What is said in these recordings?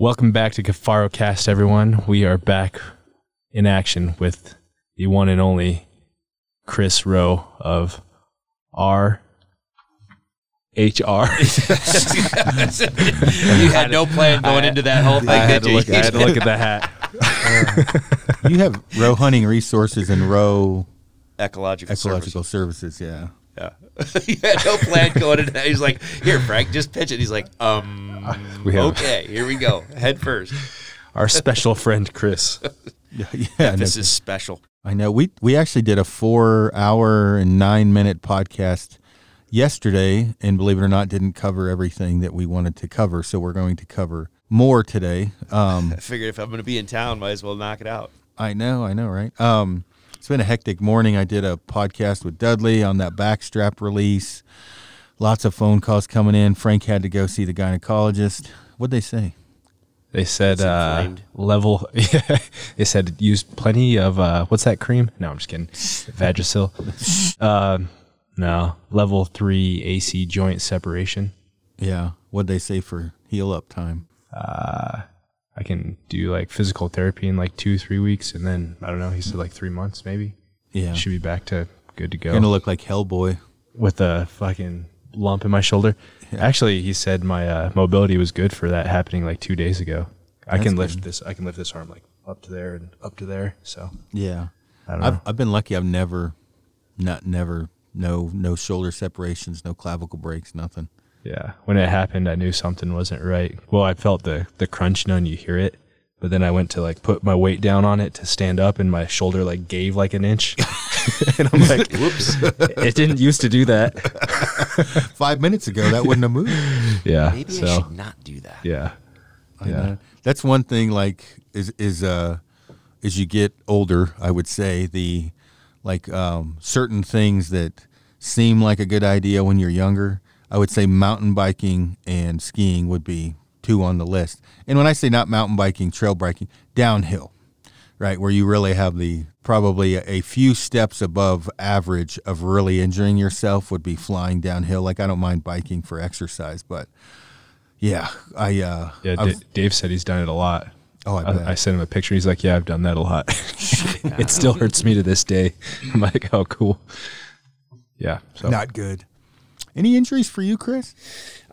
Welcome back to Cafaro Cast, everyone. We are back in action with the one and only Chris Roe of R H R. you had no plan going into that whole thing, I had, did to you? look, I had to look at the hat. you have Roe Hunting Resources and Roe Ecological, ecological services. Yeah. Yeah. you had no plan going in. He's like, here, Frank, just pitch it. He's like, um, We have- okay, here we go. Head first. Our special friend Chris. Yeah. yeah This is special. I know. We we actually did a four hour and nine minute podcast yesterday, and believe it or not, didn't cover everything that we wanted to cover. So we're going to cover more today. Um, I figured if I'm going to be in town, might as well knock it out. I know, I know, right? Um, it's been a hectic morning. I did a podcast with Dudley on that backstrap release. Lots of phone calls coming in. Frank had to go see the gynecologist. What'd they say? They said uh, level. they said use plenty of uh, what's that cream? No, I'm just kidding. Vagisil. uh, no, level three AC joint separation. Yeah. What'd they say for heal up time? Uh, I can do like physical therapy in like two, three weeks, and then I don't know. He said like three months, maybe. Yeah. Should be back to good to go. You're gonna look like Hellboy. with a fucking lump in my shoulder. Actually, he said my uh, mobility was good for that happening like two days ago. I That's can lift this. I can lift this arm like up to there and up to there. So Yeah. I don't I've know. I've been lucky. I've never, not never, no no shoulder separations, no clavicle breaks, nothing. Yeah, when it happened, I knew something wasn't right. Well, I felt the the crunch, you know, and you hear it. But then I went to like put my weight down on it to stand up, and my shoulder like gave like an inch. and I'm like, Whoops. it didn't used to do that. Five minutes ago, that wouldn't have moved. Yeah. Maybe so I should not do that. yeah, I Yeah. know. That's one thing. Like is is uh, as you get older, I would say the like um, certain things that seem like a good idea when you're younger. I would say mountain biking and skiing would be two on the list. And when I say not mountain biking, trail biking, downhill, right, where you really have the probably a, a few steps above average of really injuring yourself would be flying downhill. Like I don't mind biking for exercise, but yeah, I uh, yeah. D- Dave said he's done it a lot. oh, I bet. I, I sent him a picture. He's like, "Yeah, I've done that a lot." it still hurts me to this day. I'm like, "Oh, cool." Yeah. So Not good. Any injuries for you, Chris?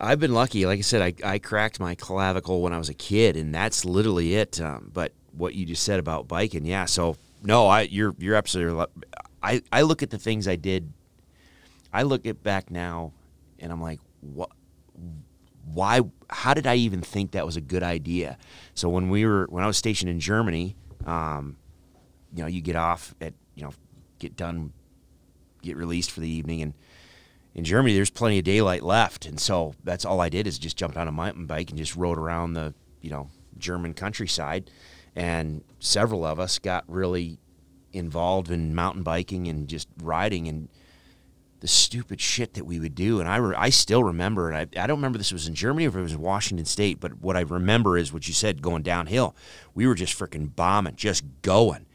I've been lucky. Like I said, I, I cracked my clavicle when I was a kid, and that's literally it. Um, but what you just said about biking, yeah. So no, I you're you're absolutely. I I look at the things I did. I look at back now, and I'm like, what? Why? How did I even think that was a good idea? So when we were when I was stationed in Germany, um, you know, you get off at you know, get done, get released for the evening, and in Germany, there's plenty of daylight left, and so that's all I did is just jumped on a mountain bike and just rode around the you know German countryside, and several of us got really involved in mountain biking and just riding and the stupid shit that we would do. And I, re- I still remember, and I, I don't remember this was in Germany or if it was in Washington State, but what I remember is what you said going downhill. We were just freaking bombing, just going.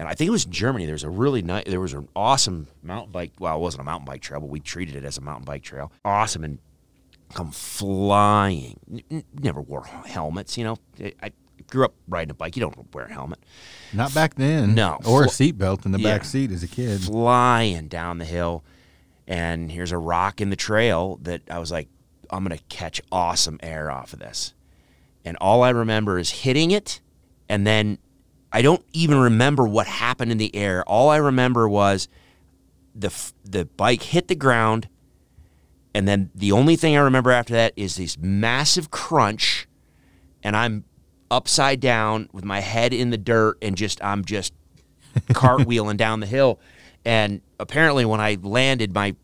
And I think it was in Germany. There was a really nice, there was an awesome mountain bike. Well, it wasn't a mountain bike trail, but we treated it as a mountain bike trail. Awesome. And come flying. N- never wore helmets, you know. I, grew up riding a bike. You don't wear a helmet. Not back then. No. Or a seatbelt in the Yeah. back seat as a kid. flying down the hill, and here's a rock in the trail that I was like, I'm gonna catch awesome air off of this. And all I remember is hitting it, and then I don't even remember what happened in the air. All I remember was the the bike hit the ground, and then the only thing I remember after that is this massive crunch, and I'm upside down with my head in the dirt, and just I'm just cartwheeling down the hill. And apparently, when I landed, my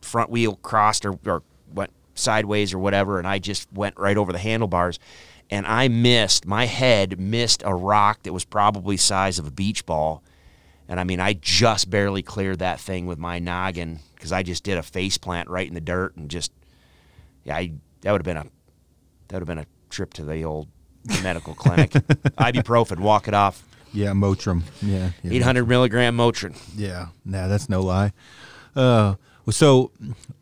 front wheel crossed or, or went sideways or whatever, and I just went right over the handlebars. And I missed, my head missed a rock that was probably size of a beach ball. And I mean, I just barely cleared that thing with my noggin because I just did a face plant right in the dirt and just, yeah, I, that would have been a, that would have been a trip to the old medical clinic. Ibuprofen, walk it off. Yeah, Motrin. Yeah. yeah. 800 milligram Motrin. Yeah. Nah, that's no lie. Uh, so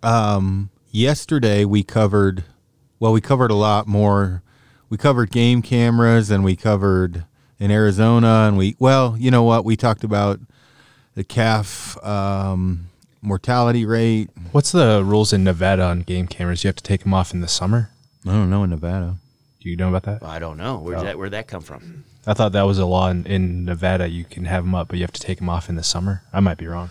um, yesterday we covered, well, we covered a lot more we covered game cameras and we covered in Arizona and we well, you know what? We talked about the calf um, mortality rate. What's the rules in Nevada on game cameras? You have to take them off in the summer. I don't know in Nevada. Do you know about that? I don't know. Where'd that where'd that come from? I thought that was a law in, in Nevada. You can have them up, but you have to take them off in the summer. I might be wrong.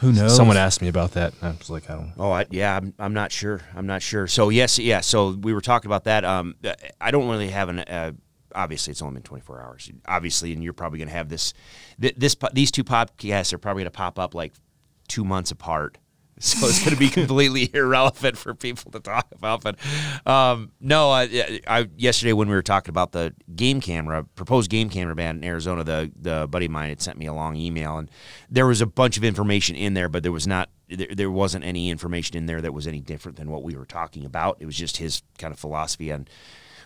Who knows? Someone asked me about that. And I was like, I don't. Oh, I, yeah, I'm, I'm not sure. I'm not sure. So yes, yeah. So we were talking about that. Um, I don't really have an. Uh, obviously, it's only been 24 hours. Obviously, and you're probably going to have this. Th- this these two podcasts are probably going to pop up like two months apart. So it's going to be completely irrelevant for people to talk about. But um, no, I, I, yesterday when we were talking about the game camera, proposed game camera ban in Arizona, the the buddy of mine had sent me a long email, and there was a bunch of information in there, but there was not there, there wasn't any information in there that was any different than what we were talking about. It was just his kind of philosophy on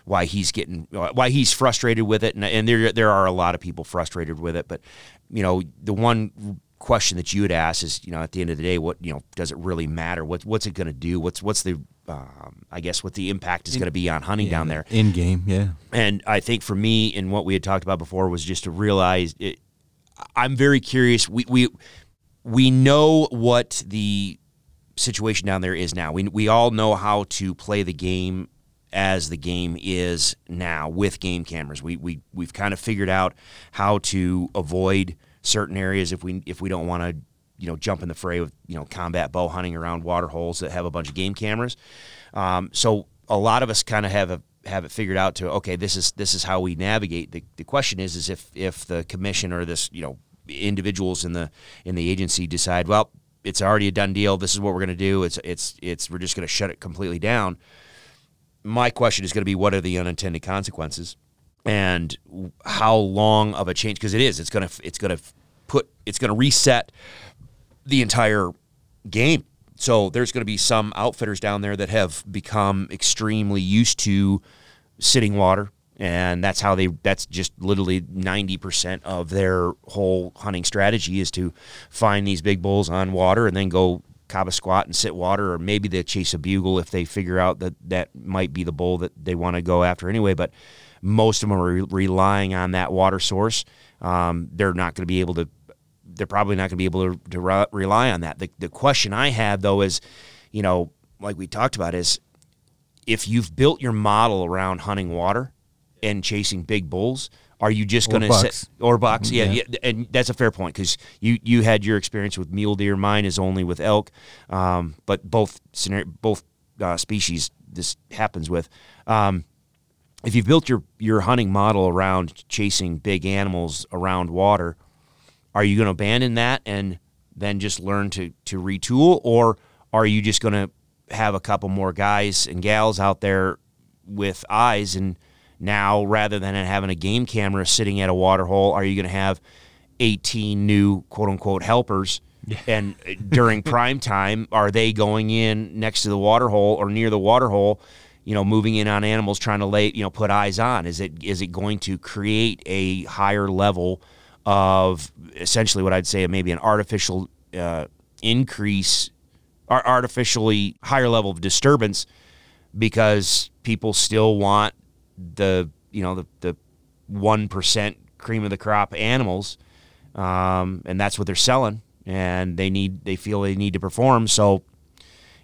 why he's getting why he's frustrated with it, and, and there there are a lot of people frustrated with it. But you know, the one question that you would ask is, you know, at the end of the day, what you know, does it really matter? What what's it going to do? What's what's the um, I guess what the impact is going to be on hunting Yeah, down there? in game. Yeah, And I think for me, and what we had talked about before, was just to realize it, I'm very curious. We we we know what the situation down there is now. We we all know how to play the game as the game is now with game cameras. We we we've kind of figured out how to avoid certain areas if we if we don't want to you know jump in the fray with you know combat bow hunting around water holes that have a bunch of game cameras. Um, so a lot of us kind of have a have it figured out to okay this is this is how we navigate. The, the question is is if if the commission or this you know individuals in the in the agency decide well it's already a done deal this is what we're going to do it's it's it's we're just going to shut it completely down my question is going to be what are the unintended consequences and how long of a change because it is it's going to it's going to put it's going to reset the entire game. So there's going to be some outfitters down there that have become extremely used to sitting water and that's how they that's just literally 90% of their whole hunting strategy is to find these big bulls on water and then go cob a squat and sit water or maybe they chase a bugle if they figure out that that might be the bull that they want to go after anyway but most of them are re- relying on that water source um, they're not going to be able to they're probably not going to be able to, to re- rely on that the, the question i have though is you know like we talked about is if you've built your model around hunting water and chasing big bulls, are you just going to sit or bucks? Yeah, Yeah. yeah, and that's a fair point because you you had your experience with mule deer. Mine is only with elk, um, but both scenario, both uh, species this happens with. Um, if you've built your your hunting model around chasing big animals around water, are you going to abandon that and then just learn to to retool, or are you just going to have a couple more guys and gals out there with eyes and now rather than having a game camera sitting at a water hole, are you going to have 18 new quote unquote helpers? And uh, during prime time, are they going in next to the water hole or near the water hole? You know, moving in on animals, trying to lay, you know, put eyes on. Is it is it going to create a higher level of essentially what I'd say maybe an artificial uh, increase, ar- artificially higher level of disturbance because people still want the you know the the one percent cream of the crop animals, um, and that's what they're selling, and they need they feel they need to perform. So,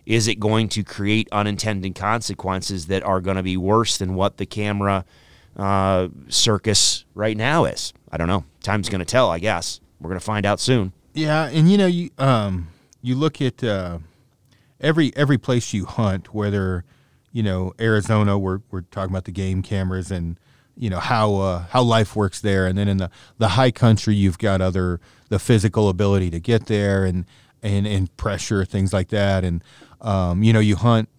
is it going to create unintended consequences that are going to be worse than what the camera uh, circus right now is? I don't know. Time's going to tell. I guess we're going to find out soon. Yeah, and you know you um you look at uh, every every place you hunt, whether you know Arizona, we're we're talking about the game cameras and you know how uh, how life works there, and then in the the high country, you've got other the physical ability to get there and and and pressure things like that, and um, you know you hunt.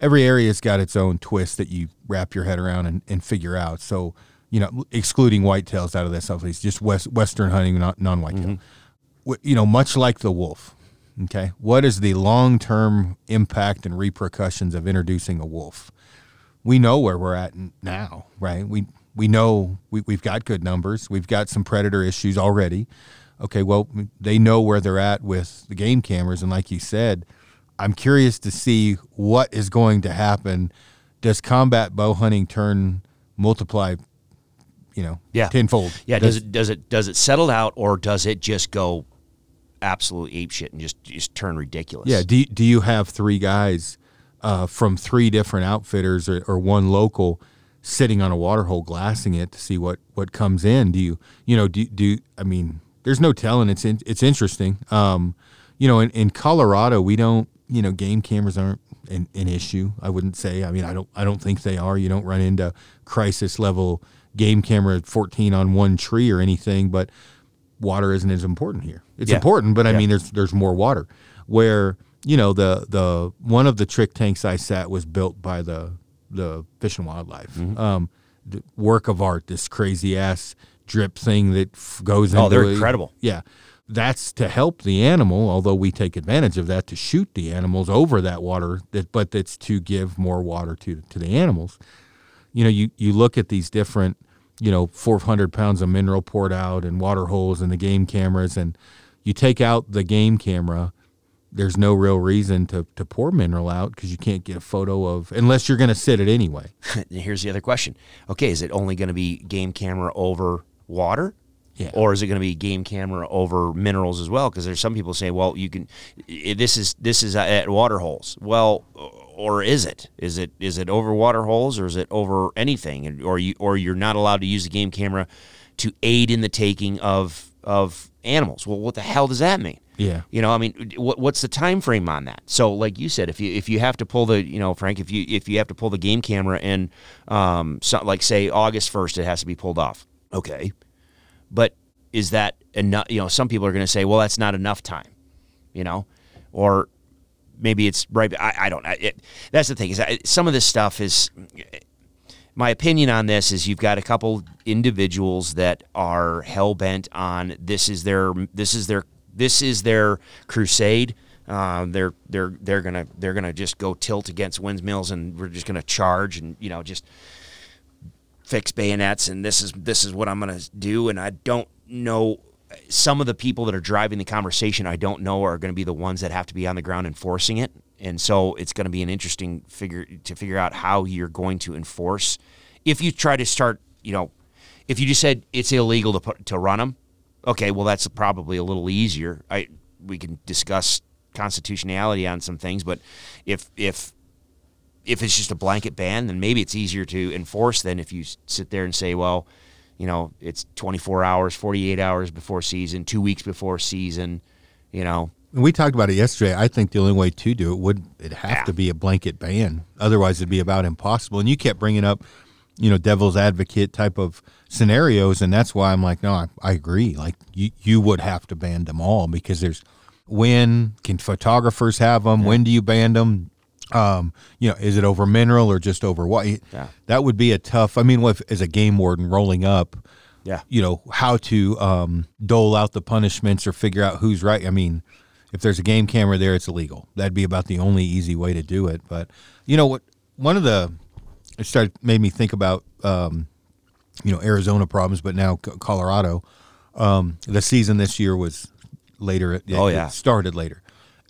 Every area's got its own twist that you wrap your head around and, and figure out. So, you know, excluding whitetails out of that it's just west, western hunting, not non-whitetail wh- you know, much like the wolf. Okay, what is the long-term impact and repercussions of introducing a wolf? We know where we're at now, right? We we know we, we've got good numbers. We've got some predator issues already. Okay, well, they know where they're at with the game cameras, and like you said, I'm curious to see what is going to happen does combat bow hunting turn multiply, you know, Yeah. tenfold? Yeah, does, it does it does it settle out or does it just go absolute ape shit and just just turn ridiculous? Yeah. Do you, do you have three guys uh, from three different outfitters or, or one local sitting on a water hole glassing it to see what, what comes in? Do you you know do do I mean there's no telling. It's in, it's interesting. Um, you know, in, in Colorado we don't you know game cameras aren't an, an issue. I wouldn't say. I mean I don't I don't think they are. You don't run into crisis level game camera 14 on one tree or anything, but water isn't as important here. It's Yeah. important, but I Yeah. mean, there's there's more water. Where you know the the one of the trick tanks I sat was built by the the Fish and Wildlife Mm-hmm. um, the work of art. This crazy ass drip thing that f- goes. Oh, they're incredible. Yeah, that's to help the animal. Although we take advantage of that to shoot the animals over that water. That but that's to give more water to to the animals you know, you, you look at these different, you know, 400 pounds of mineral poured out and water holes and the game cameras, and you take out the game camera, there's no real reason to, to pour mineral out because you can't get a photo of, unless you're going to sit it anyway. Here's the other question. Okay, is it only going to be game camera over water? Yeah. Or is it going to be game camera over minerals as well? Because there's some people say, well, you can. This is this is at water holes. Well, or is it? Is it is it over water holes or is it over anything? Or you or you're not allowed to use the game camera to aid in the taking of of animals. Well, what the hell does that mean? Yeah. You know, I mean, what, what's the time frame on that? So, like you said, if you if you have to pull the, you know, Frank, if you if you have to pull the game camera in, um, so, like say August first, it has to be pulled off. Okay, but is that enough? You know, some people are going to say, well, that's not enough time. You know, or maybe it's right. I, I don't. It, that's the thing is, I, some of this stuff is. My opinion on this is you've got a couple individuals that are hell bent on this is their this is their this is their crusade. Uh, they're they're they're gonna they're gonna just go tilt against windmills and we're just gonna charge and you know just fix bayonets and this is this is what I'm going to do. And I don't know some of the people that are driving the conversation I don't know are going to be the ones that have to be on the ground enforcing it. And so it's going to be an interesting figure to figure out how you're going to enforce. If you try to start you know if you just said it's illegal to put, to run them okay well that's probably a little easier. I we can discuss constitutionality on some things but if if if it's just a blanket ban, then maybe it's easier to enforce than if you sit there and say, well, you know, it's 24 hours, 48 hours before season, two weeks before season, you know. And we talked about it yesterday. I think the only way to do it would it have Yeah. to be a blanket ban. Otherwise, it'd be about impossible. And you kept bringing up, you know, devil's advocate type of scenarios, and that's why I'm like, no, I, I agree. Like you, you would have to ban them all because there's when can photographers have them? When do you ban them? Um, you know, is it over mineral or just over what? Yeah. That would be a tough. I mean, if, as a game warden rolling up, Yeah. you know how to um, dole out the punishments or figure out who's right. I mean, if there's a game camera there, it's illegal. That'd be about the only easy way to do it. But you know what? One of the it started made me think about um, you know Arizona problems, but now Colorado. Um, the season this year was later. It, Oh, it yeah. started later.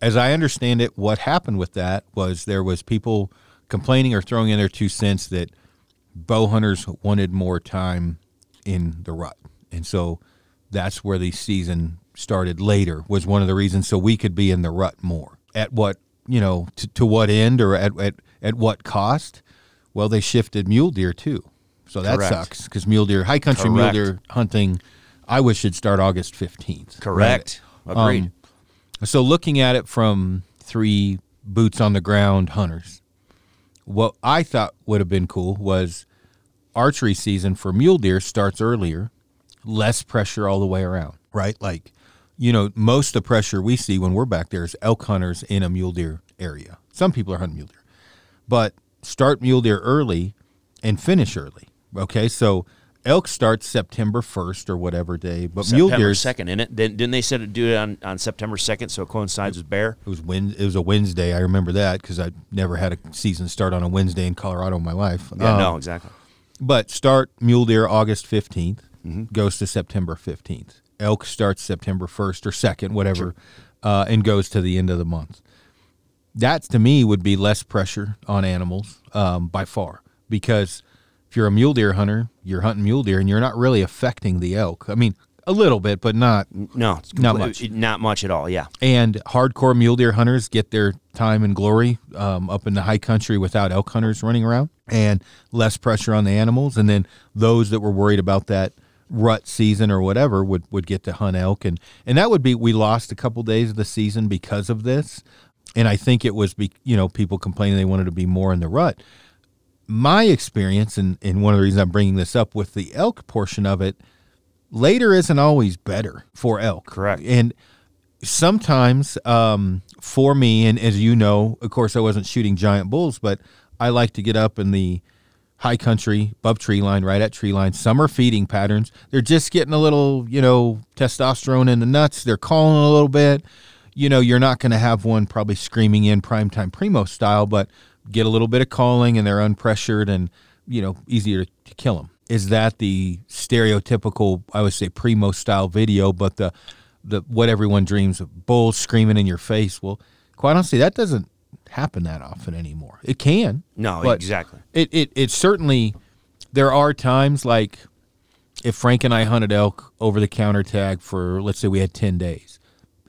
As I understand it, what happened with that was there was people complaining or throwing in their two cents that bow hunters wanted more time in the rut, and so that's where the season started later. Was one of the reasons so we could be in the rut more. At what you know to, to what end or at, at at what cost? Well, they shifted mule deer too, so that Correct. sucks because mule deer, high country mule deer hunting, I wish should start August fifteenth. Correct. Agreed. Um, so looking at it from three boots on the ground hunters, what I thought would have been cool was archery season for mule deer starts earlier, less pressure all the way around, right? Like, you know, most of the pressure we see when we're back there is elk hunters in a mule deer area. Some people are hunting mule deer, but start mule deer early and finish early. Okay, so elk starts September first or whatever day, but mule deer second, in it. Then didn't they said to do it on, on September second, so it coincides with Bear? It was Wed. It was a Wednesday. I remember that because I never had a season start on a Wednesday in Colorado in my life. Yeah, Um, no, exactly. But start mule deer August 15th, Mm-hmm. goes to September 15th. Elk starts September 1st or 2nd, whatever, uh, and goes to the end of the month. that to me would be less pressure on animals um, by far because if you're a mule deer hunter, you're hunting mule deer and you're not really affecting the elk. I mean, a little bit, but not. No, Not much. Not much at all. Yeah. And hardcore mule deer hunters get their time and glory um, up in the high country without elk hunters running around and less pressure on the animals. And then those that were worried about that rut season or whatever would, would get to hunt elk. And, and that would be, we lost a couple days of the season because of this. And I think it was, be, you know, people complaining they wanted to be more in the rut. My experience, and, and one of the reasons I'm bringing this up with the elk portion of it, later isn't always better for elk. Correct. And sometimes um, for me, and as you know, of course, I wasn't shooting giant bulls, but I like to get up in the high country, above tree line, right at tree line, summer feeding patterns. They're just getting a little, you know, testosterone in the nuts. They're calling a little bit. You know, you're not going to have one probably screaming in primetime primo style, but get a little bit of calling and they're unpressured and, you know, easier to, to kill them. Is that the stereotypical, I would say, primo style video, but the the what everyone dreams of bulls screaming in your face. Well, quite honestly, that doesn't happen that often anymore. It can. No, exactly. It, it it certainly there are times like if Frank and I hunted elk over the counter tag for let's say we had 10 days.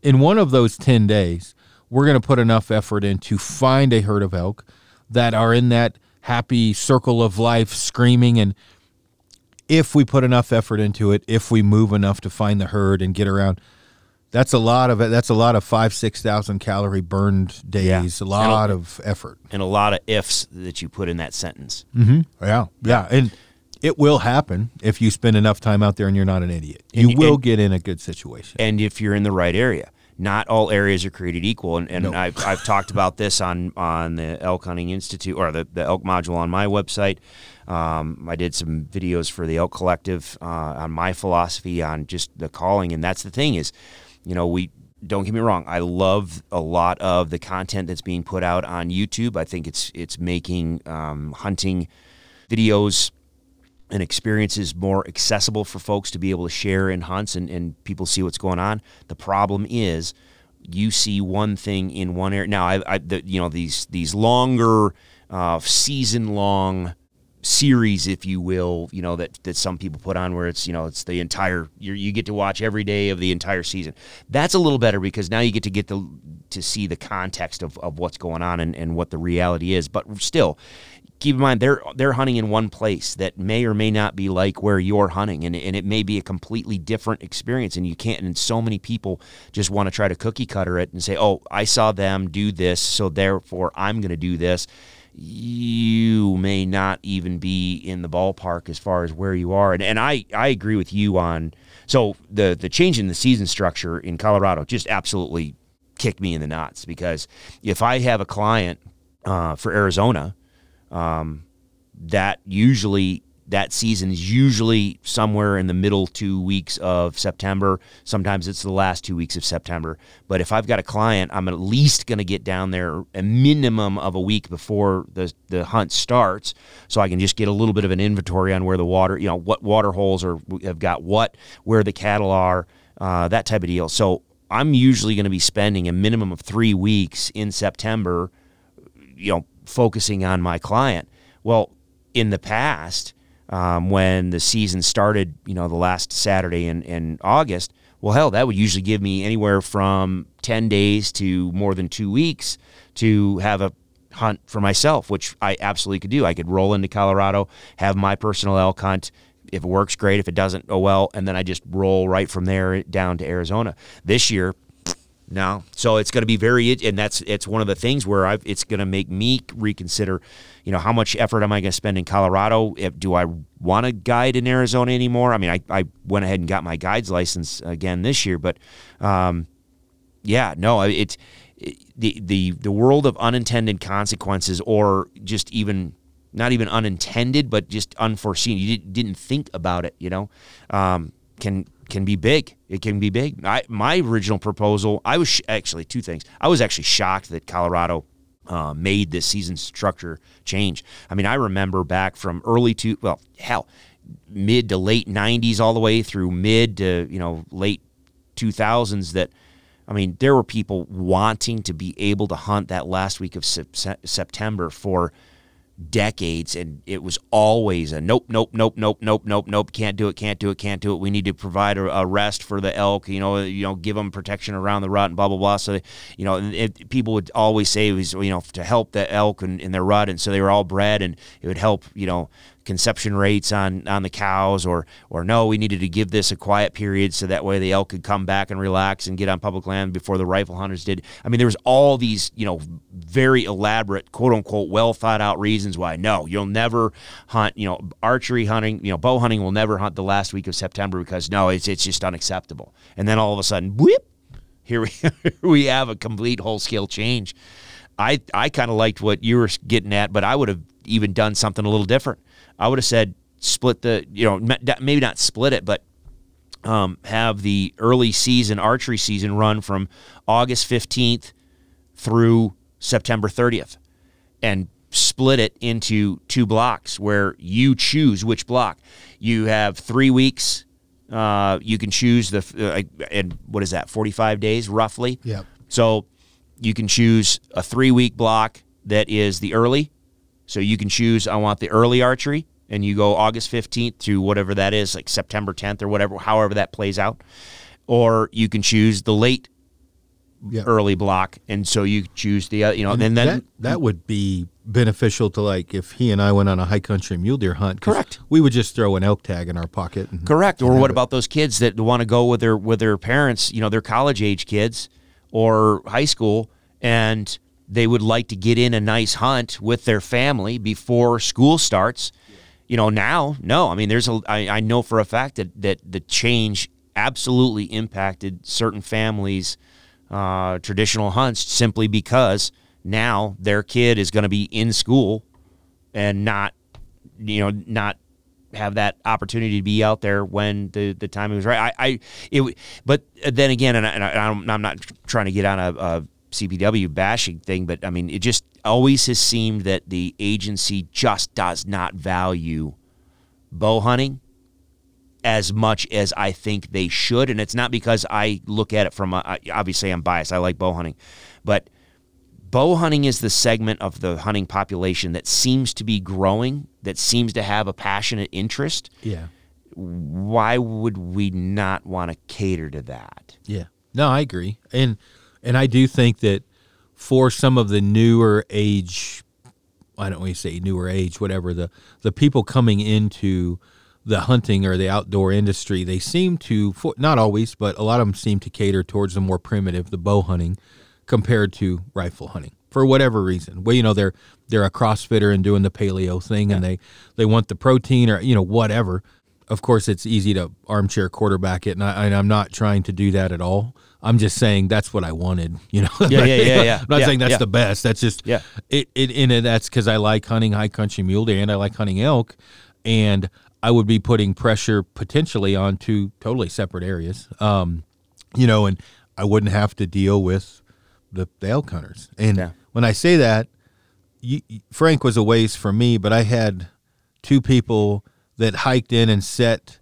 In one of those 10 days, we're going to put enough effort in to find a herd of elk that are in that happy circle of life screaming and if we put enough effort into it, if we move enough to find the herd and get around, that's a lot of. That's a lot of five, six thousand calorie burned days. A lot of effort. And a lot of ifs that you put in that sentence. mhm Yeah, yeah, and it will happen if you spend enough time out there and you're not an idiot. And- You will and- get in a good situation. and if you're in the right area. Not all areas are created equal, and, and I've, I've talked about this on on the Elk Hunting Institute or the, the elk module on my website. Um, I did some videos for the Elk Collective uh, on my philosophy on just the calling, and that's the thing is, you know, we don't get me wrong. I love a lot of the content that's being put out on YouTube. I think it's it's making um, hunting videos and experiences more accessible for folks to be able to share in hunts and, and people see what's going on. The problem is you see one thing in one area. Now, I, I the, you know these these longer uh, season long series, if you will, you know that that some people put on where it's you know it's the entire you you get to watch every day of the entire season. That's a little better because now you get to get the to see the context of, of what's going on and, and what the reality is. But still, keep in mind they're they're hunting in one place that may or may not be like where you're hunting and, and it may be a completely different experience and you can't and so many people just want to try to cookie cutter it and say oh i saw them do this so therefore i'm going to do this. You may not even be in the ballpark as far as where you are and, and I, I agree with you on so the the change in the season structure in colorado just absolutely kicked me in the nuts because if i have a client uh, for arizona um, that usually that season is usually somewhere in the middle two weeks of September. Sometimes it's the last two weeks of September. But if I've got a client, I'm at least going to get down there a minimum of a week before the the hunt starts, so I can just get a little bit of an inventory on where the water, you know, what water holes are have got what, where the cattle are, uh, that type of deal. So I'm usually going to be spending a minimum of three weeks in September you know, focusing on my client. Well, in the past, um, when the season started, you know, the last Saturday in, in August, well, hell, that would usually give me anywhere from 10 days to more than two weeks to have a hunt for myself, which I absolutely could do. I could roll into Colorado, have my personal elk hunt. If it works, great. If it doesn't, oh well. And then I just roll right from there down to Arizona. This year, no. So it's going to be very, and that's it's one of the things where I've, it's going to make me reconsider, you know, how much effort am I going to spend in Colorado? If, do I want to guide in Arizona anymore? I mean, I, I went ahead and got my guide's license again this year, but um, yeah, no, it's it, the the the world of unintended consequences, or just even not even unintended, but just unforeseen. You didn't, think about it, you know, um, can can be big. It can be big. I, my original proposal, I was sh- actually two things. I was actually shocked that Colorado uh, made this season structure change. I mean, I remember back from early to well, hell, mid to late '90s, all the way through mid to you know late 2000s that I mean, there were people wanting to be able to hunt that last week of sep- September for decades and it was always a nope nope nope nope nope nope nope can't do it can't do it can't do it. We need to provide a, rest for the elk you know you know give them protection around the rut and blah blah blah. So you know it, people would always say it was you know to help the elk in, in their rut and so they were all bred and it would help you know conception rates on on the cows or or no we needed to give this a quiet period so that way the elk could come back and relax and get on public land before the rifle hunters did. I mean there was all these you know very elaborate quote unquote well thought out reasons why no you'll never hunt you know archery hunting you know bow hunting will never hunt the last week of september because no it's it's just unacceptable. And then all of a sudden whip here we we have a complete whole scale change. I i kind of liked what you were getting at but i would have even done something a little different I would have said split the, you know, maybe not split it, but um, have the early season archery season run from August 15th through September 30th and split it into two blocks where you choose which block. You have three weeks. Uh, you can choose the, uh, and what is that, 45 days roughly? Yeah. So you can choose a three week block that is the early. So you can choose, I want the early archery and you go August 15th to whatever that is, like September 10th or whatever, however that plays out. Or you can choose the late early block, and so you choose the, uh, you know, and, and then that, that would be beneficial to like if he and I went on a high country mule deer hunt. Correct. We would just throw an elk tag in our pocket. And, Correct. Or what it. about those kids that want to go with their with their parents? You know, their college age kids or high school, and they would like to get in a nice hunt with their family before school starts you know, now, no. I mean, there's a. I, I know for a fact that that the change absolutely impacted certain families' uh, traditional hunts simply because now their kid is going to be in school and not, you know, not have that opportunity to be out there when the the timing was right. I, I it, but then again, and, I, am not trying to get on a, a CPW bashing thing, but I mean, it just always has seemed that the agency just does not value bow hunting as much as I think they should. And it's not because I look at it from, a, obviously, I'm biased. I like bow hunting. But bow hunting is the segment of the hunting population that seems to be growing, that seems to have a passionate interest. Yeah. Why would we not want to cater to that? Yeah. No, I agree. And and I do think that for some of the newer age, I don't want to say newer age, whatever the the people coming into the hunting or the outdoor industry, they seem to not always, but a lot of them seem to cater towards the more primitive, the bow hunting, compared to rifle hunting for whatever reason. Well, you know they're they're a CrossFitter and doing the paleo thing, yeah. and they they want the protein or you know whatever. Of course, it's easy to armchair quarterback it, and, I, and I'm not trying to do that at all. I'm just saying that's what I wanted. You know. Yeah, yeah, yeah, yeah. I'm not yeah, saying that's yeah. the best. That's just yeah. It it and that's because I like hunting high country mule deer and I like hunting elk, and I would be putting pressure potentially on two totally separate areas. Um, you know, and I wouldn't have to deal with the, the elk hunters. And yeah. when I say that, you, Frank was a ways for me, but I had two people that hiked in and set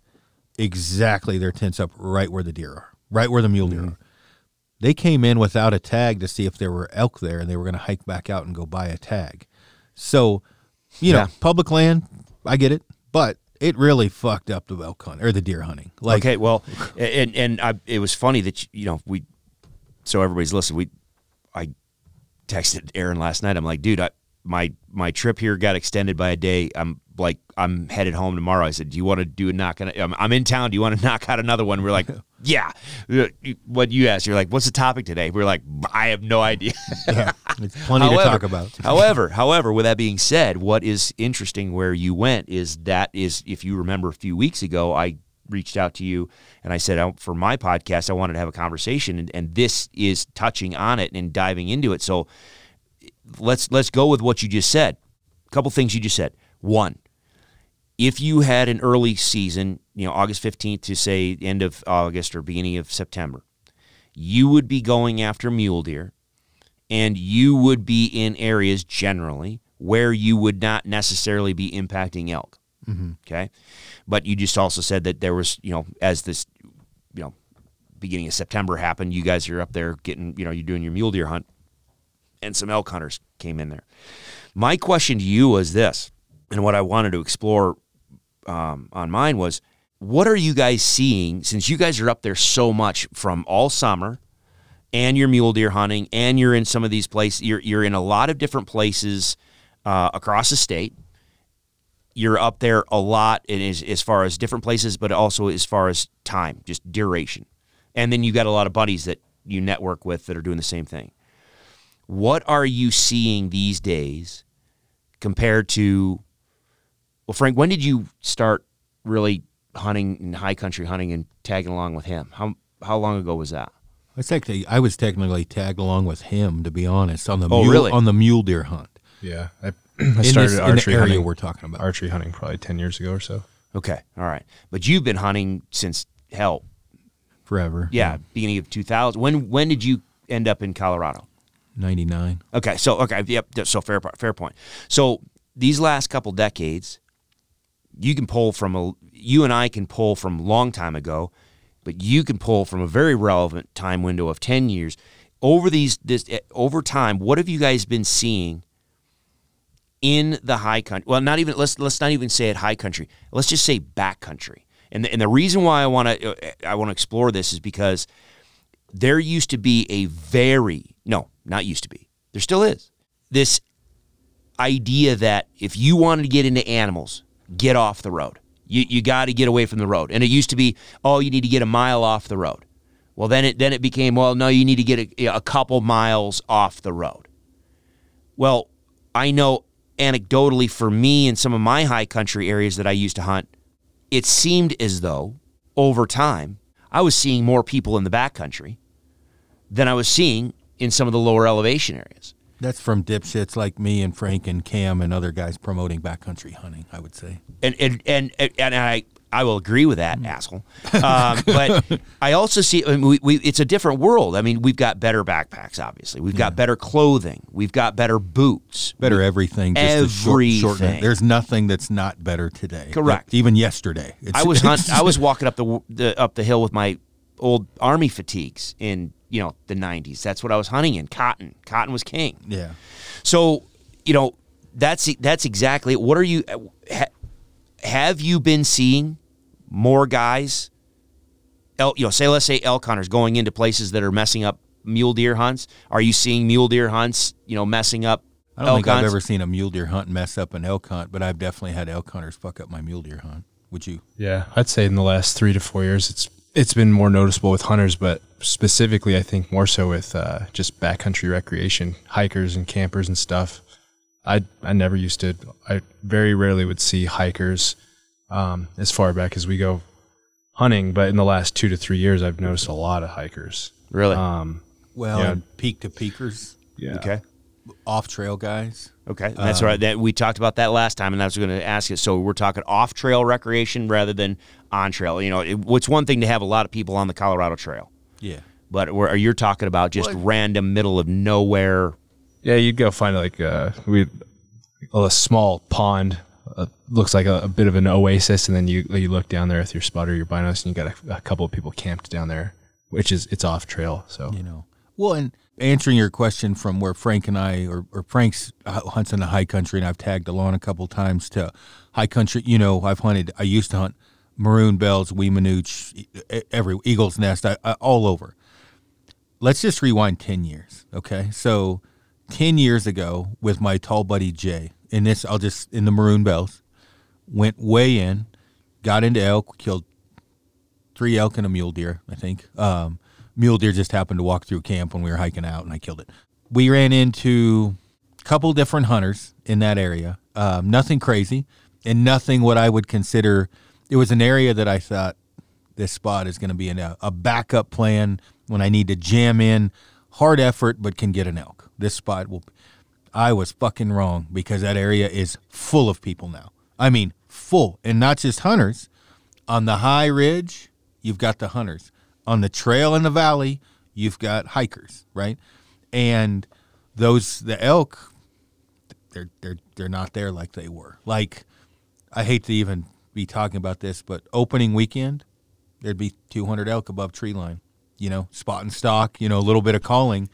exactly their tents up right where the deer are, right where the mule deer mm-hmm. are they came in without a tag to see if there were elk there and they were going to hike back out and go buy a tag. So, you know, public land, I get it, but it really fucked up the elk hunt or the deer hunting. Like, okay, well, and and I, it was funny that you know we, so everybody's listening. We, I texted Aaron last night. I'm like, dude, I, my my trip here got extended by a day. I'm like, I'm headed home tomorrow. I said, do you want to do a knock? I'm, I'm in town. Do you want to knock out another one? We're like, yeah. What you asked, you're like, what's the topic today? We're like, I have no idea. yeah, it's plenty however, to talk about. however, however, with that being said, what is interesting where you went is that is if you remember a few weeks ago, I reached out to you and I said oh, for my podcast, I wanted to have a conversation, and, and this is touching on it and diving into it. So let's let's go with what you just said. A couple things you just said. One, if you had an early season, you know, August 15th to say end of August or beginning of September, you would be going after mule deer and you would be in areas generally where you would not necessarily be impacting elk. Mm-hmm. Okay. But you just also said that there was, you know, as this, you know, beginning of September happened. You guys are up there getting, you know, you're doing your mule deer hunt, and some elk hunters came in there. My question to you was this, and what I wanted to explore um, on mine was, what are you guys seeing since you guys are up there so much from all summer? and you're mule deer hunting, and you're in some of these places. You're you're in a lot of different places uh, across the state. You're up there a lot, in as, as far as different places, but also as far as time, just duration. And then you got a lot of buddies that you network with that are doing the same thing. What are you seeing these days compared to? Well, Frank, when did you start really hunting and high country hunting and tagging along with him? How how long ago was that? I technically, I was technically tagged along with him, to be honest, on the Oh, mule, really? on the mule deer hunt. Yeah, I, I In started this- in the archery area hunting. we're talking about. archery hunting probably ten years ago or so. Okay, all right. But you've been hunting since hell, forever. yeah, beginning of 2000. When when did you end up in Colorado? ninety nine. Okay, so okay, yep. So fair fair point. So these last couple decades, you can pull from a you and I can pull from long time ago, but you can pull from a very relevant time window of 10 years. Over these this eh, over time, what have you guys been seeing in the high country? Well, not even let's let's not even say it high country. Let's just say back country. And the, and the reason why I want to I want to explore this is because there used to be a very no, not used to be. There still is this idea that if you wanted to get into animals, get off the road. You you got to get away from the road. And it used to be, oh, you need to get a mile off the road. Well, then it then it became, well, no, you need to get a, a couple miles off the road. Well, I know anecdotally for me in some of my high country areas that I used to hunt, it seemed as though over time I was seeing more people in the backcountry than I was seeing in some of the lower elevation areas. That's from dipshits like me and Frank and Cam and other guys promoting backcountry hunting. I would say. and and and, and I I will agree with that asshole. Um, but I also see I mean, we, we it's a different world. I mean, we've got better backpacks, obviously. We've got better clothing. We've got better boots. Better everything. Just to short. Everything. There's nothing that's not better today. Correct. Even yesterday. It's, I was hunt, I was walking up the, the up the hill with my old army fatigues in you know the 90s. That's what I was hunting in. Cotton. Cotton was king. Yeah. So, you know, that's that's exactly what are you uh, ha, have you been seeing more guys elk, you know, say let's say elk hunters going into places that are messing up mule deer hunts? Are you seeing mule deer hunts, you know, messing up I don't elk think I've ever seen a mule deer hunt mess up an elk hunt, but I've definitely had elk hunters fuck up my mule deer hunt. Would you? Yeah, I'd say in the last three to four years, it's it's been more noticeable with hunters, but specifically, I think more so with uh, just backcountry recreation, hikers and campers and stuff. I I never used to. I very rarely would see hikers um, as far back as we go hunting, but in the last two to three years, I've noticed a lot of hikers. really? Um, Well, Yeah. peak to peakers, yeah. okay. Off trail guys. Okay, that's Um, right. That we talked about that last time, and I was going to ask you. So we're talking off trail recreation rather than on trail. You know, it, it's one thing to have a lot of people on the Colorado Trail, Yeah. but we're, you're talking about just What? random middle of nowhere. Yeah, you'd go find like uh, we a small pond. Uh, looks like a, a bit of an oasis, and then you you look down there with your spotter, your binos, and you got a, a couple of people camped down there, which is it's off trail. So you know. Well, and answering your question from where Frank and I, or, or Frank's uh, hunts in the high country, and I've tagged along a couple times to high country. You know, I've hunted. I used to hunt maroon bells, Weminuche, every Eagle's Nest, I, I, all over. Let's just rewind ten years, okay? So, ten years ago, with my tall buddy Jay, in this I'll just in the maroon bells, went way in, got into elk, killed three elk and a mule deer, I think. Um, mule deer just happened to walk through camp when we were hiking out, and I killed it. We ran into a couple different hunters in that area. Um, nothing crazy, and nothing what I would consider. It was an area that I thought this spot is going to be a backup plan when I need to jam in hard effort, but can get an elk. This spot will. I was fucking wrong because that area is full of people now. I mean, full, and not just hunters. On the high ridge, you've got the hunters. On the trail in the valley, you've got hikers, right? And those the elk, they're they're they're not there like they were. Like, I hate to even be talking about this, but opening weekend, there'd be 200 elk above tree line. you know, spot and stock, you know, a little bit of calling.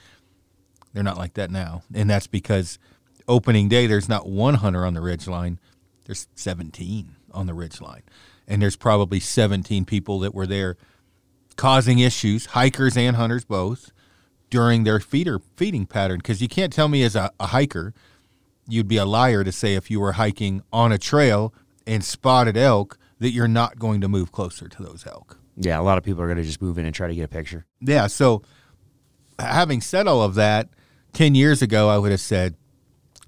They're not like that now. And that's because opening day, there's not one hunter on the ridge line, there's 17 on the ridge line. And there's probably 17 people that were there causing issues, hikers and hunters both, during their feeder feeding pattern. Because you can't tell me as a, a hiker, you'd be a liar to say if you were hiking on a trail and spotted elk that you're not going to move closer to those elk. Yeah, a lot of people are going to just move in and try to get a picture. Yeah. So, having said all of that, 10 years ago, I would have said,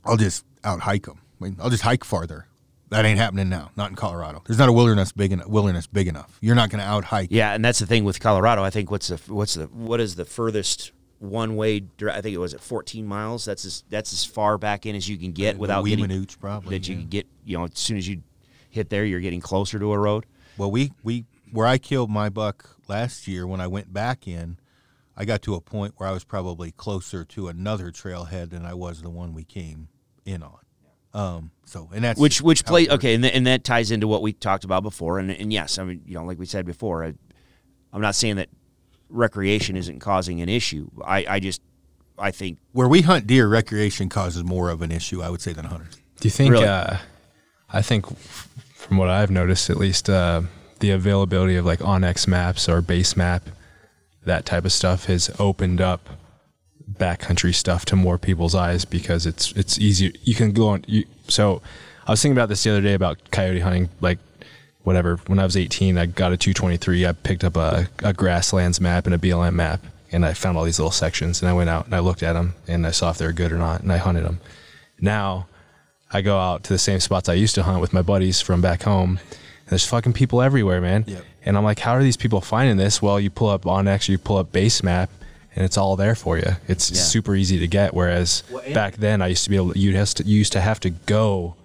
I'll just out hike them. I mean, I'll just hike farther. That ain't happening now. Not in Colorado. There's not a wilderness big enough. Wilderness big enough. You're not going to out hike. Yeah, and that's the thing with Colorado. I think what's the what's the what is the furthest one way? I think it was at 14 miles. That's as that's as far back in as you can get uh, without getting Weminuche, probably. that you can get. You know, as soon as you hit there, you're getting closer to a road. Well, we we where I killed my buck last year when I went back in, I got to a point where I was probably closer to another trailhead than I was the one we came in on. Um. So and that's which which how play okay, and, th- and that ties into what we talked about before. And and yes, I mean you know like we said before, I, I'm not saying that recreation isn't causing an issue. I I just I think Where we hunt deer, recreation causes more of an issue, I would say, than hunters. Do you think? Really? Uh, I think, from what I've noticed, at least, uh, the availability of like OnX maps or base map, that type of stuff has opened up backcountry stuff to more people's eyes because it's it's easier. You can go on. You, so, I was thinking about this the other day about coyote hunting. Like, whatever. When I was 18, I got a 223. I picked up a, a grasslands map and a BLM map, and I found all these little sections. And I went out and I looked at them and I saw if they were good or not, and I hunted them. Now, I go out to the same spots I used to hunt with my buddies from back home. And there's fucking people everywhere, man. Yep. And I'm like, how are these people finding this? Well, you pull up or you pull up Base Map, and it's all there for you. It's Yeah. super easy to get. Whereas back then, I used to be able, you has to, you used to have to go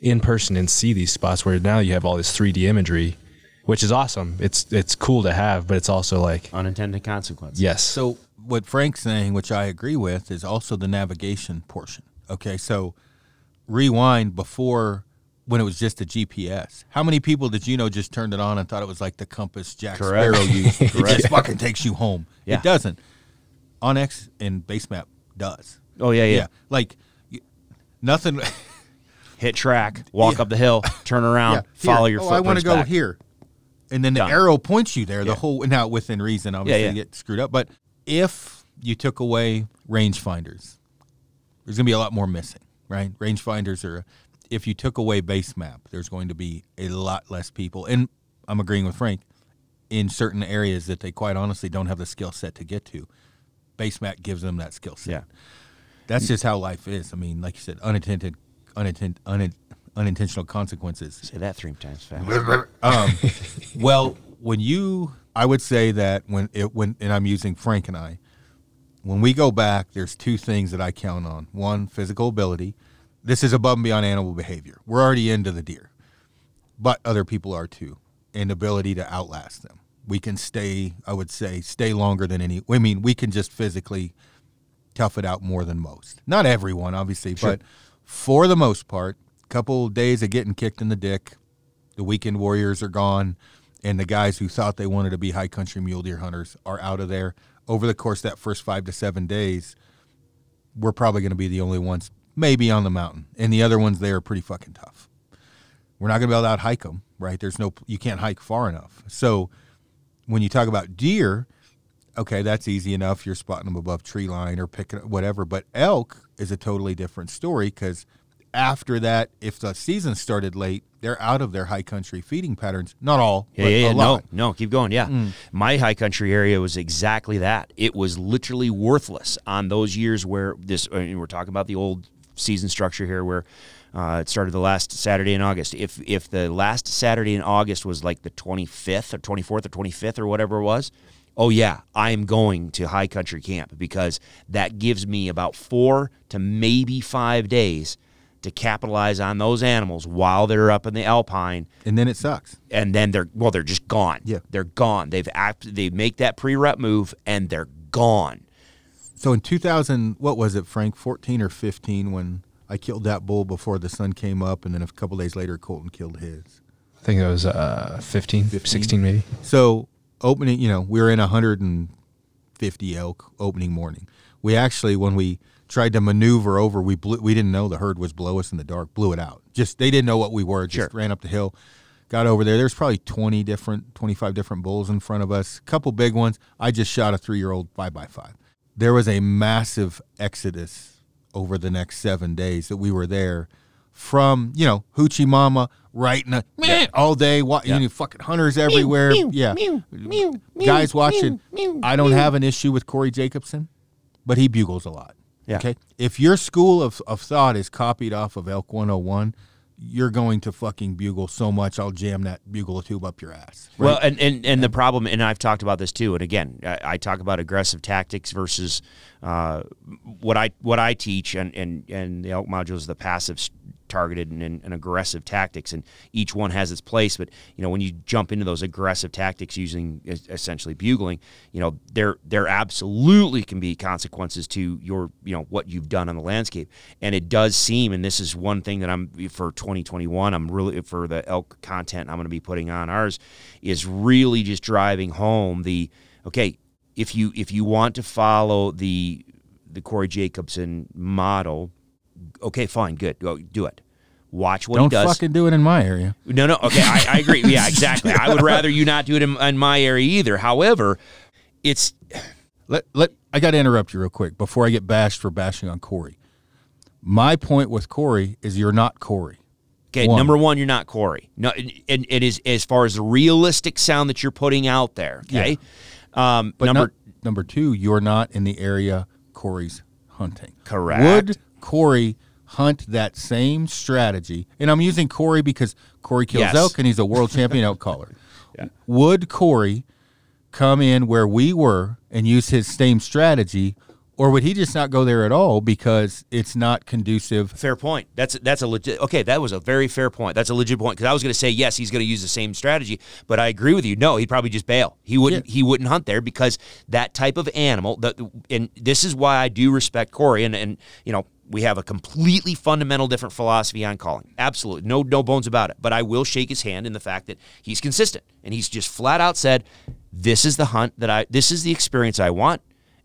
in person and see these spots. Where now you have all this 3D imagery, which is awesome. It's it's cool to have, but it's also like, unintended consequences. yes, So what Frank's saying, which I agree with, is also the navigation portion. Okay, so rewind before when it was just a GPS. How many people did you know just turned it on and thought it was like the compass Jack Correct. Sparrow used? It just fucking takes you home. Yeah. It doesn't. OnX and Basemap does. Oh yeah, yeah. Like y- nothing. Hit track, walk up the hill, turn around, yeah, follow your oh, I want to go back. here, and then the Done. arrow points you there. The whole now within reason. Obviously, yeah. you get screwed up. But if you took away rangefinders, there's going to be a lot more missing, right? Rangefinders are. If you took away base map, there's going to be a lot less people. And I'm agreeing with Frank in certain areas that they quite honestly don't have the skill set to get to. Base map gives them that skill set. Yeah. That's just how life is. I mean, like you said, unintended, unintended, unin, unintentional consequences. Say that three times fast. Um, well, when you, I would say that when it when and I'm using Frank and I, when we go back, there's two things that I count on. One, physical ability. This is above and beyond animal behavior. We're already into the deer, but other people are too, and ability to outlast them. We can stay, I would say, stay longer than any. I mean, we can just physically tough it out more than most. Not everyone, obviously, but for the most part, couple days of getting kicked in the dick, the weekend warriors are gone, and the guys who thought they wanted to be high country mule deer hunters are out of there. Over the course of that first five to seven days, we're probably going to be the only ones maybe on the mountain, and the other ones there are pretty fucking tough. We're not going to be able to out hike them, right? There's no, you can't hike far enough. So when you talk about deer, okay, that's easy enough. You're spotting them above tree line or picking whatever. But elk is a totally different story because after that, if the season started late, they're out of their high country feeding patterns. Not all, Yeah, yeah, yeah. No, no, keep going. Yeah. Mm. My high country area was exactly that. It was literally worthless on those years where this, I mean, we're talking about the old season structure here where uh, it started the last Saturday in August. If if the last Saturday in August was like the 25th or 24th or 25th or whatever it was, oh yeah, I'm going to high country camp because that gives me about four to maybe five days to capitalize on those animals while they're up in the alpine And then it sucks. and then they're well they're just gone Yeah. they're gone they've act they make that pre-rut move and they're gone So in 2000, what was it, Frank? 14 or 15 when I killed that bull before the sun came up, and then a couple days later, Colton killed his. I think it was uh, 15, 15? 16 maybe. So opening, you know, we were in a hundred and 50 elk opening morning. We actually, when we tried to maneuver over, we blew, we didn't know the herd was below us in the dark, blew it out. Just they didn't know what we were. Just Sure. ran up the hill, got over there. There's probably 20 different, 25 different bulls in front of us. A couple big ones. I just shot a three year old five by five. There was a massive exodus over the next seven days that we were there from you know hoochie mama right in the meh, all day wa- you know, fucking hunters everywhere. Yeah. guys watching. i don't have an issue with corey jacobson but he bugles a lot. Yeah. okay? If your school of, of thought is copied off of elk 101 you're going to fucking bugle so much i'll jam that bugle tube up your ass right? Well, and, and, and the problem, and I've talked about this too. And again, I, I talk about aggressive tactics versus uh, what I what I teach, and and and the elk module is the passive targeted and, and, aggressive tactics, and each one has its place. But you know, when you jump into those aggressive tactics using essentially bugling, you know, there there absolutely can be consequences to your you know what you've done on the landscape, and it does seem, and this is one thing that I'm for 2021, I'm really for the elk content I'm going to be putting on ours is really just driving home the okay if you if you want to follow the the Corey Jacobson model, okay, fine, good, go do it. Watch what don't he does. Don't fucking do it in my area No, no. Okay, I, I agree. Yeah, exactly. I would rather you not do it in, in my area either. However, it's let let I got to interrupt you real quick before I get bashed for bashing on Corey. My point with Corey is you're not Corey. okay. One. Number one, you're not Corey. No, and it is as far as the realistic sound that you're putting out there. Okay. Um, But number number number two, you're not in the area Corey's hunting. Correct. Would Corey hunt that same strategy? And I'm using Corey because Corey kills Yes. elk and he's a world champion elk caller. Would Corey come in where we were and use his same strategy, or would he just not go there at all because it's not conducive? Fair point. That's that's a legit. Okay, that was a very fair point. That's a legit point because I was going to say yes, he's going to use the same strategy, but I agree with you. No, he'd probably just bail. He wouldn't. He wouldn't hunt there because that type of animal. That and this is why I do respect Corey and and you know we have a completely fundamental different philosophy on calling. Absolutely, no no bones about it. But I will shake his hand in the fact that he's consistent and he's just flat out said, "This is the hunt that I. This is the experience I want."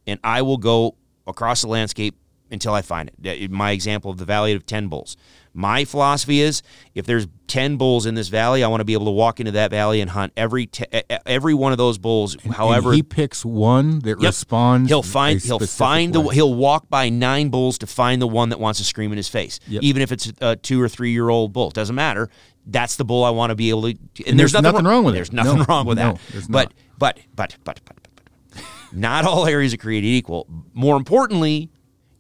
and I will go across the landscape until I find it. My example of the valley of 10 bulls. My philosophy is if there's 10 bulls in this valley, I want to be able to walk into that valley and hunt every te- every one of those bulls however And he picks one that Yep. responds. He'll find he'll find the he'll walk by nine bulls to find the one that wants to scream in his face. Yep. Even if it's a two or three year old bull, It doesn't matter. That's the bull I want to be able to. And, And there's nothing wrong with it. There's nothing No, wrong with no, that. there's but but but but but but not all areas are created equal. More importantly,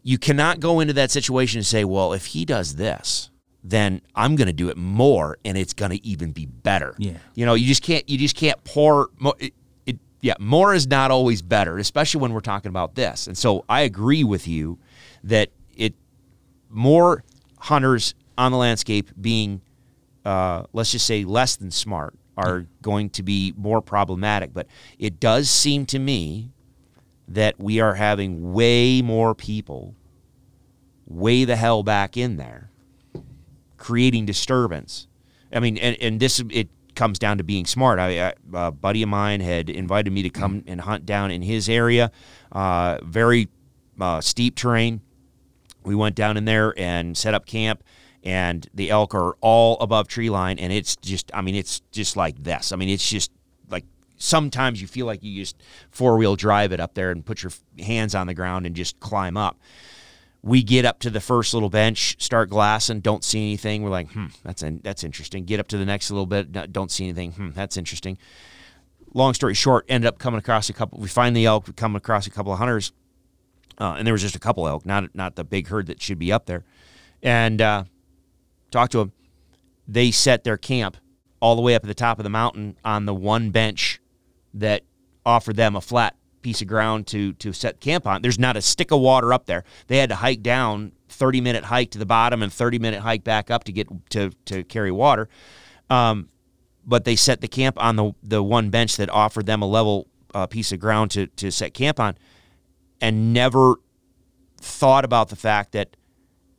you cannot go into that situation and say, "Well, if he does this." Then I'm going to do it more, and it's going to even be better. Yeah. you know, you just can't. You just can't pour. Mo- it, it, yeah, more is not always better, especially when we're talking about this. And so I agree with you that it more hunters on the landscape being, uh, let's just say, less than smart are going to be more problematic. But it does seem to me that we are having way more people way the hell back in there creating disturbance. I mean, and, and this it comes down to being smart. I, a buddy of mine had invited me to come and hunt down in his area, uh, very uh, steep terrain. We went down in there and set up camp, and the elk are all above tree line, and it's just, I mean, it's just like this. I mean, it's just sometimes you feel like you just four wheel drive it up there and put your hands on the ground and just climb up we get up to the first little bench, start glassing, don't see anything. We're like, hmm, that's that's interesting. Get up to the next little bit, don't see anything. Hmm, that's interesting. Long story short, ended up coming across a couple. We find the elk. We come across a couple of hunters, uh, and there was just a couple elk, not not the big herd that should be up there. And uh, talk to them. They set their camp all the way up at the top of the mountain on the one bench that offered them a flat piece of ground to to set camp on. There's not a stick of water up there. They had to hike down 30 minute hike to the bottom and 30 minute hike back up to get to to carry water. Um, but they set the camp on the the one bench that offered them a level uh, piece of ground to to set camp on, and never thought about the fact that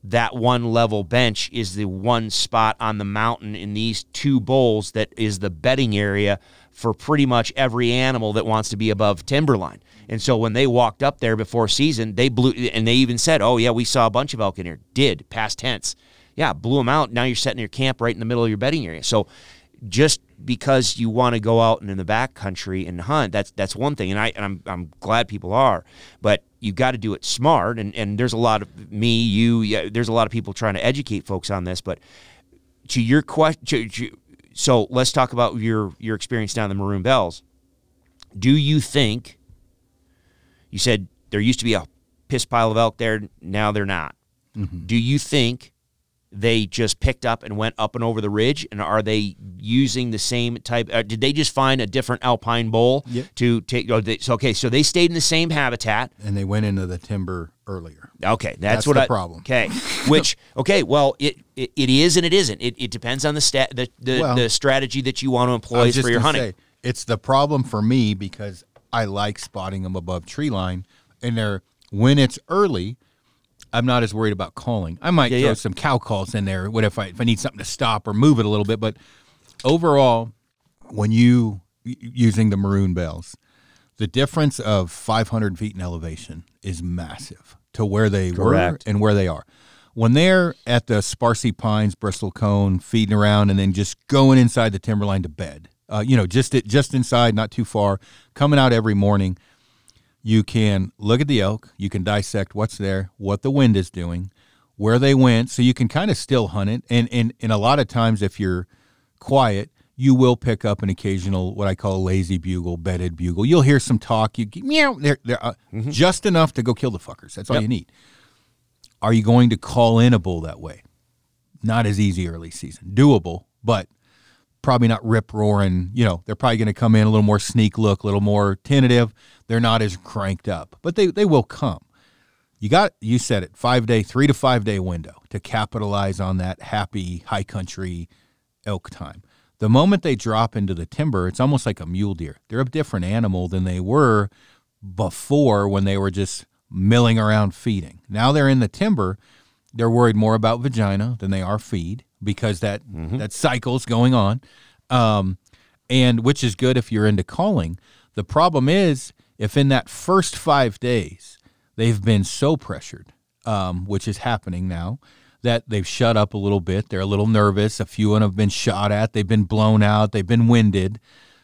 that one level bench is the one spot on the mountain in these two bowls that is the bedding area for pretty much every animal that wants to be above timberline. And so when they walked up there before season, they blew, and they even said, "Oh yeah, we saw a bunch of elk in here." Did past tense, yeah, blew them out. Now you're setting your camp right in the middle of your bedding area. So just because you want to go out and in the back country and hunt, that's that's one thing, and I and I'm I'm glad people are, but you got to do it smart. And and there's a lot of me, you, yeah, there's a lot of people trying to educate folks on this. But to your question, so let's talk about your your experience down the Maroon Bells. Do you think you said there used to be a piss pile of elk there. Now they're not. Mm-hmm. Do you think they just picked up and went up and over the ridge? And are they using the same type? Uh, did they just find a different alpine bowl yep. to take? Oh, they, so, okay, so they stayed in the same habitat, and they went into the timber earlier. Okay, that's, that's what the I, problem. Okay, which okay, well, it, it, it is and it isn't. It, it depends on the stat the the, Well, the strategy that you want to employ for your hunting. say, it's the problem for me because I like spotting them above tree line, and they're when it's early. I'm not as worried about calling. I might Yeah, throw yeah. some cow calls in there. What if I if I need something to stop or move it a little bit? But overall, when you using the maroon bells, the difference of 500 feet in elevation is massive to where they Correct. were and where they are. When they're at the Sparsey Pines, Bristlecone, feeding around, and then just going inside the timberline to bed, uh, you know, just it, just inside, not too far, coming out every morning. You can look at the elk. You can dissect what's there, what the wind is doing, where they went, so you can kind of still hunt it. And and and a lot of times, if you're quiet, you will pick up an occasional what I call lazy bugle, bedded bugle. You'll hear some talk. You meow, they're, they're uh, just enough to go kill the fuckers. That's all Yep. you need. Are you going to call in a bull that way? Not as easy early season. Doable, but probably not rip roaring. You know, they're probably going to come in a little more sneak look, a little more tentative. They're not as cranked up, but they, they will come. You got you said it five day, three to five day window to capitalize on that happy high country elk time. The moment they drop into the timber, it's almost like a mule deer. They're a different animal than they were before when they were just milling around feeding. Now they're in the timber. They're worried more about vagina than they are feed because that that cycle's going on, um, and which is good if you're into calling. The problem is if in that first five days they've been so pressured, um, which is happening now, that they've shut up a little bit. They're a little nervous. A few of them have been shot at. They've been blown out. They've been winded.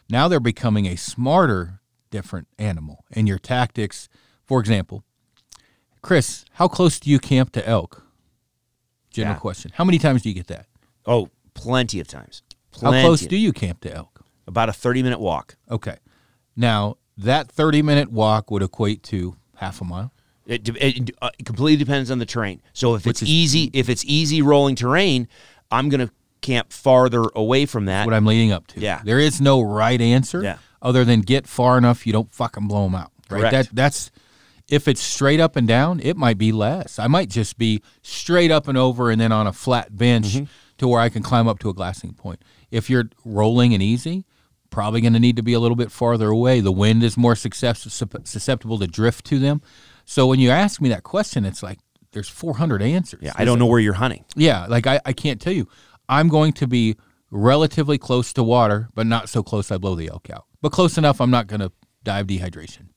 Now they're becoming a smarter, different animal. And your tactics, for example, Chris, how close do you camp to elk? General Yeah. question. How many times do you get that? Oh, plenty of times. How close do you camp to elk? About a thirty minute walk. Okay. Now, that 30 minute walk would equate to half a mile. It, de- it uh, completely depends on the terrain. So if Which it's is- easy, if it's easy rolling terrain, I'm gonna camp farther away from that. What I'm leading up to. Yeah. There is no right answer Yeah. other than get far enough you don't fucking blow them out. Right. Correct. That, that's if it's straight up and down, it might be less. I might just be straight up and over and then on a flat bench Mm-hmm. to where I can climb up to a glassing point. If you're rolling and easy, probably going to need to be a little bit farther away. The wind is more success- susceptible to drift to them. So when you ask me that question, it's like there's 400 answers. yeah, I don't know where you're hunting. Yeah, like I, I can't tell you. I'm going to be relatively close to water, but not so close I blow the elk out. But close enough I'm not going to dive dehydration.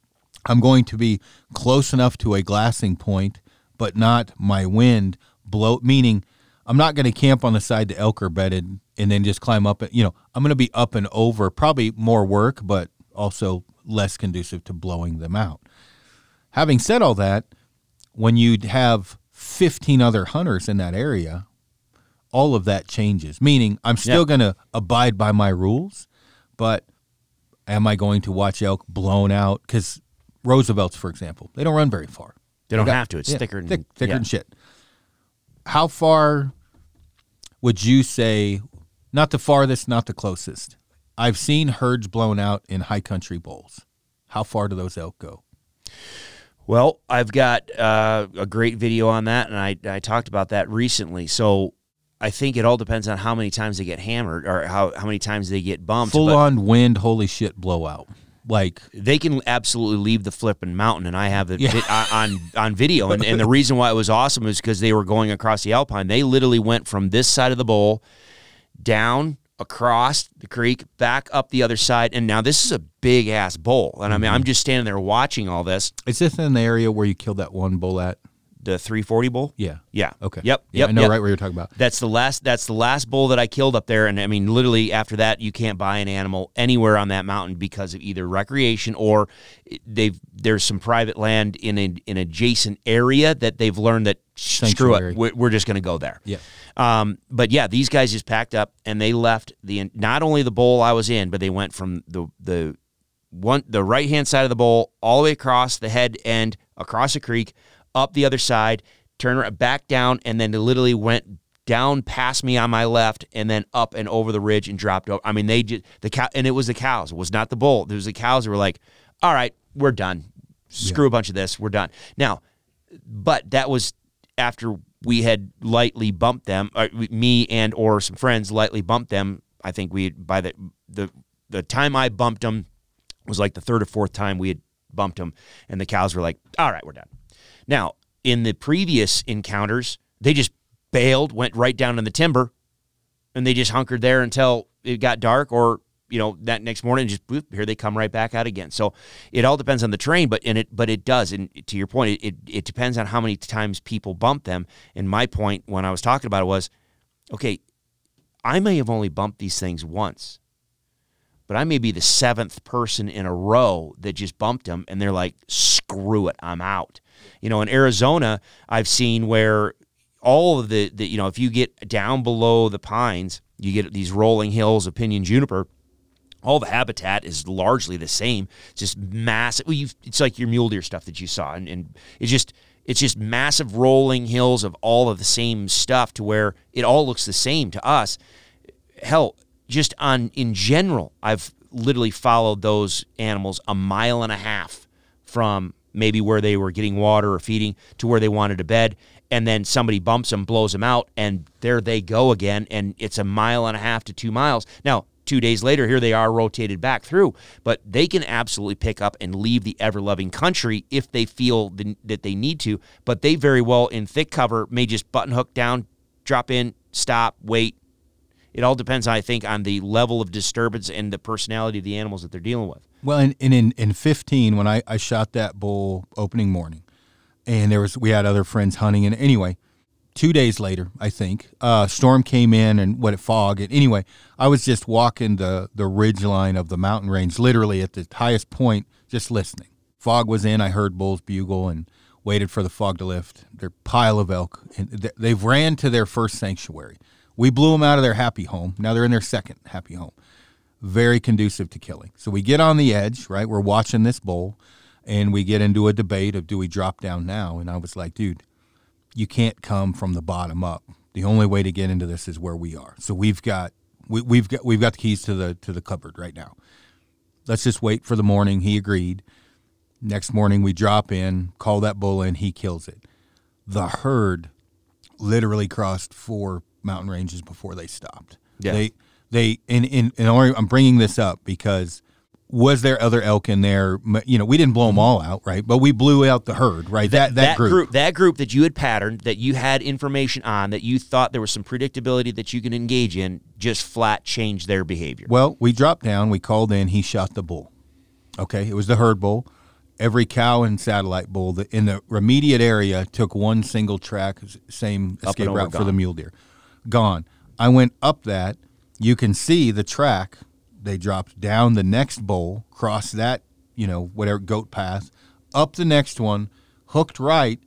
I'm going to be close enough to a glassing point, but not my wind blow meaning I'm not going to camp on the side the elk are bedded and then just climb up. You know, I'm going to be up and over, probably more work, but also less conducive to blowing them out. Having said all that, when you have 15 other hunters in that area, all of that changes. Meaning, I'm still Yeah. going to abide by my rules, but am I going to watch elk blown out? Because Roosevelt's, for example, they don't run very far. They don't got- have to. It's yeah, thicker than thick, thicker yeah. than shit. How far would you say? Not the farthest, not the closest. I've seen herds blown out in high country bowls. How far do those elk go? Well, I've got uh, a great video on that, and I, I talked about that recently. So I think it all depends on how many times they get hammered or how, how many times they get bumped. Full but- on wind, holy shit, blowout. Like they can absolutely leave the flipping mountain, and I have it vi- on on video. And, and the reason why it was awesome is because they were going across the Alpine. They literally went from this side of the bowl down across the creek, back up the other side, and now this is a big ass bowl. And I mean, mm-hmm. I'm just standing there watching all this. is this in the area where you killed that one bull at? The 340 bowl. Yeah. Yeah. Okay. Yep. Yeah, Yep. I know yep. right where you're talking about. That's the last. That's the last bull that I killed up there, and I mean, literally after that, you can't buy an animal anywhere on that mountain because of either recreation or they've there's some private land in an in adjacent area that they've learned that screw it, we're, we're just going to go there. Yeah. Um, but yeah, these guys just packed up and they left the not only the bowl I was in, but they went from the the one the right hand side of the bowl all the way across the head end, across the creek, up the other side, turn around, back down, and then they literally went down past me on my left and then up and over the ridge and dropped over. I mean, they just the cow and it was the cows. It was not the bull. It was the cows that were like, "All right, we're done. Screw a bunch of this. We're done." Now, but that was after we had lightly bumped them, uh, me and or some friends lightly bumped them. I think we by the the the time I bumped them was like the third or fourth time we had bumped them, and the cows were like, "All right, we're done." Now, in the previous encounters, they just bailed, went right down in the timber, and they just hunkered there until it got dark, or you know that next morning, just here they come right back out again. So it all depends on the terrain, but in it, but it does. And to your point, it it depends on how many times people bump them. And my point when I was talking about it was, okay, I may have only bumped these things once, but I may be the seventh person in a row that just bumped them, and they're like, screw it, I'm out. You know, in Arizona, I've seen where all of the, the you know, if you get down below the pines, you get these rolling hills of pinyon juniper. All the habitat is largely the same, just massive. Well, it's like your mule deer stuff that you saw, and, and it's just it's just massive rolling hills of all of the same stuff to where it all looks the same to us. Hell, just on in general, I've literally followed those animals a mile and a half from maybe where they were getting water or feeding to where they wanted to bed. And then somebody bumps them, blows them out, and there they go again. And it's a mile and a half to two miles. Now, two days later, here they are rotated back through. But they can absolutely pick up and leave the ever loving country if they feel the, that they need to. But they very well, in thick cover, may just button hook down, drop in, stop, wait. It all depends, I think, on the level of disturbance and the personality of the animals that they're dealing with. Well, and, and in in 15, when I, I shot that bull opening morning, and there was we had other friends hunting, and anyway, two days later, I think, uh, storm came in and what it fog. And anyway, I was just walking the the ridge line of the mountain range, literally at the highest point, just listening. Fog was in. I heard bulls bugle and waited for the fog to lift. Their pile of elk, and they've ran to their first sanctuary. We blew them out of their happy home. Now they're in their second happy home very conducive to killing. So we get on the edge, right? We're watching this bull and we get into a debate of do we drop down now? And I was like, dude, you can't come from the bottom up. The only way to get into this is where we are. So we've got we, we've got we've got the keys to the to the cupboard right now. Let's just wait for the morning. He agreed. Next morning we drop in, call that bull in, he kills it. The herd literally crossed four mountain ranges before they stopped. Yeah. They they and and, and I'm bringing this up because was there other elk in there? You know, we didn't blow them mm-hmm. all out, right? But we blew out the herd, right? That that, group. that group that you had patterned, that you had information on, that you thought there was some predictability that you can engage in, just flat changed their behavior. Well, we dropped down. We called in. He shot the bull. Okay, it was the herd bull. Every cow and satellite bull in the immediate area took one single track, same escape route for the mule deer. Gone. I went up that. You can see the track. They dropped down the next bowl, crossed that, you know, whatever goat path, up the next one, hooked right,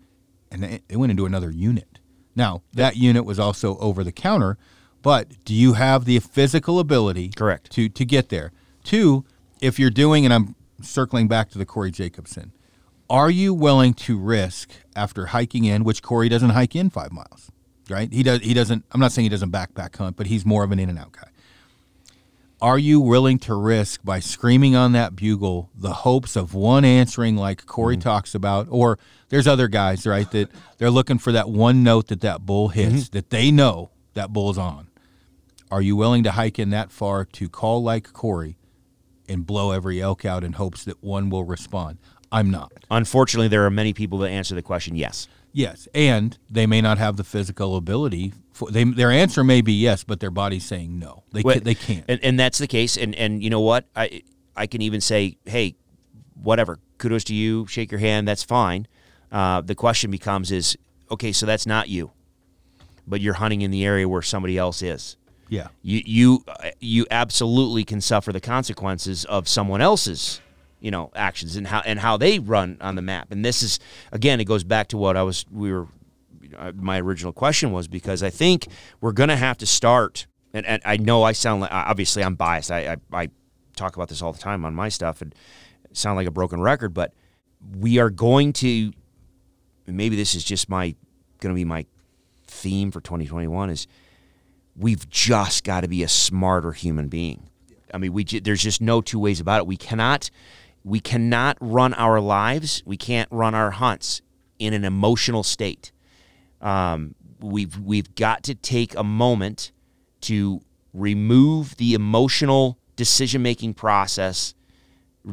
and they, they went into another unit. Now, that unit was also over the counter, but do you have the physical ability Correct. to to get there? Two, if you're doing and I'm circling back to the Corey Jacobson, are you willing to risk after hiking in, which Corey doesn't hike in 5 miles, right? He does he doesn't I'm not saying he doesn't backpack hunt, but he's more of an in and out guy. Are you willing to risk by screaming on that bugle the hopes of one answering like Corey mm-hmm. talks about, or there's other guys right that they're looking for that one note that that bull hits mm-hmm. that they know that bull's on. Are you willing to hike in that far to call like Corey and blow every elk out in hopes that one will respond. I'm not. Unfortunately, there are many people that answer the question yes. Yes, and they may not have the physical ability. For, they, their answer may be yes, but their body's saying no. They Well, ca- they can't. and, and that's the case. And and you know what? I I can even say, hey, whatever. Kudos to you. Shake your hand. That's fine. Uh, the question becomes is okay. So that's not you, but you're hunting in the area where somebody else is. yeah, You you uh, you absolutely can suffer the consequences of someone else's you know actions and how and how they run on the map. And this is again, it goes back to what I was we were uh, my original question was because I think we're going to have to start. And, and I know I sound like obviously I'm biased. I, I I talk about this all the time on my stuff and sound like a broken record, but we are going to. Maybe this is just my going to be my theme for 2021 is we've just got to be a smarter human being. I mean, we there's just no two ways about it. We cannot we cannot run our lives. We can't run our hunts in an emotional state. Um, we've we've got to take a moment to remove the emotional decision making process.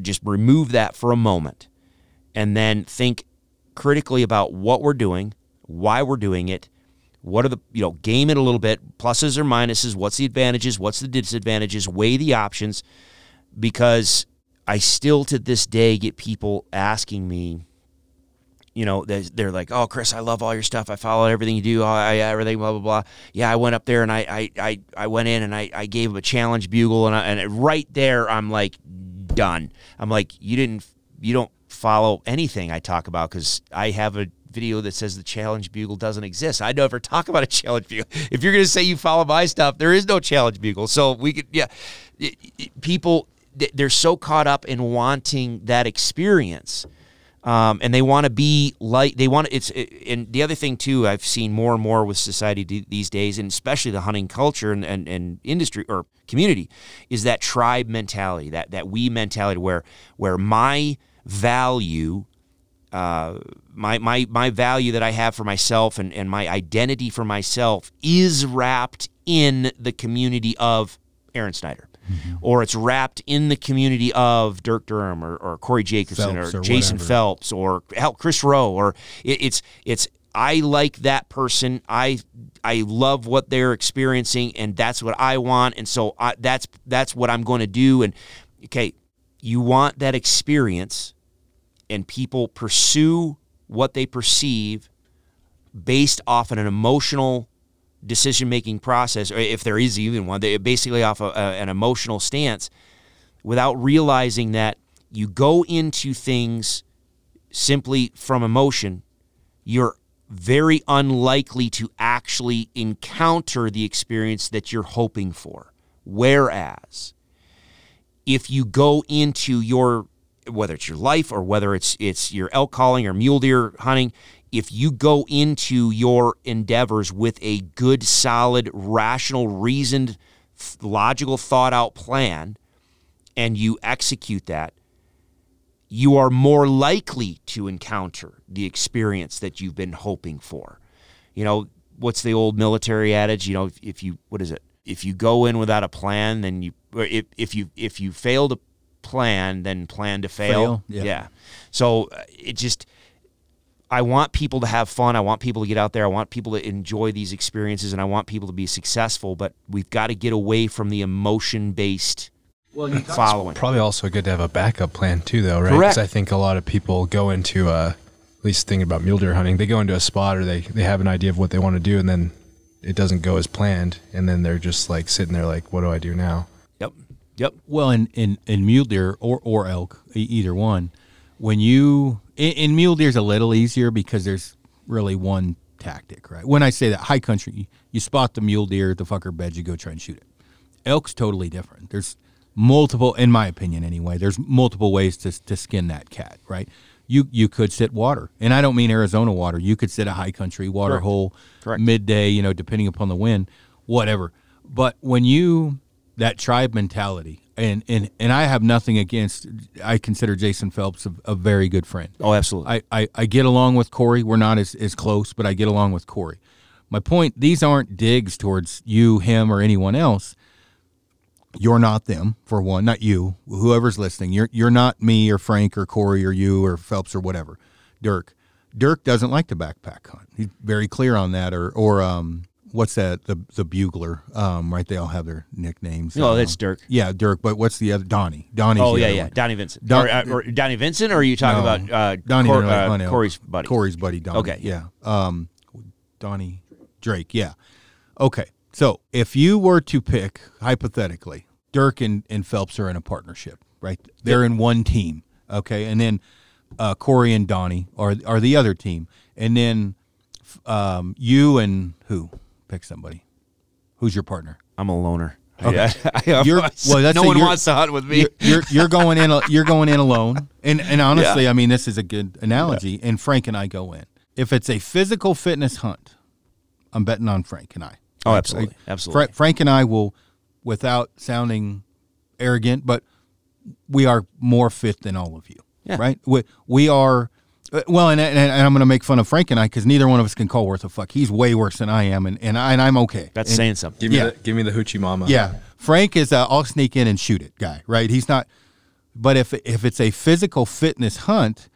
Just remove that for a moment, and then think critically about what we're doing, why we're doing it, what are the you know game it a little bit, pluses or minuses, what's the advantages, what's the disadvantages, weigh the options, because I still to this day get people asking me, you know, they're, like, "Oh, Chris, I love all your stuff. I follow everything you do. Oh, I, everything, blah blah blah." Yeah, I went up there and I I, I, I went in and I, I gave him a challenge bugle and I, and right there I'm like done. I'm like, you didn't you don't follow anything I talk about because I have a video that says the challenge bugle doesn't exist. I never talk about a challenge bugle. If you're going to say you follow my stuff, there is no challenge bugle. So we could, yeah, It- it- people they're so caught up in wanting that experience. Um, and they want to be like they want it's it, and the other thing too I've seen more and more with society these days and especially the hunting culture and, and, and industry or community is that tribe mentality that that we mentality where where my value uh, my, my, my value that I have for myself and, and my identity for myself is wrapped in the community of Aaron Snyder. Mm-hmm. Or it's wrapped in the community of Dirk Durham or, or Corey Jacobson Phelps or, or Jason whatever. Phelps or hell, Chris Roe or it, it's it's I like that person. I I love what they're experiencing and that's what I want and so I, that's that's what I'm going to do and okay, you want that experience and people pursue what they perceive based off of an emotional decision making process, or if there is even one, basically off of, uh, an emotional stance without realizing that you go into things simply from emotion, you're very unlikely to actually encounter the experience that you're hoping for. Whereas, if you go into your whether it's your life or whether it's it's your elk calling or mule deer hunting, if you go into your endeavors with a good, solid, rational, reasoned, logical, thought out plan, and you execute that, you are more likely to encounter the experience that you've been hoping for. You know, what's the old military adage? You know, if, if you what is it? If you go in without a plan, then you or if if you if you fail to plan, then plan to fail. Fail, yeah. So uh, it just I want people to have fun. I want people to get out there. I want people to enjoy these experiences and I want people to be successful, but we've got to get away from the emotion based well, following. Probably also good to have a backup plan too, though, right? Because I think a lot of people go into uh, at least thinking about mule deer hunting. They go into a spot or they they have an idea of what they want to do, and then it doesn't go as planned, and then they're just like sitting there like, what do I do now? Yep. Yep. Well, in, in, in mule deer or, or elk, e- either one, when you in, in mule is a little easier because there's really one tactic, right? When I say that high country, you, you spot the mule deer, the fucker bed, you go try and shoot it. Elk's totally different. There's multiple, in my opinion anyway. There's multiple ways to to skin that cat, right? You you could sit water, and I don't mean Arizona water. You could sit a high country water Correct. hole, Correct. midday, you know, depending upon the wind, whatever. But when you that tribe mentality, and and and I have nothing against. I consider Jason Phelps a, a very good friend. Oh, absolutely. I, I, I get along with Corey. We're not as, as close, but I get along with Corey. My point, these aren't digs towards you, him, or anyone else. You're not them, for one, not you. Whoever's listening, you're you're not me or Frank or Corey or you or Phelps or whatever. Dirk. Dirk doesn't like to backpack hunt. He's very clear on that. Or or um, what's that? The the bugler. Um, right? They all have their nicknames. No, Um, that's Dirk. Yeah, Dirk. But what's the other? Donnie. Donnie's Oh yeah, yeah, one. Donnie Vincent. Don- or, uh, or Donnie Vincent, or are you talking No. about uh, Donnie Cor- uh. Corey's buddy? Corey's buddy, Donnie. Okay. Yeah. Um, Donnie Drake. Yeah. Okay. So if you were to pick, hypothetically, Dirk and, and Phelps are in a partnership, right? They're in one team. Okay. And then uh, Corey and Donnie are, are the other team. And then um, you and who? Pick somebody. Who's your partner? I'm a loner. Okay. I, You're- well, that's no one wants to hunt with me. You're, you're you're going in. You're going in alone. And and honestly, I mean, this is a good analogy. And Frank and I go in. If it's a physical fitness hunt, I'm betting on Frank and I. Oh, absolutely, Fra- absolutely. Frank and I will, without sounding arrogant, but we are more fit than all of you. Yeah. Right. We we are. Uh, Well, and, and, and I'm going to make fun of Frank and I because neither one of us can call worth a fuck. He's way worse than I am, and and, I, and I'm okay. That's And- saying something. Give me Yeah. the give me the hoochie mama. yeah, Frank is a I'll sneak in and shoot it guy, right? He's not. But if if it's a physical fitness hunt,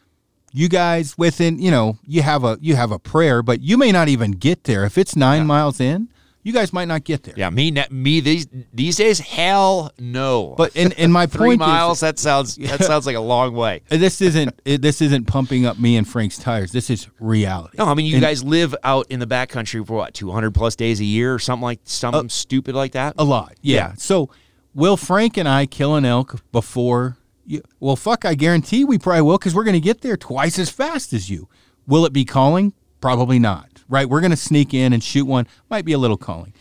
you guys within you know you have a you have a prayer, but you may not even get there. If it's nine miles in, you guys might not get there. Yeah, me, me these these days, hell no. But and, and my three point miles. is, that sounds that sounds like a long way. Uh, this isn't uh, this isn't pumping up me and Frank's tires. This is reality. No, I mean you And guys live out in the backcountry for what 200 plus days a year or something like something uh, stupid like that. a lot. Yeah. Yeah. So will Frank and I kill an elk before? You, well, fuck, I guarantee we probably will because we're going to get there twice as fast as you. Will it be calling? Probably not. Right? We're going to sneak in and shoot one. Might be a little calling.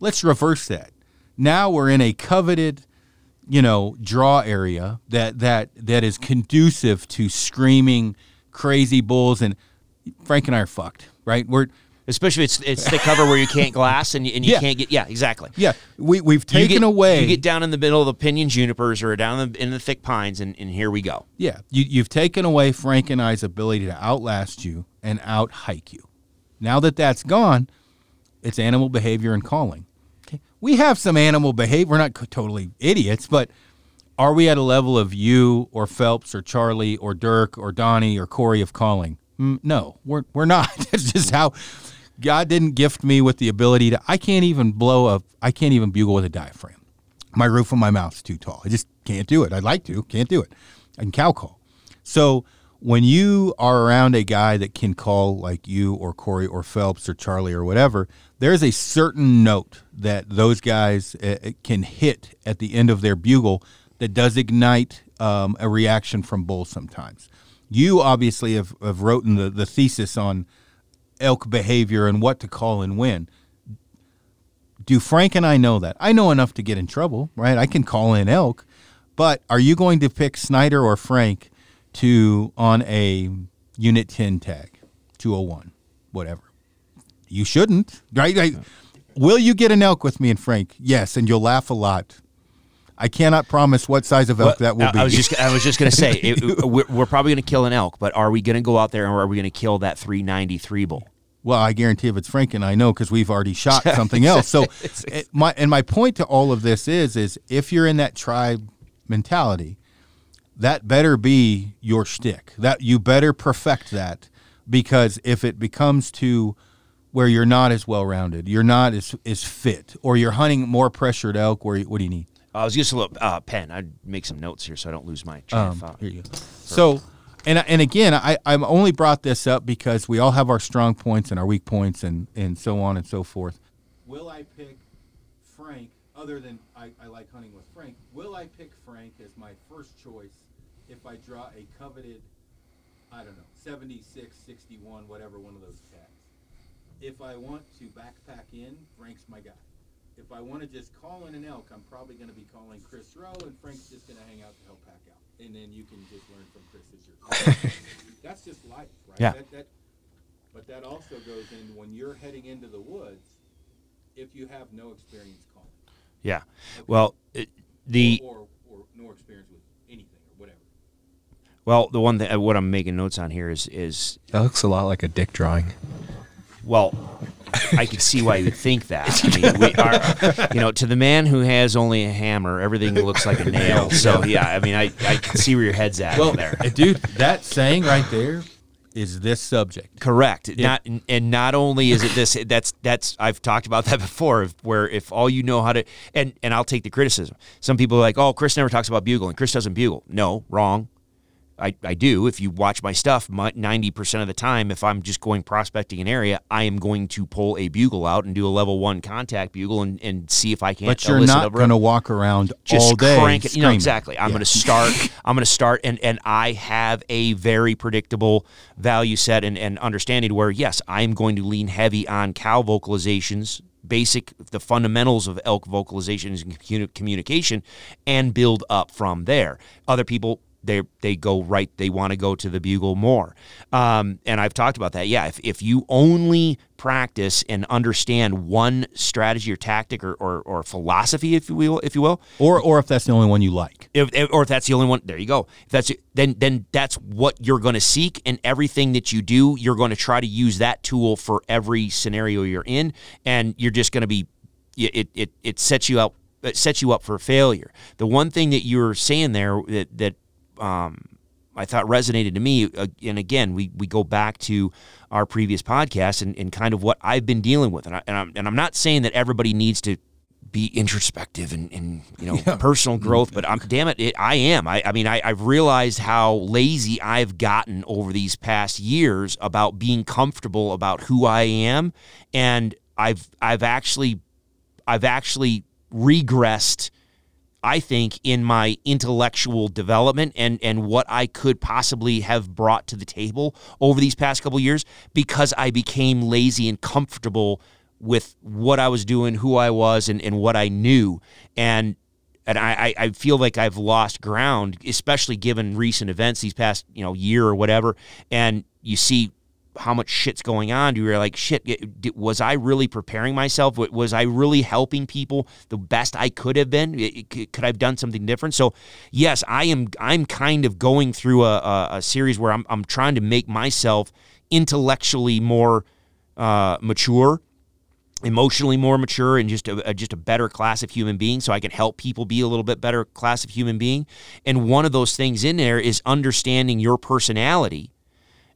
Let's reverse that. Now we're in a coveted, you know, draw area that that that is conducive to screaming crazy bulls and Frank and I are fucked. Right? We're Especially if it's it's the cover where you can't glass and you, and you Yeah. can't get yeah exactly. yeah. We we've You taken get- away. You get down in the middle of the pinyon junipers or down in the, in the thick pines, and, and here we go. Yeah, you, you've taken away Frank and I's ability to outlast you and out hike you. Now that that's gone, it's animal behavior and calling. Okay, we have some animal behavior. We're not totally idiots, but are we at a level of you or Phelps or Charlie or Dirk or Donnie or Corey of calling? Mm, no, we're we're not. That's just how God didn't gift me with the ability to. I can't even blow a. I can't even bugle with a diaphragm. My roof of my mouth's too tall. I just can't do it. I'd like to, can't do it. I can cow call. So when you are around a guy that can call like you or Corey or Phelps or Charlie or whatever, there's a certain note that those guys uh, can hit at the end of their bugle that does ignite um, a reaction from bulls sometimes. You obviously have, have written the, the thesis on elk behavior and what to call and when do Frank and I know that? I know enough to get in trouble, right? I can call in elk, but are you going to pick Snyder or Frank to on a unit 10 tag, 201, whatever? You shouldn't, right? Like, will you get an elk with me and Frank? Yes, and you'll laugh a lot. I cannot promise what size of elk that will I, be. I was just I was just gonna say it, we're, we're probably gonna kill an elk, but are we gonna go out there and are we gonna kill that 393 bull? Well, I guarantee if it's Frank and I know because we've already shot something else. So, it, eh, my and my point to all of this is is if you're in that tribe mentality, that better be your shtick. That you better perfect that because if it becomes to where you're not as well rounded, you're not as as fit, or you're hunting more pressured elk, where you, what do you need? I was just a little uh, pen. I'd make some notes here so I don't lose my train of Um, thought. here you go. So, and and again, I I'm only brought this up because we all have our strong points and our weak points and and so on and so forth. Will I pick? Other than I, I like hunting with Frank, will I pick Frank as my first choice if I draw a coveted, I don't know, 76, 61, whatever one of those tags? If I want to backpack in, Frank's my guy. If I want to just call in an elk, I'm probably going to be calling Chris Roe, and Frank's just going to hang out to help pack out, and then you can just learn from Chris as your. That's just life, right? Yeah. That, that, but that also goes in when you're heading into the woods. If you have no experience calling, Yeah. Well, it, the or, or, or no experience with anything or whatever. well the one that what I'm making notes on here is is That looks a lot like a dick drawing. well I could see why you would think that. I mean, we are, you know, to the man who has only a hammer, everything looks like a nail. So yeah, I mean, I, I can see where your head's at well, there. dude, that saying right there is this subject. Correct. Not and not only is it this that's that's I've talked about that before where if all you know how to and and I'll take the criticism. Some people are like, "Oh, Chris never talks about bugling. Chris doesn't bugle." No, wrong. I, I do. If you watch my stuff, ninety percent of the time, if I'm just going prospecting an area, I am going to pull a bugle out and do a level one contact bugle and, and see if I can. But you're not going to walk around just all day. Crank it. You know exactly. I'm yeah. going to start. I'm going to start, and and I have a very predictable value set and, and understanding where yes, I am going to lean heavy on cow vocalizations basic the fundamentals of elk vocalizations and communication and build up from there other people they they go right they want to go to the bugle more. Um, and i've talked about that. Yeah if, if you only practice and understand one strategy or tactic or, or, or philosophy if you will if you will or or if that's the only one you like. If, or if that's the only one there you go. If that's then then that's what you're going to seek and everything that you do. You're going to try to use that tool for every scenario you're in and you're just going to be it, it it sets you up it sets you up for failure. The one thing that you're saying there that that um, I thought resonated to me. Uh, and again, we, we go back to our previous podcast and, and kind of what I've been dealing with. And, I, and, I'm, and I'm not saying that everybody needs to be introspective and, and you know yeah. personal growth but i'm damn it, it i am i, I mean I, i've realized how lazy i've gotten over these past years about being comfortable about who i am and i've i've actually i've actually regressed I think, in my intellectual development and, and what I could possibly have brought to the table over these past couple years because I became lazy and comfortable with what I was doing, who I was, and, and what I knew. And and I, I feel like I've lost ground, especially given recent events these past, you know, year or whatever. And you see how much shit's going on. Do you were like shit was i really preparing myself? Was i really helping people the best i could have been? Could i've done something different? So yes i am i'm kind of going through a, a, a series where I'm, I'm trying to make myself intellectually more uh, mature emotionally more mature and just a, just a better class of human being so I can help people be a little bit better class of human being. And one of those things in there is understanding your personality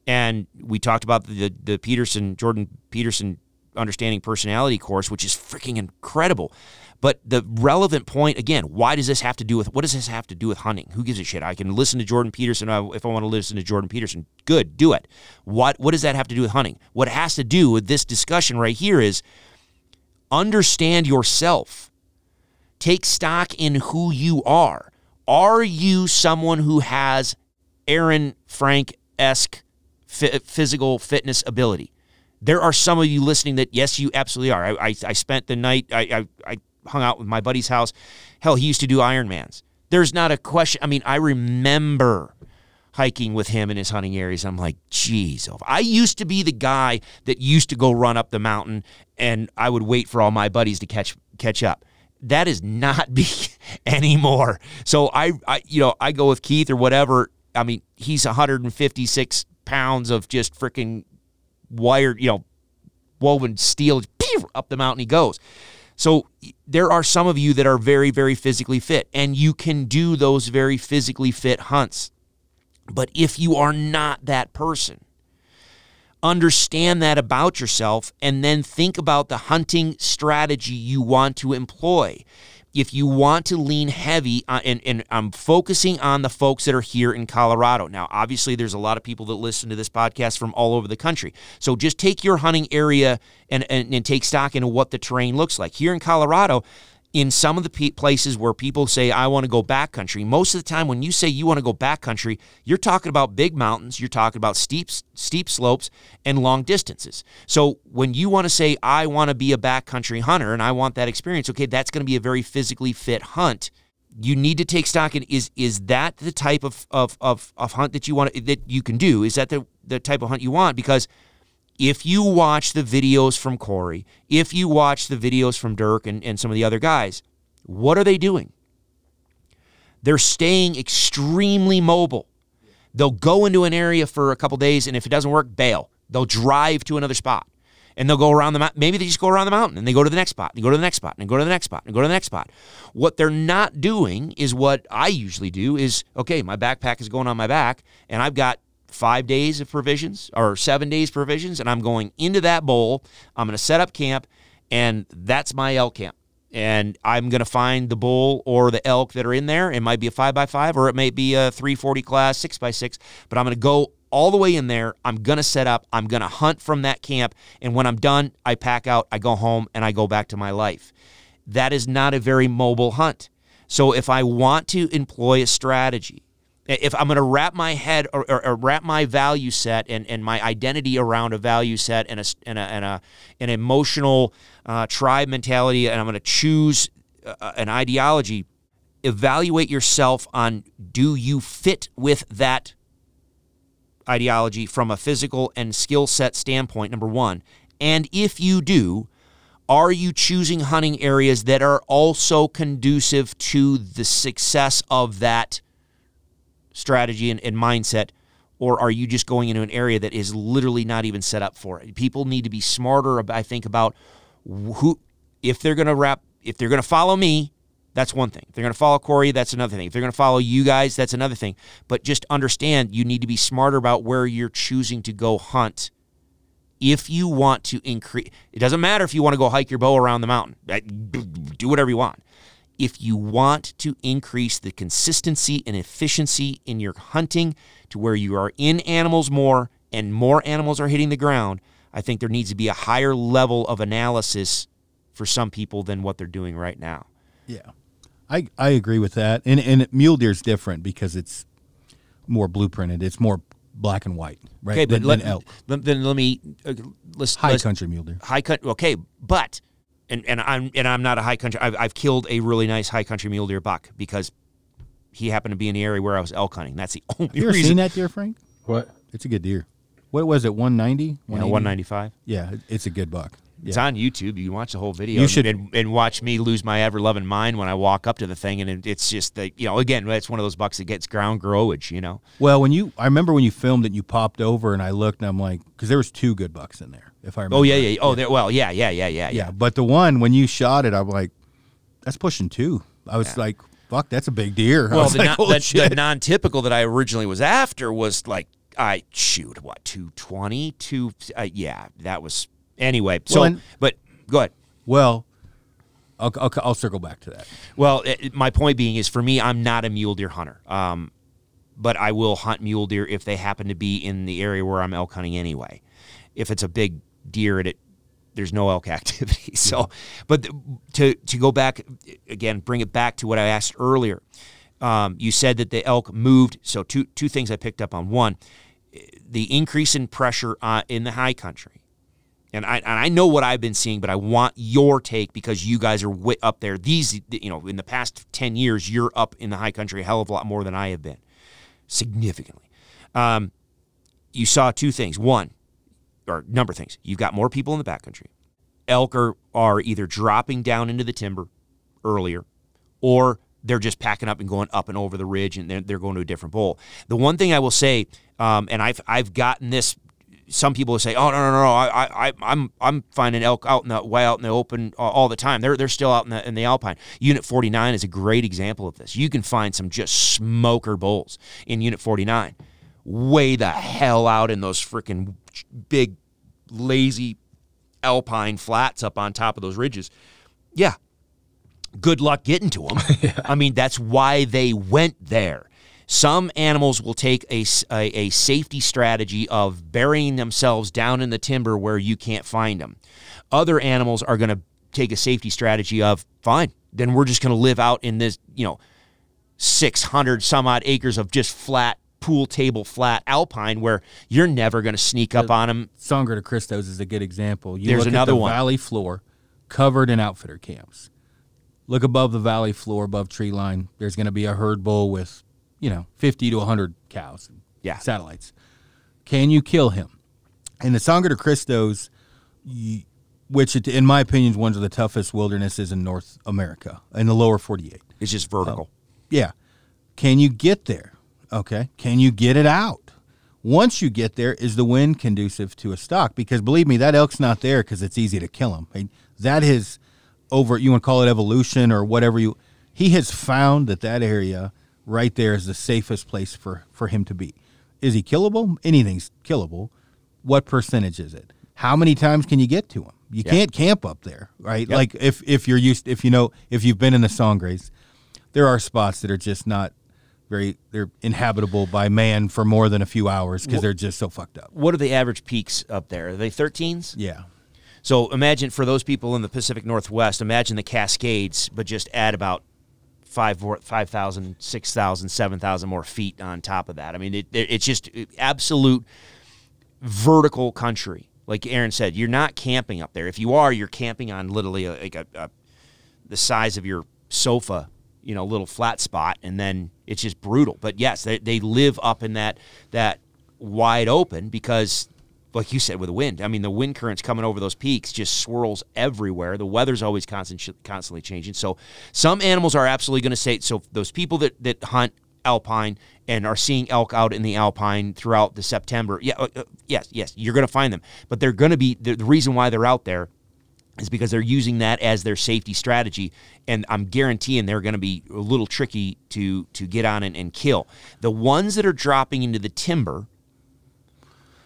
and we talked about the, the Peterson, Jordan Peterson understanding personality course, which is freaking incredible. But the relevant point again, why does this have to do with what does this have to do with hunting? Who gives a shit? I can listen to Jordan Peterson if I want to listen to Jordan Peterson. Good, do it. What what does that have to do with hunting? What it has to do with this discussion right here is understand yourself. Take stock in who you are. Are you someone who has Aaron Frank esque physical fitness ability. There are some of you listening that, yes, you absolutely are. I, I, I spent the night, I, I, I hung out with my buddy's house. Hell, he used to do Ironmans. There's not a question. I mean, I remember hiking with him in his hunting areas. I'm like, geez, I used to be the guy that used to go run up the mountain and I would wait for all my buddies to catch catch up. That is not me anymore. So I, I you know, I go with Keith or whatever. I mean, he's 156 pounds of just freaking wired, you know, woven steel. Up the mountain he goes. So there are some of you that are very, very physically fit, and you can do those very physically fit hunts. But if you are not that person, understand that about yourself and then think about the hunting strategy you want to employ if you want to lean heavy, uh, and, and I'm focusing on the folks that are here in Colorado. Now, obviously, there's a lot of people that listen to this podcast from all over the country. So just take your hunting area and, and, and take stock into what the terrain looks like. Here in Colorado, in some of the places where people say I want to go backcountry, most of the time when you say you want to go backcountry, you're talking about big mountains, you're talking about steep steep slopes and long distances. So when you want to say I want to be a backcountry hunter and I want that experience, okay, that's going to be a very physically fit hunt. You need to take stock in is is that the type of, of, of, of hunt that you want that you can do? Is that the, the type of hunt you want? Because if you watch the videos from Corey, if you watch the videos from Dirk and, and some of the other guys, what are they doing? They're staying extremely mobile. They'll go into an area for a couple days, and if it doesn't work, bail. They'll drive to another spot. and they'll go around the mountain. Maybe they just go around the mountain and they go to the next spot, and go to the next spot, and go to the next spot, and go to the next spot. What they're not doing is what I usually do is okay, my backpack is going on my back, and I've got five days of provisions or seven days provisions, and I'm going into that bowl. I'm going to set up camp, and that's my elk camp. And I'm going to find the bull or the elk that are in there. It might be a five by five, or it may be a 340 class six by six. But I'm going to go all the way in there. I'm going to set up. I'm going to hunt from that camp. And when I'm done, I pack out, I go home, and I go back to my life. That is not a very mobile hunt. So if I want to employ a strategy, if I'm going to wrap my head or, or, or, wrap my value set and, and my identity around a value set and a and a, and a an emotional uh, tribe mentality, and I'm going to choose uh, an ideology, evaluate yourself on do you fit with that ideology from a physical and skill set standpoint. Number one, and if you do, are you choosing hunting areas that are also conducive to the success of that? Strategy and, and mindset or are you just going into an area that is literally not even set up for it? People need to be smarter, I think, about who, if they're going to wrap, if they're going to follow me, that's one thing. If they're going to follow Corey, that's another thing. If they're going to follow you guys, that's another thing. But just understand you need to be smarter about where you're choosing to go hunt. If you want to increase, it doesn't matter if you want to go hike your bow around the mountain. Do whatever you want if you want to increase the consistency and efficiency in your hunting to where you are in animals more and more animals are hitting the ground, I think there needs to be a higher level of analysis for some people than what they're doing right now. Yeah. I, I agree with that. And and mule deer is different because it's more blueprinted. It's more black and white, right? Okay, but than, let, than elk. then let me uh, let's high let's, country mule deer. High country. Okay, but and, and I'm and I'm not a high country. I've, I've killed a really nice high country mule deer buck because he happened to be in the area where I was elk hunting. That's the only you ever reason. seen that deer, Frank? What? It's a good deer. What was it? One ninety. Yeah, 195. Yeah, it's a good buck. It's on YouTube. You can watch the whole video. You should- and, and watch me lose my ever loving mind when I walk up to the thing, and it's just that you know. Again, it's one of those bucks that gets ground growage. You know. Well, when you, I remember when you filmed it, you popped over and I looked and I'm like, because there was two good bucks in there, if I remember. Oh yeah, yeah. Oh, there. Well, yeah, yeah, yeah, yeah, yeah. But the one when you shot it, I'm like, that's pushing two. I was like, fuck, that's a big deer. Well, the, like, non, the, the non-typical that I originally was after was like I shoot what 220, two. Uh, yeah, that was anyway. So, Well, and- but go ahead. well, I'll, I'll, I'll circle back to that. Well, it, my point being is for me, I'm not a mule deer hunter. Um, but I will hunt mule deer if they happen to be in the area where I'm elk hunting anyway. If it's a big deer and it there's no elk activity. So, but to to go back again, bring it back to what I asked earlier. Um, you said that the elk moved. So two two things I picked up on. One, the increase in pressure uh, in the high country. And I, and I know what I've been seeing, but I want your take because you guys are up there. These, you know, in the past 10 years, you're up in the high country a hell of a lot more than I have been, significantly. Um, you saw two things. One, or number of things. You've got more people in the backcountry. Elk are, are either dropping down into the timber earlier or they're just packing up and going up and over the ridge and they're, they're going to a different bowl. The one thing I will say, um, and I've, I've gotten this some people will say, "Oh no, no, no, no! I, I, I'm, I'm finding elk out in the way out in the open all, all the time. They're, they're still out in the in the alpine." Unit 49 is a great example of this. You can find some just smoker bulls in Unit 49, way the hell out in those freaking big, lazy alpine flats up on top of those ridges. Yeah, good luck getting to them. I mean, that's why they went there. Some animals will take a a safety strategy of burying themselves down in the timber where you can't find them. Other animals are going to take a safety strategy of, fine, then we're just going to live out in this, you know, 600 some odd acres of just flat, pool table flat alpine where you're never going to sneak up on them. Sangre de Cristos is a good example. You There's look another at the one. valley floor covered in outfitter camps. Look above the valley floor, above tree line. There's going to be a herd bull with, you know, 50 to 100 cows, and Yeah. satellites. Can you kill him? And the Sangre de Cristos, which in my opinion is one of the toughest wildernesses in North America, in the lower 48. It's just vertical. Yeah. Can you get there? Okay. Can you get it out? Once you get there, is the wind conducive to a stock? Because believe me, that elk's not there because it's easy to kill him. I mean, that is over. You want to call it evolution or whatever you. He has found that that area right there is the safest place for for him to be. Is he killable? Anything's killable. What percentage is it? How many times can you get to him? You Yeah. can't camp up there, right? Yep. Like if if you're used, if you know, if you've been in the Sangres, there are spots that are just not they're inhabitable by man for more than a few hours because they're just so fucked up. What are the average peaks up there? Are they 13s? Yeah. So imagine for those people in the Pacific Northwest, imagine the Cascades, but just add about five, more- 5,000, 6,000, 7,000 more feet on top of that. I mean, it, it- it's just absolute vertical country. Like Aaron said, you're not camping up there. If you are, you're camping on literally a, like a, a, the size of your sofa, you know, little flat spot, and then it's just brutal. But yes, they, they live up in that that wide open because, like you said, with the wind. I mean, the wind currents coming over those peaks just swirls everywhere. The weather's always constant, constantly changing. So some animals are absolutely going to say. So those people that that hunt alpine and are seeing elk out in the alpine throughout the September, yeah, uh, uh, yes, yes, you're going to find them. But they're going to be the, the reason why they're out there is because they're using that as their safety strategy and i'm guaranteeing they're going to be a little tricky to to get on and, and kill. The ones that are dropping into the timber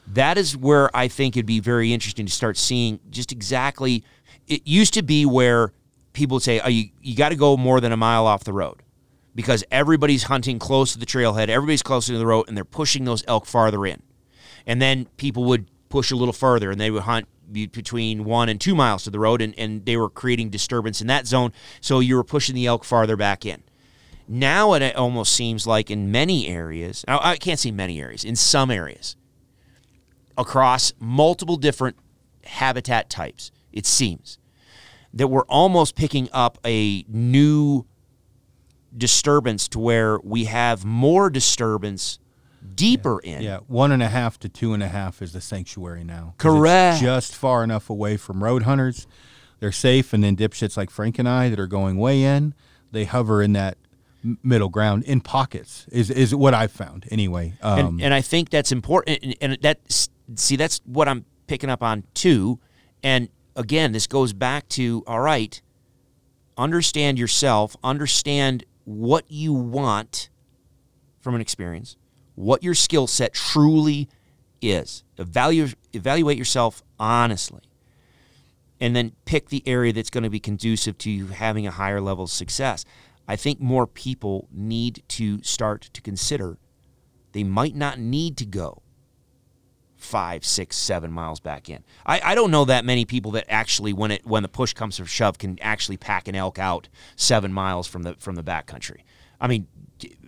that is where i think it'd be very interesting to start seeing just exactly it used to be where people would say oh, you, you got to go more than a mile off the road because everybody's hunting close to the trailhead everybody's closer to the road and they're pushing those elk farther in. And then people would push a little further and they would hunt between one and two miles to the road and, and they were creating disturbance in that zone. So you were pushing the elk farther back in. Now it uh, almost seems like in many areas I I can't say many areas in some areas across multiple different habitat types it seems that we're almost picking up a new disturbance to where we have more disturbance deeper in Yeah, one and a half to two and a half is the sanctuary now. Correct. just far enough away from road hunters. They're safe, and then dipshits like Frank and I that are going way in, they hover in that middle ground in pockets. Is is what I've found anyway. Um, and, and I think that's important. And, and that see, that's what I'm picking up on too. And again, this goes back to all right. Understand yourself. Understand what you want from an experience. What your skill set truly is. Evaluate evaluate yourself honestly, and then pick the area that's going to be conducive to you having a higher level of success. I think more people need to start to consider they might not need to go five, six, seven miles back in. I, I don't know that many people that actually, when it when the push comes to shove, can actually pack an elk out seven miles from the from the backcountry. I mean,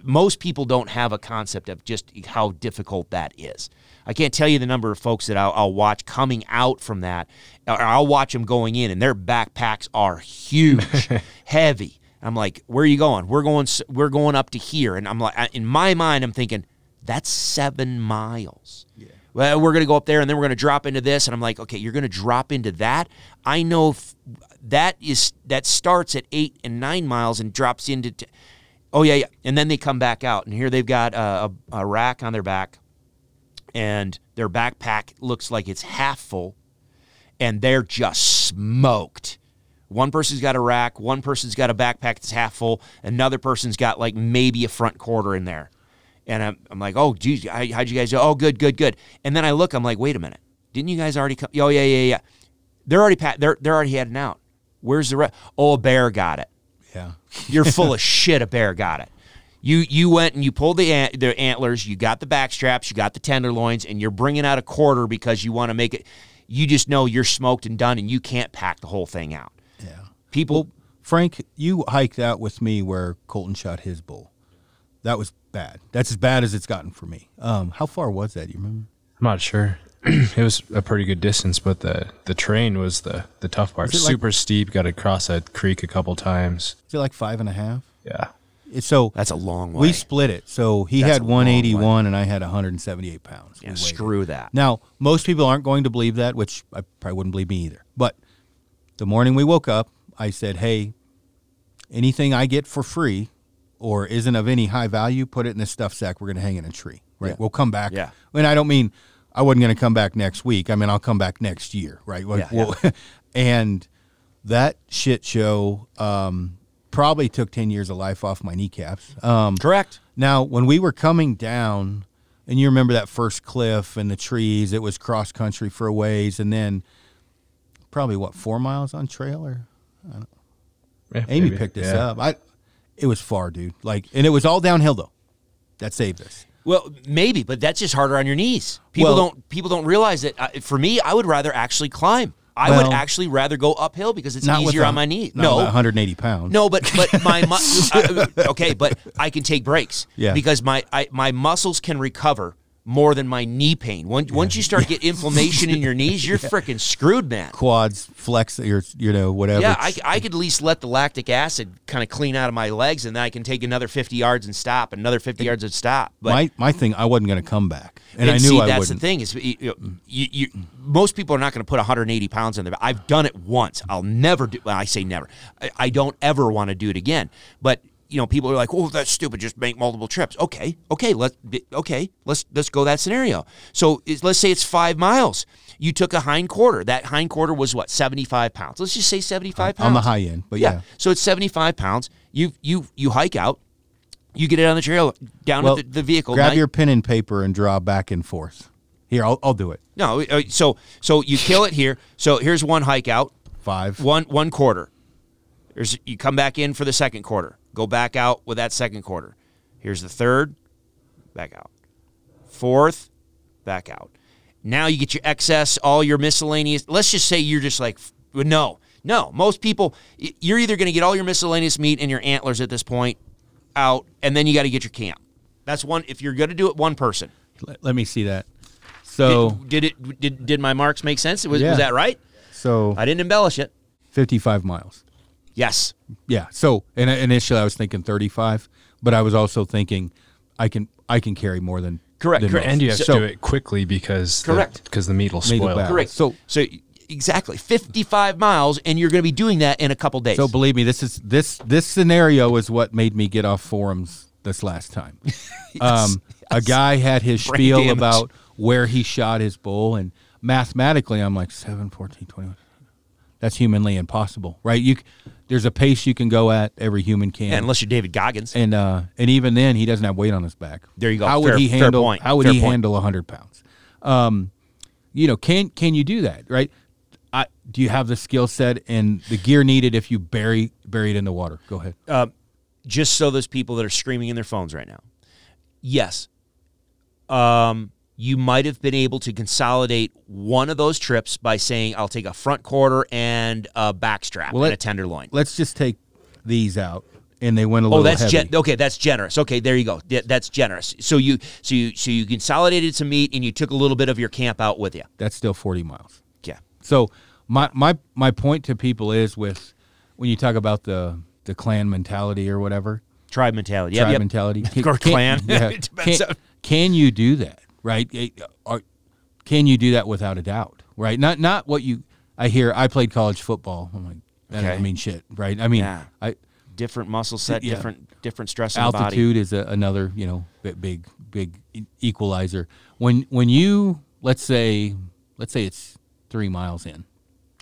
most people don't have a concept of just how difficult that is. I can't tell you the number of folks that I'll, I'll watch coming out from that, or I'll watch them going in, and their backpacks are huge, heavy. I'm like, where are you going? We're going. We're going up to here, and I'm like, in my mind, I'm thinking that's seven miles. Well, we're going to go up there, and then we're going to drop into this, and I'm like, okay, you're going to drop into that. I know f- that is that starts at eight and nine miles and drops into. T- oh yeah, yeah, and then they come back out, and here they've got a, a, a rack on their back, and their backpack looks like it's half full, and they're just smoked. One person's got a rack, one person's got a backpack that's half full, another person's got like maybe a front quarter in there. And I'm, I'm like, oh, geez, how, how'd you guys do? Oh, good, good, good. And then I look, I'm like, wait a minute, didn't you guys already come? Oh, yeah, yeah, yeah. They're already pa- they're they're already heading out. Where's the rest? Oh, a bear got it. Yeah, You're full of shit. A bear got it. You you went and you pulled the ant, the antlers. You got the back straps. You got the tenderloins, and you're bringing out a quarter because you want to make it. You just know you're smoked and done, and you can't pack the whole thing out. yeah. People, Frank, you hiked out with me where Colton shot his bull. That was bad. That's as bad as it's gotten for me. Um, how far was that? Do you remember? I'm not sure. it was a pretty good distance, but the the terrain was the the tough part. Was it like- Super steep. Got to cross a creek a couple times. Is it like five and a half? Yeah. It's so that's a long way. we split it. So he That's had a long 181 and I had 178 pounds. We yeah, weighed it. screw that. Now, most people aren't going to believe that, which I probably wouldn't believe me either. But the morning we woke up, I said, "Hey, anything I get for free or isn't of any high value, put it in this stuff sack. We're going to hang in a tree. Right. Yeah. We'll come back. Yeah. And I don't mean I wasn't going to come back next week. I mean I'll come back next year. Right. Like, Yeah. we'll- and that shit show um, probably took ten years of life off my kneecaps. Um, Correct. now, when we were coming down, and you remember that first cliff and the trees, it was cross country for a ways, and then probably what four miles on trail or Yeah, Amy maybe. picked us Yeah. up. I, it was far, dude. Like, and it was all downhill though. That saved us. Well, maybe, but that's just harder on your knees. People Well- don't people don't realize that. Uh, for me, I would rather actually climb. I Well- would actually rather go uphill because it's easier a- on my knee. not No, with 180 pounds. No, but but my mu- uh, okay, but I can take breaks. Yeah. Because my I, my muscles can recover more than my knee pain. Once once you start get inflammation in your knees, you're freaking screwed, man. Quads flex your, you know, whatever. Yeah, I, I could at least let the lactic acid kind of clean out of my legs, and then I can take another 50 yards and stop, another 50 yards and stop. But my my thing, I wasn't going to come back, and, I knew see, I that's wouldn't. the thing is, you, you, you, you- most people are not going to put 180 pounds on their back. I've done it once. I'll never do. Well, I say never. I, I don't ever want to do it again. But you know, people are like, "Oh, that's stupid. Just make multiple trips." Okay, okay, let's okay, let's let's go that scenario. So let's say it's five miles. You took a hind quarter. That hind quarter was what 75 pounds. Let's just say 75 pounds on the high end, but yeah. So it's 75 pounds. You you you hike out. You get it on the trail down Well, to the, the vehicle. grab Now- your pen and paper and draw back and forth. Here, I'll, I'll do it. No, uh, so so you kill it here. So here's one hike out, Five. one one quarter. There's you come back in for the second quarter. Go back out with that second quarter. Here's the third, back out. Fourth, back out. Now you get your excess, all your miscellaneous. Let's just say you're just like no, no. Most people, you're either going to get all your miscellaneous meat and your antlers at this point out, and then you got to get your camp. That's one. If you're going to do it, one person. Let, let me see that. So, did, did it? Did did my marks make sense? Was, Yeah. was that right? so I didn't embellish it. 55 miles. Yes. Yeah. So, and initially I was thinking 35, but I was also thinking I can I can carry more than Correct, than correct. most. And you have So- to do it quickly because Correct. because the, meat will Meat will spoil. Correct. So- so exactly 55 miles, and you're going to be doing that in a couple days. So believe me, this is this this scenario is what made me get off forums this last time. um, A guy had his Brain spiel damage. about where he shot his bull, and mathematically, I'm like 7, 14, 21. That's humanly impossible, right? You, c- there's a pace you can go at. Every human can. Yeah, unless you're David Goggins. and uh, and even then, he doesn't have weight on his back. There you go. How Fair- would he handle? point. How would Fair he point. handle hundred pounds? Um, you know, can can you do that? Right? I, do you have the skill set and the gear needed if you bury bury it in the water? Go ahead. Uh, just so those people that are screaming in their phones right now. Yes. Um, you might have been able to consolidate one of those trips by saying, I'll take a front quarter and a back strap Well, and let- a tenderloin. Let's just take these out, and they went a little. Oh, that's gen- okay. That's generous. Okay, there you go. That's generous. So you, so you, so you consolidated some meat and you took a little bit of your camp out with you. That's still forty miles. Yeah. So my my my point to people is with when you talk about the the clan mentality or whatever, Tribe mentality. Tribe yep. mentality, Or clan. yeah, can, can you do that? Right? Eh, Or can you do that without a doubt? Right? Not not what you. I hear. I played college football. I'm like that Okay. doesn't mean shit. Right? I mean, Yeah. I Different muscle set, Yeah. different different stress on the body. altitude is a, another you know bi- big big equalizer when when you let's say let's say it's three miles in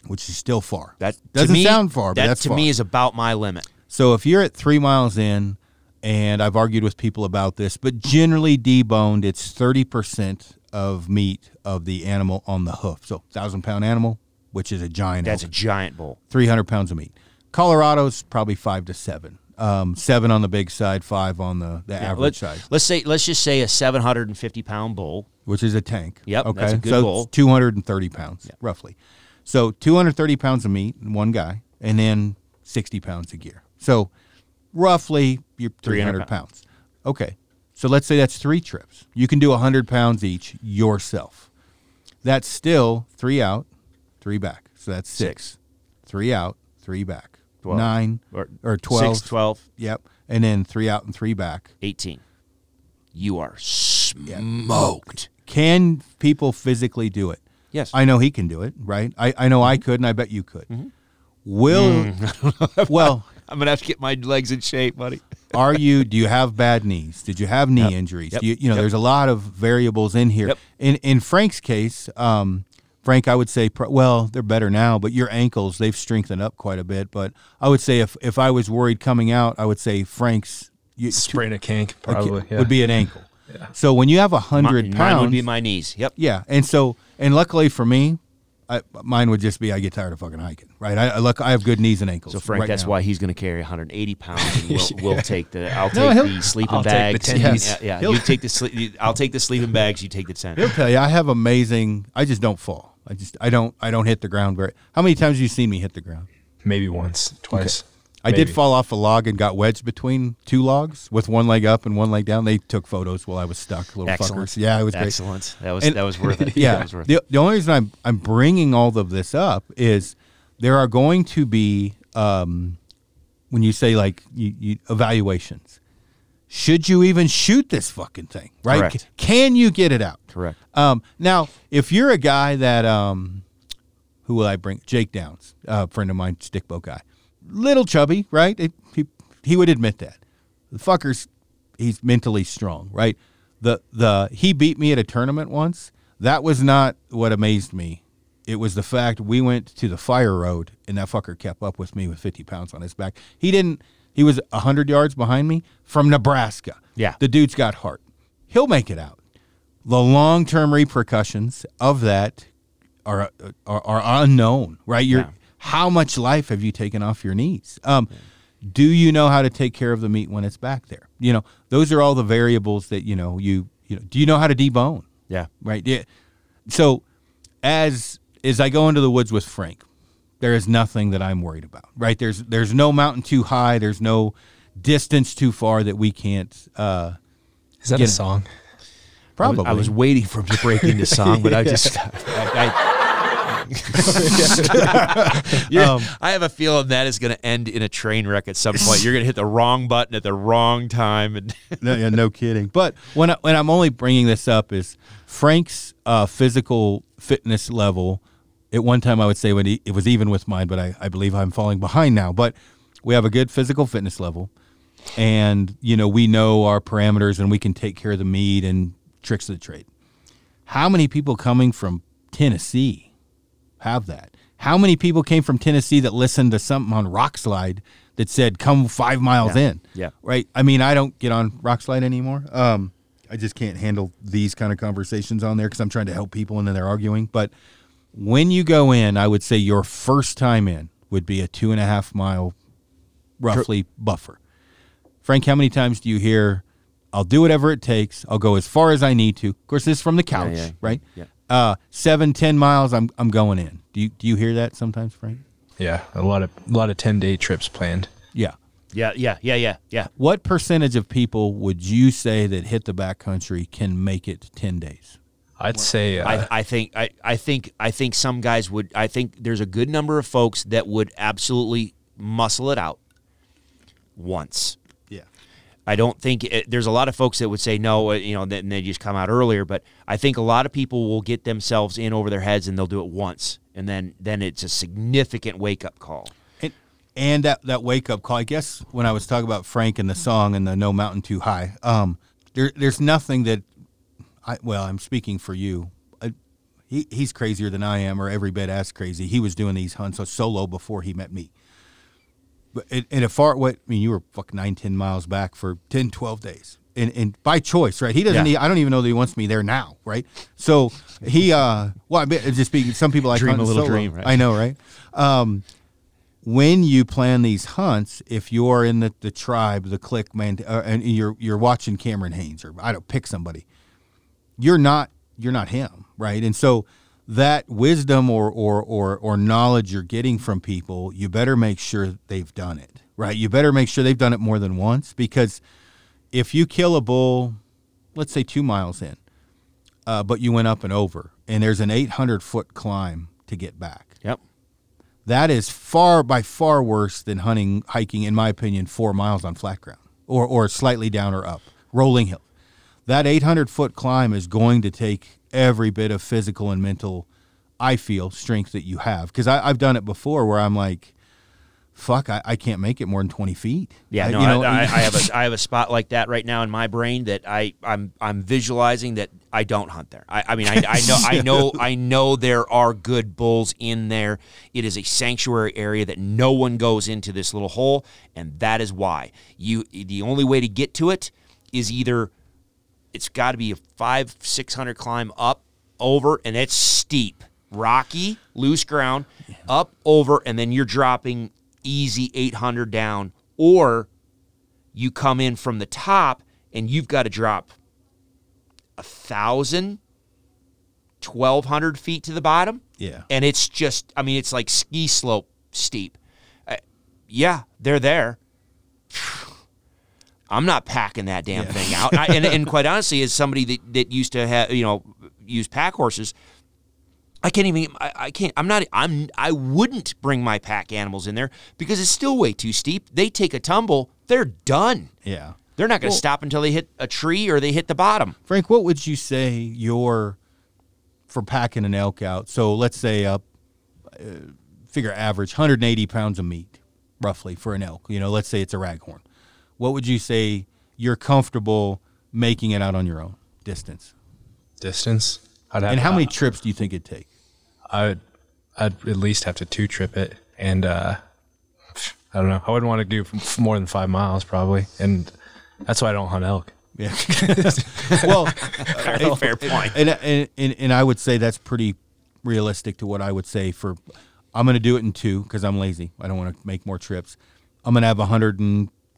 which is still far That doesn't me- sound far but that to far. me is about my limit. so if you're at three miles in and i've argued with people about this but generally deboned it's 30% of meat of the animal on the hoof so thousand pound animal which is a giant That's a giant bull. 300 pounds of meat. Colorado's probably five to seven. Um, seven on the big side, five on the, the average Let, side, let's say let's just say a 750 pound bull. which is a tank. Yep, Okay. that's a good so bull. it's 230 pounds, roughly. So 230 pounds of meat, one guy, and then 60 pounds of gear. So roughly you're 300 300 pounds. Okay. So let's say that's three trips. You can do 100 pounds each yourself. That's still three out, three back. So that's six. Three out, three back. Twelve. Nine Or, or 12. 6, 12, Yep. And then three out and three back. 18. You are smoked. Can people physically do it? Yes. I know he can do it, right? I, I know I could, and I bet you could. Will Mm. well, I'm gonna have to get my legs in shape, buddy. Are you? Do you have bad knees? Did you have knee injuries? Yep. Do you, you know, Yep. there's a lot of variables in here. Yep. In in Frank's case, um, Frank, I would say, well, they're better now, but your ankles they've strengthened up quite a bit. But I would say if if I was worried coming out, I would say Frank's you, Sprain a kink, okay, probably. yeah. would be an ankle. So when you have a hundred pounds, mine would be my knees. Yep. yeah, and so and luckily for me, I, mine would just be I get tired of fucking hiking. Right, I, I look I have good knees and ankles. So Frank, right that's now. why he's going to carry 180 pounds, and we'll, we'll take the. I'll No, take he'll- the sleeping I'll take the bags. Yeah, yeah. He'll- You take the sleep. I'll take the sleeping bags. You take the tent. He'll tell you I have amazing. I just don't fall. I just I don't I don't hit the ground very. How many times have you seen me hit the ground? Maybe once, twice. I did fall off a log and got wedged between two logs with one leg up and one leg down. They took photos while I was stuck, little Excellent. fuckers. Yeah, it was great. Excellent. That was And- that was worth it. Yeah. Worth The, it. the only reason I'm I'm bringing all of this up is there are going to be um, when you say like you, you, evaluations. Should you even shoot this fucking thing? Right? Correct. Can you get it out? Correct. Um, now, if you're a guy that, um, who will I bring? Jake Downs, a friend of mine, stickbow guy, little chubby, right? It- he he would admit that. The fucker's he's mentally strong, right? The the he beat me at a tournament once. That was not what amazed me. It was the fact we went to the fire road and that fucker kept up with me with 50 pounds on his back. He didn't. He was 100 yards behind me from Nebraska. Yeah. The dude's got heart. He'll make it out the long term repercussions of that are, are are unknown, right? You're Yeah. How much life have you taken off your knees? Um, do you know how to take care of the meat when it's back there? You know, those are all the variables that you know. You you know, do you know how to debone? Yeah. Right. Yeah. So as as I go into the woods with Frank, there is nothing that I'm worried about. Right. There's there's no mountain too high. There's no distance too far that we can't. Uh, Is that Get a song? probably. I was waiting for him to break into song, but I just. I, I, You're- Um, I have a feeling that is going to end in a train wreck at some point. You're going to hit the wrong button at the wrong time, and no, yeah, no kidding. But when I, when I'm only bringing this up is Frank's uh, physical fitness level. At one time, I would say when he, it was even with mine, but I, I believe I'm falling behind now. But we have a good physical fitness level, and you know we know our parameters, and we can take care of the meat and tricks of the trade. How many people coming from Tennessee have that? How many people came from Tennessee that listened to something on Rokslide that said "Come five miles Yeah. in"? Yeah. right. I mean, I don't get on Rokslide anymore. Um, I just can't handle these kind of conversations on there because I'm trying to help people and then they're arguing. But when you go in, I would say your first time in would be a two and a half mile, roughly buffer. Frank, how many times do you hear? I'll do whatever it takes. I'll go as far as I need to. Of course, this is from the couch, yeah, right? yeah. Uh, seven, ten miles. I'm I'm going in. Do you do you hear that sometimes, Frank? Yeah, a lot of a lot of ten day trips planned. Yeah. yeah, yeah, yeah, yeah, yeah. What percentage of people would you say that hit the backcountry can make it ten days? I'd say uh, I, I think I, I think I think some guys would I think there's a good number of folks that would absolutely muscle it out once. I don't think it, there's a lot of folks that would say no, uh, you know, then they just come out earlier. But I think a lot of people will get themselves in over their heads and they'll do it once, and then then it's a significant wake up call. And, and that, that wake up call, I guess when I was talking about Frank and the song and the No Mountain Too High, um, there, there's nothing that I, well, I'm speaking for you. He, he's crazier than I am, or every bit as crazy. He was doing these hunts solo before he met me. In, in a far, what, I mean, you were fuck nine, 10 miles back for 10, 12 days. And, and by choice, right? He doesn't. Yeah. Need, I don't even know that he wants me there now, right? So he, uh, well, I it's just speaking. Some people like Dream a little solo. dream, right? I know, right? Um, when you plan these hunts, if you're in the, the tribe, the clique, man, uh, and you're you're watching Cameron Hanes or I don't pick somebody, you're not you're not him, right? And so that wisdom or or or or knowledge you're getting from people, you better make sure they've done it, right? You better make sure they've done it more than once because if you kill a bull, let's say two miles in, uh, but you went up and over, and there's an 800 foot climb to get back Yep. that is far by far worse than hunting hiking in my opinion 4 miles on flat ground or or slightly down or up rolling hill that 800 foot climb is going to take every bit of physical and mental i feel strength that you have because i've done it before where i'm like fuck, I, I can't make it more than twenty feet. Yeah, I- no, you know, I, I, I have a I have a spot like that right now in my brain that I I'm I'm visualizing that I don't hunt there. I, I mean I, I know I know I know there are good bulls in there. It is a sanctuary area that no one goes into this little hole, and that is why you the only way to get to it is either it's got to be a five six hundred climb up over, and it's steep, rocky, loose ground, up over, and then you're dropping easy eight hundred down, or you come in from the top and you've got to drop a thousand, twelve hundred feet to the bottom, yeah, and it's just I mean it's like ski slope steep. Uh, yeah, they're there. I'm not packing that damn thing out. I, and, and quite honestly, as somebody that, that used to have you know use pack horses, I can't even. I, I can't. I'm not. I'm. I wouldn't bring my pack animals in there because it's still way too steep. They take a tumble, they're done. yeah. They're not going to stop until they hit a tree or they hit the bottom. Frank, what would you say your for packing an elk out? So let's say up, uh, figure average 180 pounds of meat, roughly for an elk. You know, let's say it's a raghorn. What would you say you're comfortable making it out on your own distance? Distance. I'd have, And how many uh, trips do you think it'd take? I'd I'd at least have to two trip it, and uh, I don't know. I wouldn't want to do more than five miles probably, and that's why I don't hunt elk. Yeah. well, Fair, fair point. and, and and and I would say that's pretty realistic to what I would say for. I'm going to do it in two because I'm lazy. I don't want to make more trips. I'm going to have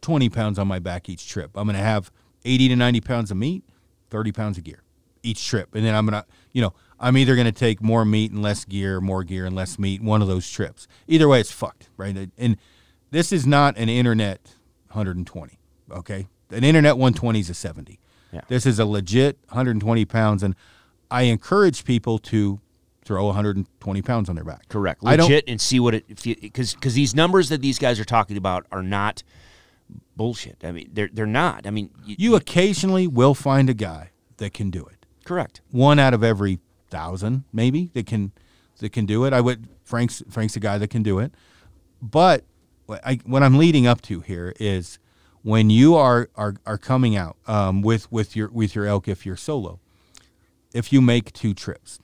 120 pounds on my back each trip. I'm going to have 80 to 90 pounds of meat, 30 pounds of gear each trip, and then I'm going to, you know, I'm either going to take more meat and less gear, more gear and less meat. One of those trips. Either way, it's fucked, right? And this is not an internet 120. Okay, an internet 120 is a 70. Yeah. This is a legit 120 pounds, and I encourage people to throw 120 pounds on their back. Correct. I don't- Legit and see what it because because these numbers that these guys are talking about are not bullshit. I mean, they're they're not. I mean, you, You occasionally will find a guy that can do it. correct. One out of every thousand, maybe that can that can do it. I would Frank's Frank's a guy that can do it. But what, I, what I'm leading up to here is when you are are, are coming out um, with with your with your elk if you're solo. If you make two trips,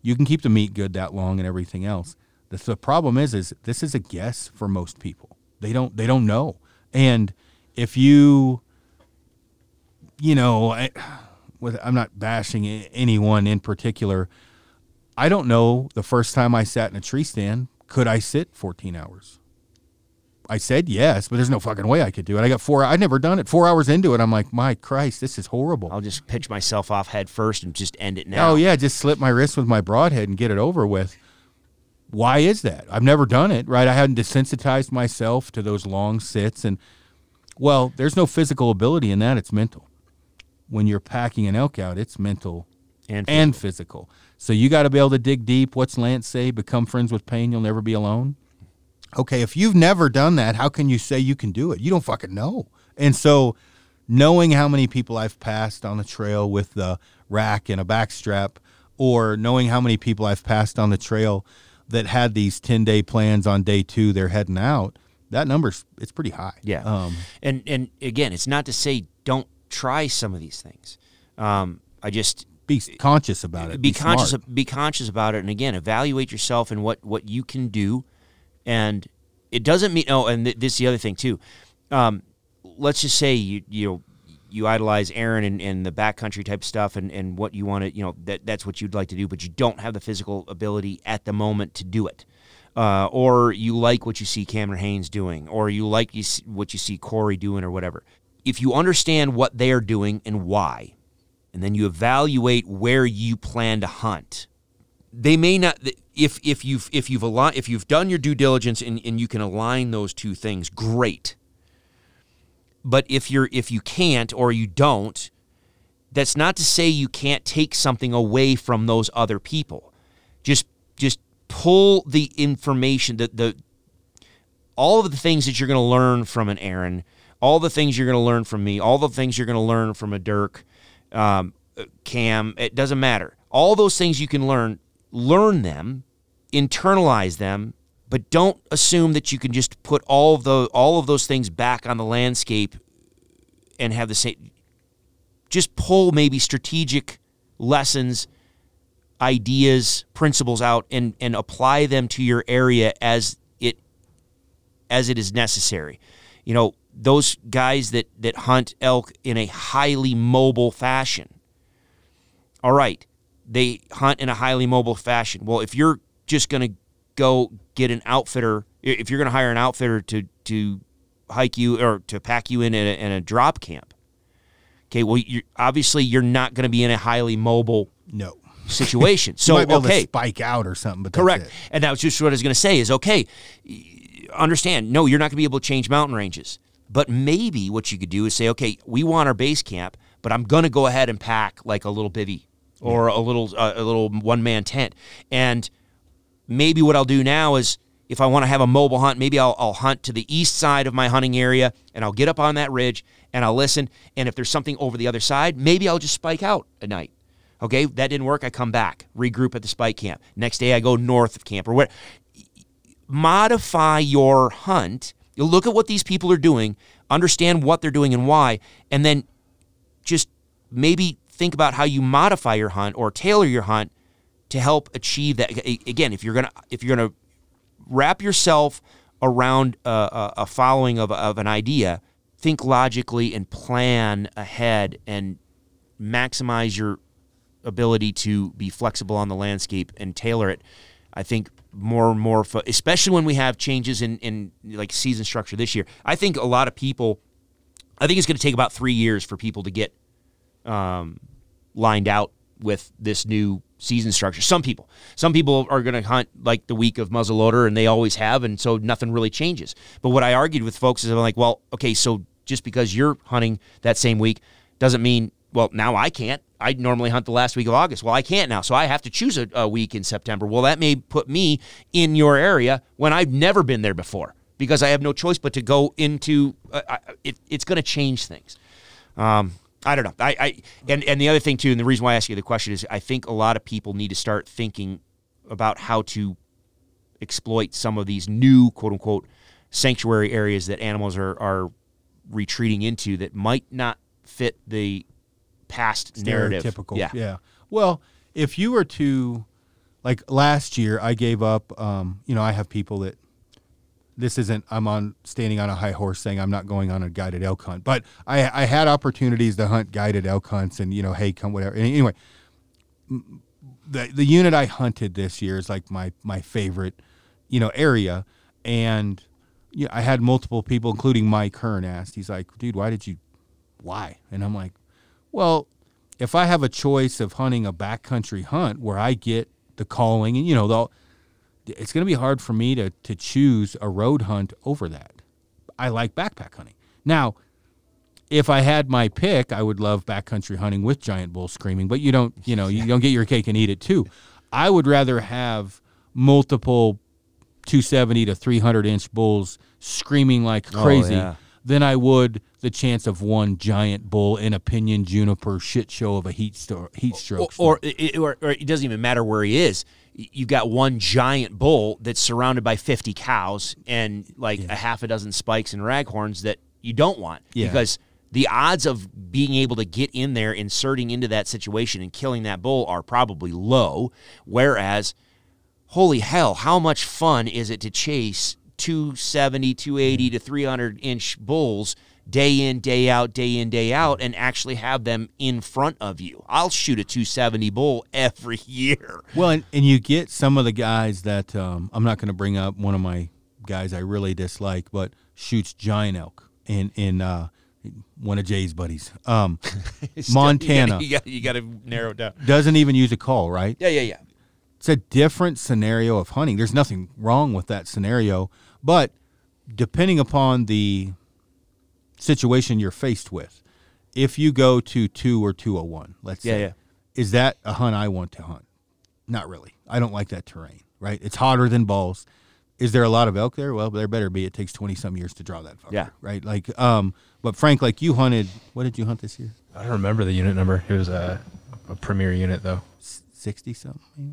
you can keep the meat good that long and everything else. The, the problem is is this is a guess for most people. They don't they don't know. And if you you know, I, with I'm not bashing anyone in particular. I don't know the first time I sat in a tree stand, could I sit 14 hours? I said yes, but there's no fucking way I could do it. I got four. I'd never done it. Four hours into it, I'm like, my Christ, this is horrible. I'll just pitch myself off head first and just end it now. Oh yeah, just slip my wrist with my broadhead and get it over with. Why is that? I've never done it, right? I hadn't desensitized myself to those long sits and well, there's no physical ability in that, it's mental. When you're packing an elk out, it's mental And and physical. So you got to be able to dig deep. What's Lance say? Become friends with pain, you'll never be alone. Okay, if you've never done that, how can you say you can do it? You don't fucking know. And so knowing how many people I've passed on the trail with the rack and a backstrap or knowing how many people I've passed on the trail that had these 10-day plans on day 2 they're heading out, that number's it's pretty high. Yeah. Um and and again, it's not to say don't try some of these things. Um, I just be conscious about it. be, conscious smart. be conscious about it and again evaluate yourself and what what you can do and it doesn't mean oh and th- this is the other thing too um, let's just say you you know you idolize Aaron and, and the backcountry type stuff and, and what you want to you know that that's what you'd like to do but you don't have the physical ability at the moment to do it uh, or you like what you see Cameron Hanes doing or you like you what you see Corey doing or whatever if you understand what they're doing and why and then you evaluate where you plan to hunt. They may not if if you've if you've aligned if you've done your due diligence and, and you can align those two things, great. But if you're if you can't or you don't, that's not to say you can't take something away from those other people. Just just pull the information the the all of the things that you're going to learn from an Aaron, all the things you're going to learn from me, all the things you're going to learn from a Dirk, um, Cam, it doesn't matter. All those things you can learn, learn them, internalize them, but don't assume that you can just put all of the all of those things back on the landscape and have the same just pull maybe strategic lessons ideas principles out and and apply them to your area as it as it is necessary. You know those guys that that hunt elk in a highly mobile fashion. All right they hunt in a highly mobile fashion. Well if you're just going to go get an outfitter if you're going to hire an outfitter to to hike you or to pack you in a, in a drop camp okay well you're, obviously you're not going to be in a highly mobile No. Situation so might be able okay spike out or something, but Correct. And that was just what I was going to say is okay, understand, no, you're not going to be able to change mountain ranges. But maybe what you could do is say, okay, we want our base camp, but I'm going to go ahead and pack like a little bivy or a little uh, a little one man tent. And maybe what I'll do now is if I want to have a mobile hunt, maybe I'll, I'll hunt to the east side of my hunting area and I'll get up on that ridge and I'll listen. And if there's something over the other side, maybe I'll just spike out at night. Okay, that didn't work. I come back, regroup at the spike camp. Next day, I go north of camp or what. Modify your hunt. You look at what these people are doing, understand what they're doing and why, and then just maybe think about how you modify your hunt or tailor your hunt to help achieve that. Again, if you're gonna if you're gonna wrap yourself around a, a, following of, of an idea, think logically and plan ahead and maximize your ability to be flexible on the landscape and tailor it. I think more and more, fo- especially when we have changes in, in like season structure this year. I think a lot of people, I think it's going to take about three years for people to get um, lined out with this new season structure. Some people, some people are going to hunt like the week of muzzleloader, and they always have, and so nothing really changes. But what I argued with folks is I'm like, well, okay, so just because you're hunting that same week doesn't mean well now I can't. I normally hunt the last week of August. Well, I can't now, so I have to choose a, a week in September. Well, that may put me in your area when I've never been there before because I have no choice but to go into. Uh, I, it, it's going to change things. Um, I don't know. I, I and and the other thing too, and the reason why I ask you the question is, I think a lot of people need to start thinking about how to exploit some of these new quote unquote sanctuary areas that animals are are retreating into that might not fit the past narrative. Yeah. Yeah. Well, if you were to, like last year, I gave up. Um, you know, I have people that this isn't. I'm on standing on a high horse saying I'm not going on a guided elk hunt, but I I had opportunities to hunt guided elk hunts, and you know, hey, come whatever. Anyway, the the unit I hunted this year is like my my favorite, you know, area, and yeah, I had multiple people, including Mike Kern, asked. He's like, dude, why did you, why? And I'm like, well, if I have a choice of hunting a backcountry hunt where I get the calling, and you know, the, it's going to be hard for me to to choose a road hunt over that. I like backpack hunting. Now, if I had my pick, I would love backcountry hunting with giant bulls screaming, but you don't, you know, you don't get your cake and eat it too. I would rather have multiple 270 to 300 inch bulls screaming like oh, crazy yeah. Than I would the chance of one giant bull in a pinyon juniper shit show of a heat heat stroke. or, or, it, or, or it doesn't even matter where he is. You've got one giant bull that's surrounded by 50 cows and like a half a dozen spikes and raghorns that you don't want Yeah. because the odds of being able to get in there, inserting into that situation and killing that bull are probably low. Whereas, holy hell, how much fun is it to chase 270, 280 to 300 inch bulls day in, day out, day in, day out, and actually have them in front of you? I'll shoot a 270 bull every year. Well, and, and you get some of the guys that um, I'm not going to bring up. One of my guys I really dislike, but shoots giant elk in in uh, one of Jay's buddies, um, Montana. You got, you got to narrow it down. Doesn't even use a call, right? Yeah, yeah, yeah. It's a different scenario of hunting. There's nothing wrong with that scenario, but depending upon the situation you're faced with, if you go to two or 201, let's Yeah, say, yeah. is that a hunt I want to hunt? Not really. I don't like that terrain, right? It's hotter than balls. Is there a lot of elk there? Well, there better be. It takes 20 some years to draw that fucker, Yeah. right? Like, um, but Frank, like you hunted, what did you hunt this year? I don't remember the unit number. It was a, a premier unit though. 60 something? maybe?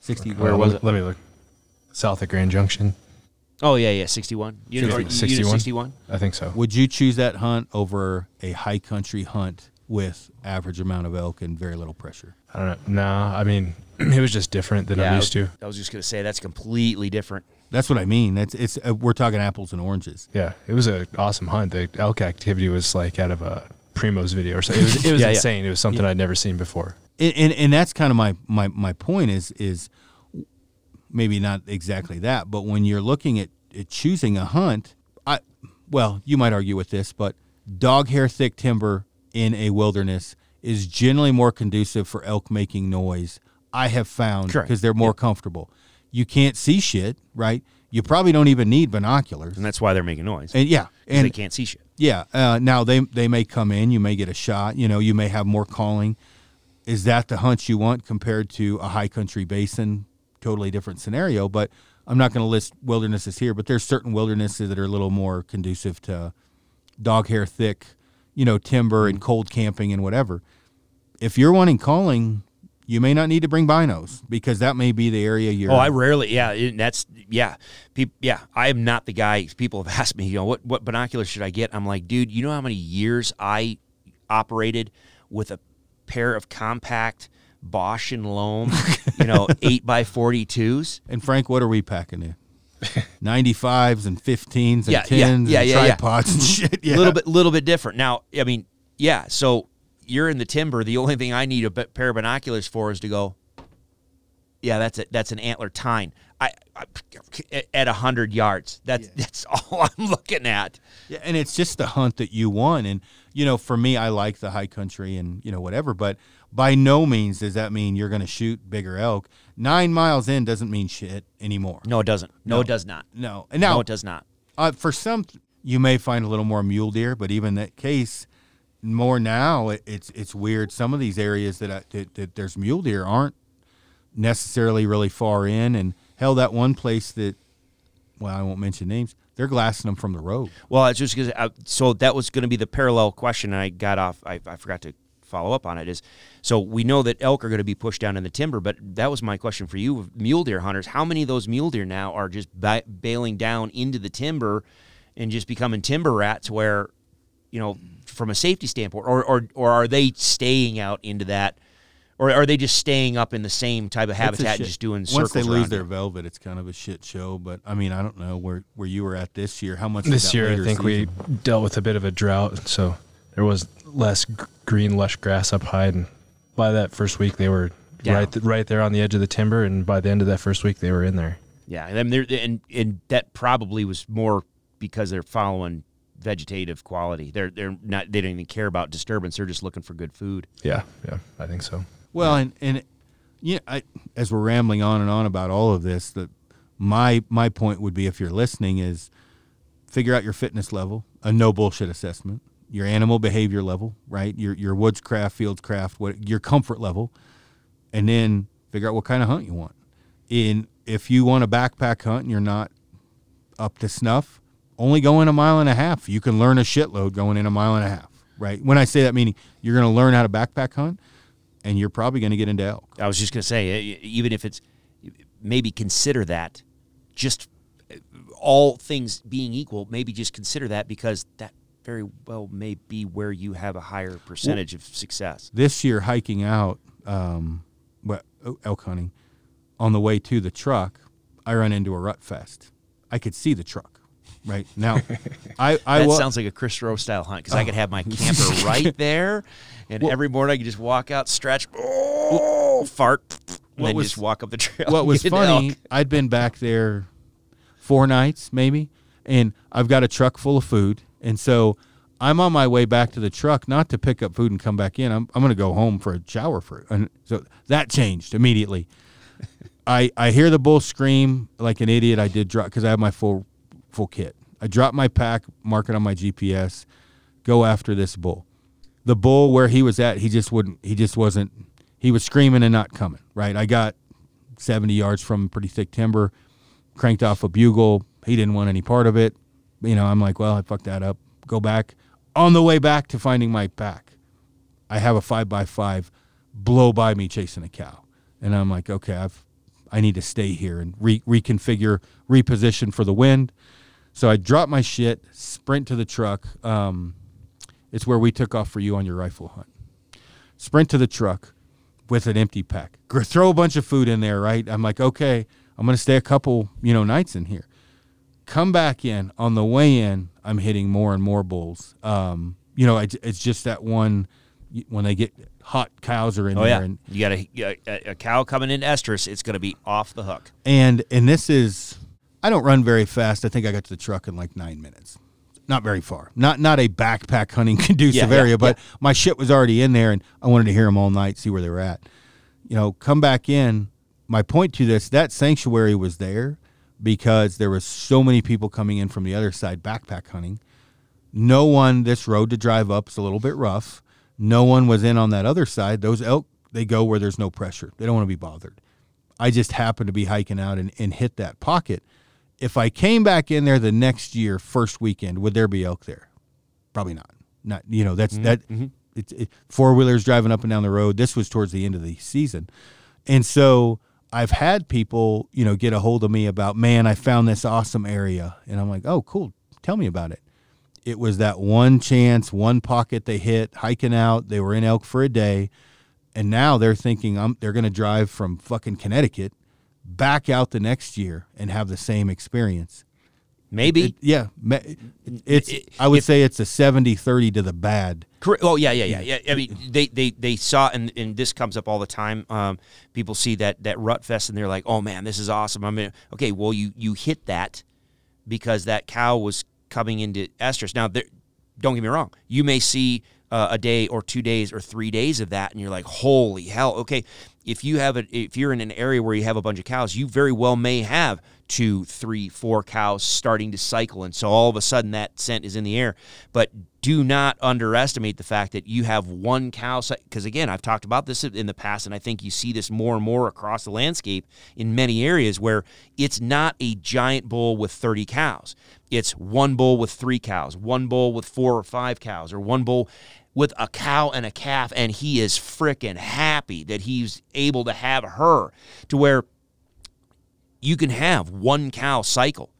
60. Where was it? Let me look. south of Grand Junction. Oh yeah, yeah, sixty-one. Unit, or, unit 61? sixty-one. I think so. Would you choose that hunt over a high country hunt with average amount of elk and very little pressure? I don't know. No, I mean it was just different than Yeah, I'm I used was, to. I was just gonna say that's completely different. That's what I mean. That's it's uh, we're talking apples and oranges. Yeah, it was an awesome hunt. The elk activity was like out of a Primos video or something. It was, it was Yeah, yeah. insane. It was something I'd never seen before. and, and and that's kind of my my my point is is maybe not exactly that, but when you're looking at, at choosing a hunt, I well, you might argue with this, but dog hair thick timber in a wilderness is generally more conducive for elk making noise. I have found because they're more comfortable. You can't see shit, right? You probably don't even need binoculars. And that's why they're making noise. And yeah, and they can't see shit. yeah, uh, now they they may come in, you may get a shot, you know, you may have more calling. Is that the hunt you want compared to a high country basin? Totally different scenario, but I'm not going to list wildernesses here, but there's certain wildernesses that are a little more conducive to dog hair thick, you know, timber Mm-hmm. and cold camping and whatever. If you're wanting calling, you may not need to bring binos because that may be the area you're Oh, I rarely. Yeah, that's yeah. Yeah, I am not the guy. People have asked me, you know, what what binoculars should I get? I'm like, dude, you know how many years I operated with a pair of compact Bausch and Lomb, you know, eight by forty twos. And Frank, what are we packing in? 95s and 15s and Yeah, 10s yeah, and yeah, yeah, yeah. tripods and shit. Yeah. A little bit, little bit different. Now, I mean, yeah. So you're in the timber. The only thing I need a pair of binoculars for is to go. Yeah, that's it. That's an antler tine. I, I at hundred yards. That's that's all I'm looking at. Yeah, and it's just the hunt that you want. And you know, for me, I like the high country and you know whatever. But by no means does that mean you're going to shoot bigger elk. Nine miles in doesn't mean shit anymore. No, it doesn't. No, No. it does not. No, and now no, it does not. uh, for some, you may find a little more mule deer, but even that case, more now, it, it's it's weird. Some of these areas that, I, that that there's mule deer aren't necessarily really far in, and hell, that one place that, well, I won't mention names. They're glassing them from the road. Well, it's just because. Uh, so that was going to be the parallel question, and I got off. I, I forgot to follow up on it. Is so we know that elk are going to be pushed down in the timber, but that was my question for you, mule deer hunters. How many of those mule deer now are just ba- bailing down into the timber and just becoming timber rats? Where, you know, from a safety standpoint, or or or are they staying out into that? Or are they just staying up in the same type of habitat, and just doing circles? Once circles they lose around their it? velvet, it's kind of a shit show. But I mean, I don't know where where you were at this year. How much This year, I think season? we dealt with a bit of a drought, so there was less g- green, lush grass up high. And by that first week, they were Yeah. right, th- right there on the edge of the timber. And by the end of that first week, they were in there. Yeah, and then and and that probably was more because they're following vegetative quality. They're they're not they don't even care about disturbance. They're just looking for good food. Yeah, yeah, I think so. Well, and and yeah, I, as we're rambling on and on about all of this, that my my point would be, if you're listening, is figure out your fitness level, a no bullshit assessment, your animal behavior level, right? Your your woods craft, fields craft, what your comfort level, and then figure out what kind of hunt you want. In if you want a backpack hunt and you're not up to snuff, only go in a mile and a half. You can learn a shitload going in a mile and a half, right? When I say that, meaning you're going to learn how to backpack hunt, and you're probably going to get into elk. I was just gonna say, e- even if it's maybe consider that, just uh, all things being equal, maybe just consider that because that very well may be where you have a higher percentage of success. this year hiking out um, well, elk hunting on the way to the truck i run into a rut fest i could see the truck right now i i that wa- sounds like a Chris Roe style hunt because I could have my camper right there, and Well- every morning I could just walk out, stretch, oh, fart, and then was- just walk up the trail. what was funny i'd been back there four nights maybe and i've got a truck full of food and so i'm on my way back to the truck not to pick up food and come back in i'm, I'm going to go home for a shower for and so that changed immediately I, I hear the bull scream like an idiot. I did drop because I have my full full kit. I drop my pack, mark it on my GPS, go after this bull. The bull where he was at, he just wouldn't. He just wasn't. He was screaming and not coming. Right. I got seventy yards from pretty thick timber, cranked off a bugle. He didn't want any part of it. You know, I'm like, well, I fucked that up. Go back. On the way back to finding my pack, I have a five by five blow by me chasing a cow, and I'm like, okay, I've I need to stay here and re- reconfigure, reposition for the wind. So I drop my shit, sprint to the truck. Um, it's where we took off for you on your rifle hunt. Sprint to the truck with an empty pack. Throw a bunch of food in there, right? I'm like, okay, I'm gonna stay a couple, you know, nights in here. Come back in on the way in. I'm hitting more and more bulls. Um, you know, it's, it's just that one when they get hot cows are in Oh there, yeah, and you got a, a, a cow coming in estrus. It's going to be off the hook. and and this is I don't run very fast. I think I got to the truck in like nine minutes. Not very far. Not not a backpack hunting conducive Yeah, yeah, area, but my shit was already in there, and I wanted to hear them all night, see where they were at. You know, come back in. My point to this: that sanctuary was there because there was so many people coming in from the other side backpack hunting. No one. This road to drive up is a little bit rough. No one was in on that other side. Those elk they go where there's no pressure. They don't want to be bothered. I just happened to be hiking out and, and hit that pocket. If I came back in there the next year, first weekend, would there be elk there? Probably not. Not you know that's mm-hmm. that. Mm-hmm. It's it, four wheelers driving up and down the road. This was towards the end of the season, and so I've had people you know get a hold of me about man, I found this awesome area, and I'm like, oh cool, tell me about it. It was that one chance, one pocket they hit hiking out. They were in elk for a day, and now they're thinking I'm they're going to drive from fucking Connecticut back out the next year and have the same experience. Maybe. It- yeah, it's It- I would if- say it's a 70-30 to the bad. Correct. Oh yeah, yeah, yeah, yeah. I mean, they they they saw, and, and this comes up all the time. Um, people see that that rut fest, and they're like, "Oh man, this is awesome." I mean, okay, well, you you hit that because that cow was coming into estrus. Now, there, don't get me wrong. You may see uh, a day or two days or three days of that, and you're like, "Holy hell!" Okay, if you have a if you're in an area where you have a bunch of cows, you very well may have two, three, four cows starting to cycle, and so all of a sudden that scent is in the air. But do not underestimate the fact that you have one cow. Because again, I've talked about this in the past, and I think you see this more and more across the landscape in many areas where it's not a giant bull with 30 cows. It's one bull with three cows, one bull with four or five cows, or one bull with a cow and a calf, and he is freaking happy that he's able to have her to where you can have one cow cycle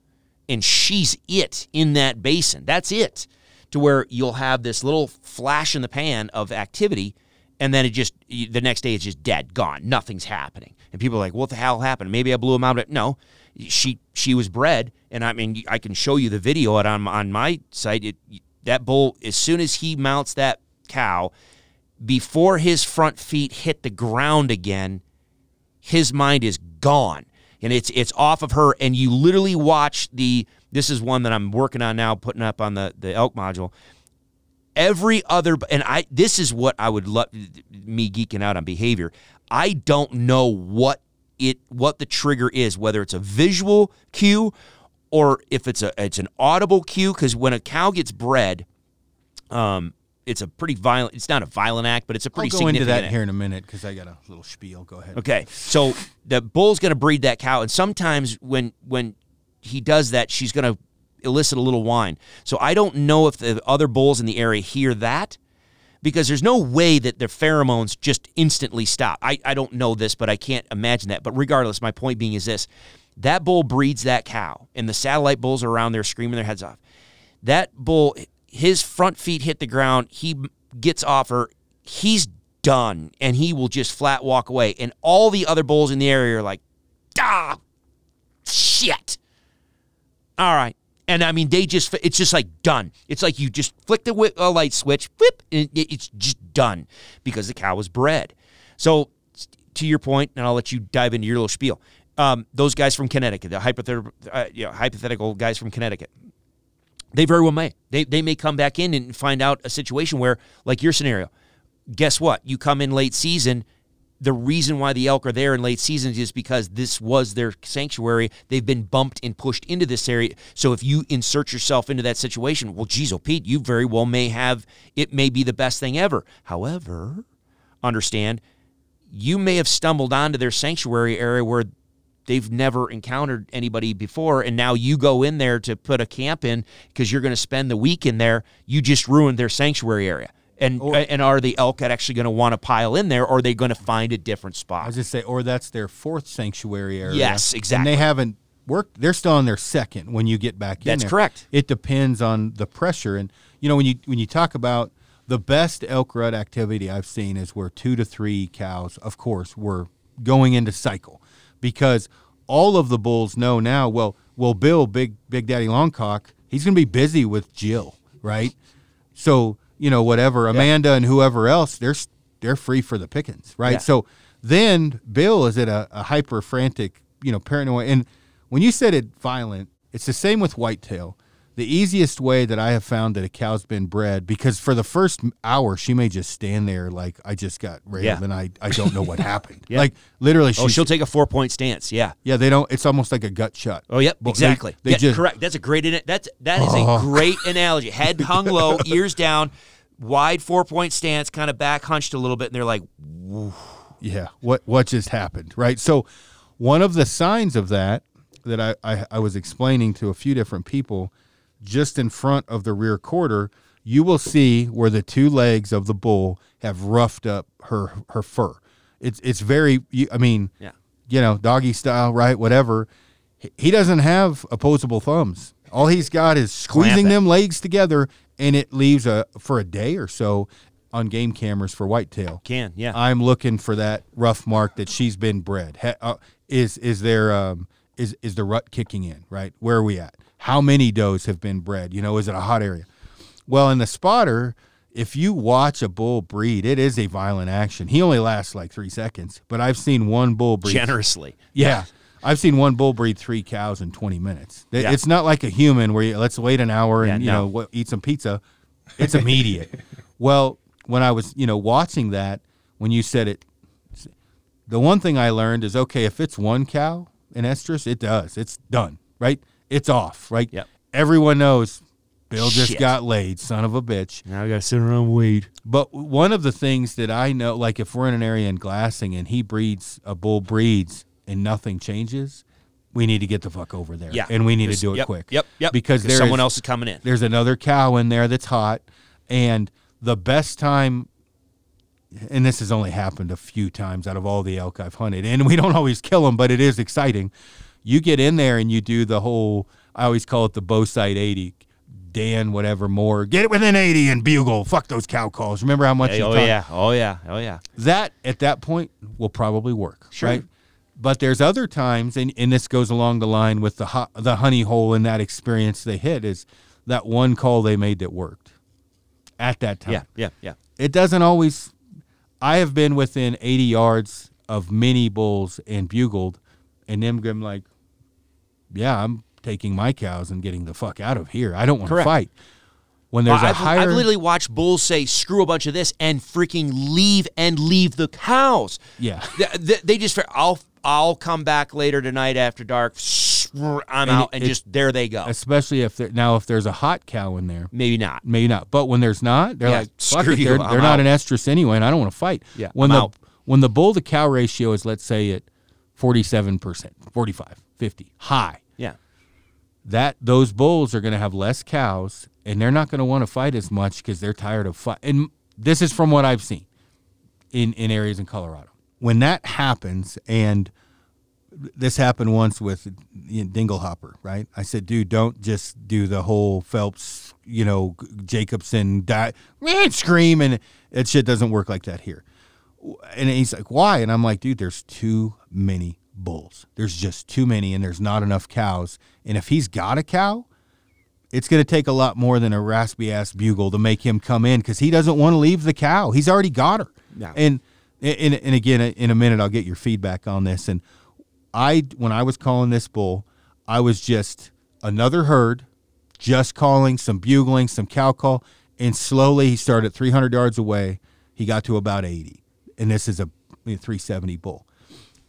and she's it in that basin. That's it. To where you'll have this little flash in the pan of activity and then it just the next day it's just dead, gone. Nothing's happening. And people are like, "What the hell happened? Maybe I blew him out." No. She she was bred and I mean I can show you the video on on my site. It, that bull as soon as he mounts that cow before his front feet hit the ground again, his mind is gone. And it's it's off of her. And you literally watch the this is one that I'm working on now putting up on the the elk module. Every other and I this is what I would love me geeking out on behavior. I don't know what it what the trigger is whether it's a visual cue or if it's a it's an audible cue. Cuz when a cow gets bred um it's a pretty violent it's not a violent act but it's a I'll pretty go significant into that act. here in a minute because I got a little spiel. Go ahead. Okay, so the bull's going to breed that cow, and sometimes when when he does that, she's going to elicit a little whine. So I don't know if the other bulls in the area hear that because there's no way that their pheromones just instantly stop. I, I don't know this, but I can't imagine that. But regardless, my point being is this: that bull breeds that cow, and the satellite bulls are around there screaming their heads off. That bull, his front feet hit the ground. He gets off her. He's done, and he will just flat walk away. And all the other bulls in the area are like, ah, shit. All right. And I mean, they just, it's just like done. It's like you just flick the wi- uh, light switch, whip, and it- it's just done because the cow was bred. So, to your point, and I'll let you dive into your little spiel. Um, those guys from Connecticut, the uh, you know, hypothetical guys from Connecticut, they very well may. They, they may come back in and find out a situation where, like your scenario, guess what? You come in late season. The reason why the elk are there in late season is because this was their sanctuary. They've been bumped and pushed into this area. So if you insert yourself into that situation, well, geez, oh, Pete, you very well may have, it may be the best thing ever. However, understand, you may have stumbled onto their sanctuary area where they've never encountered anybody before and now you go in there to put a camp in because you're going to spend the week in there you just ruined their sanctuary area And and are the elk actually going to want to pile in there, or are they going to find a different spot. I was just say, or that's their fourth sanctuary area. Yes, exactly And they haven't worked. They're still on their second when you get back in. That's there. correct. It depends on the pressure, and you know when you when you talk about the best elk rut activity I've seen is where two to three cows, of course, were going into cycle, because all of the bulls know now. Well, well, Bill, big Big Daddy Longcock, he's going to be busy with Jill, right? So you know whatever Amanda and whoever else, they're they're free for the pickings, right? Yeah. So then Bill is at a, a hyper frantic, you know, paranoid. And when you said it violent, it's the same with whitetail. The easiest way that I have found that a cow's been bred, because for the first hour she may just stand there like I just got railed Yeah. and I, I don't know what happened. Yeah. Like literally, Oh, she'll take a four point stance. Yeah. yeah. They don't. It's almost like a gut shot. Oh, yep, But exactly. They, yeah, just correct. That's a great. That's that is Oh. a great analogy. Head hung low, ears down, wide four point stance, kind of back hunched a little bit, and they're like, yeah what what just happened right so one of the signs of that that I, I i was explaining to a few different people just in front of the rear quarter you will see where the two legs of the bull have roughed up her her fur it's it's very i mean Yeah. you know doggy style right whatever He- doesn't have opposable thumbs all he's got is squeezing them legs together and it leaves a for a day or so on game cameras for whitetail can yeah. I'm looking for that rough mark that she's been bred. Ha, uh, is is there um, is is the rut kicking in? Right, where are we at? How many does have been bred? You know, is it a hot area? Well, in the spotter, if you watch a bull breed, it is a violent action. He only lasts like three seconds, but I've seen one bull breed. Generously. Yeah. I've seen one bull breed three cows in 20 minutes. Yeah. It's not like a human where you, let's wait an hour and, Yeah, you know, eat some pizza. It's immediate. well, when I was, you know, watching that, when you said it, the one thing I learned is okay, if it's one cow in estrus, it does. It's done, right? It's off, right? Yep. Everyone knows Bill just Shit. got laid, son of a bitch. Now I got to sit around and wait. But one of the things that I know, like if we're in an area in glassing and he breeds, a bull breeds and nothing changes, we need to get the fuck over there. Yeah. And we need to do it yep, quick. Yep. Yep. Because there someone else is coming in. There's another cow in there that's hot. And the best time, and this has only happened a few times out of all the elk I've hunted, and we don't always kill them, but it is exciting. You get in there and you do the whole, I always call it the bow sight 80. Dan, whatever more, get it within 80 and bugle. Fuck those cow calls. Remember how much Hey, you oh talked- yeah. Oh yeah. Oh yeah. that at that point will probably work, Sure. right? But there's other times, and, and this goes along the line with the ho- the honey hole and that experience they hit is that one call they made that worked at that time. Yeah. Yeah. Yeah. It doesn't always. I have been within 80 yards of many bulls and bugled, and them going like, "Yeah, I'm taking my cows and getting the fuck out of here. I don't want to fight." When there's Well, a I've, higher, I've literally watched bulls say screw a bunch of this and freaking leave and leave the cows. yeah. They, they- they just I'll I'll come back later tonight after dark. I'm And out it- and just there they go. Especially if there, now if there's a hot cow in there, Maybe not. maybe not. But when there's not, they're Yeah, like, fuck screw it, you, they're, they're not out. an estrus anyway, and I don't want to fight. Yeah, when I'm the out. when the bull to cow ratio is let's say at 47%, 45, 50, high. Yeah. That those bulls are going to have less cows and they're not going to want to fight as much cuz they're tired of fight. And this is from what I've seen in in areas in Colorado. When that happens and this happened once with Dinglehopper, right? I said, dude, don't just do the whole Phelps, you know, Jacobson die, scream, and that shit doesn't work like that here. And he's like, why? And I'm like, dude, there's too many bulls. There's just too many, and there's not enough cows. And if he's got a cow, it's going to take a lot more than a raspy ass bugle to make him come in because he doesn't want to leave the cow. He's already got her. Yeah. And, and and again, in a minute, I'll get your feedback on this. And I, when I was calling this bull, I was just another herd, just calling some bugling, some cow call, and slowly he started 300 yards away. He got to about 80, and this is a 370 bull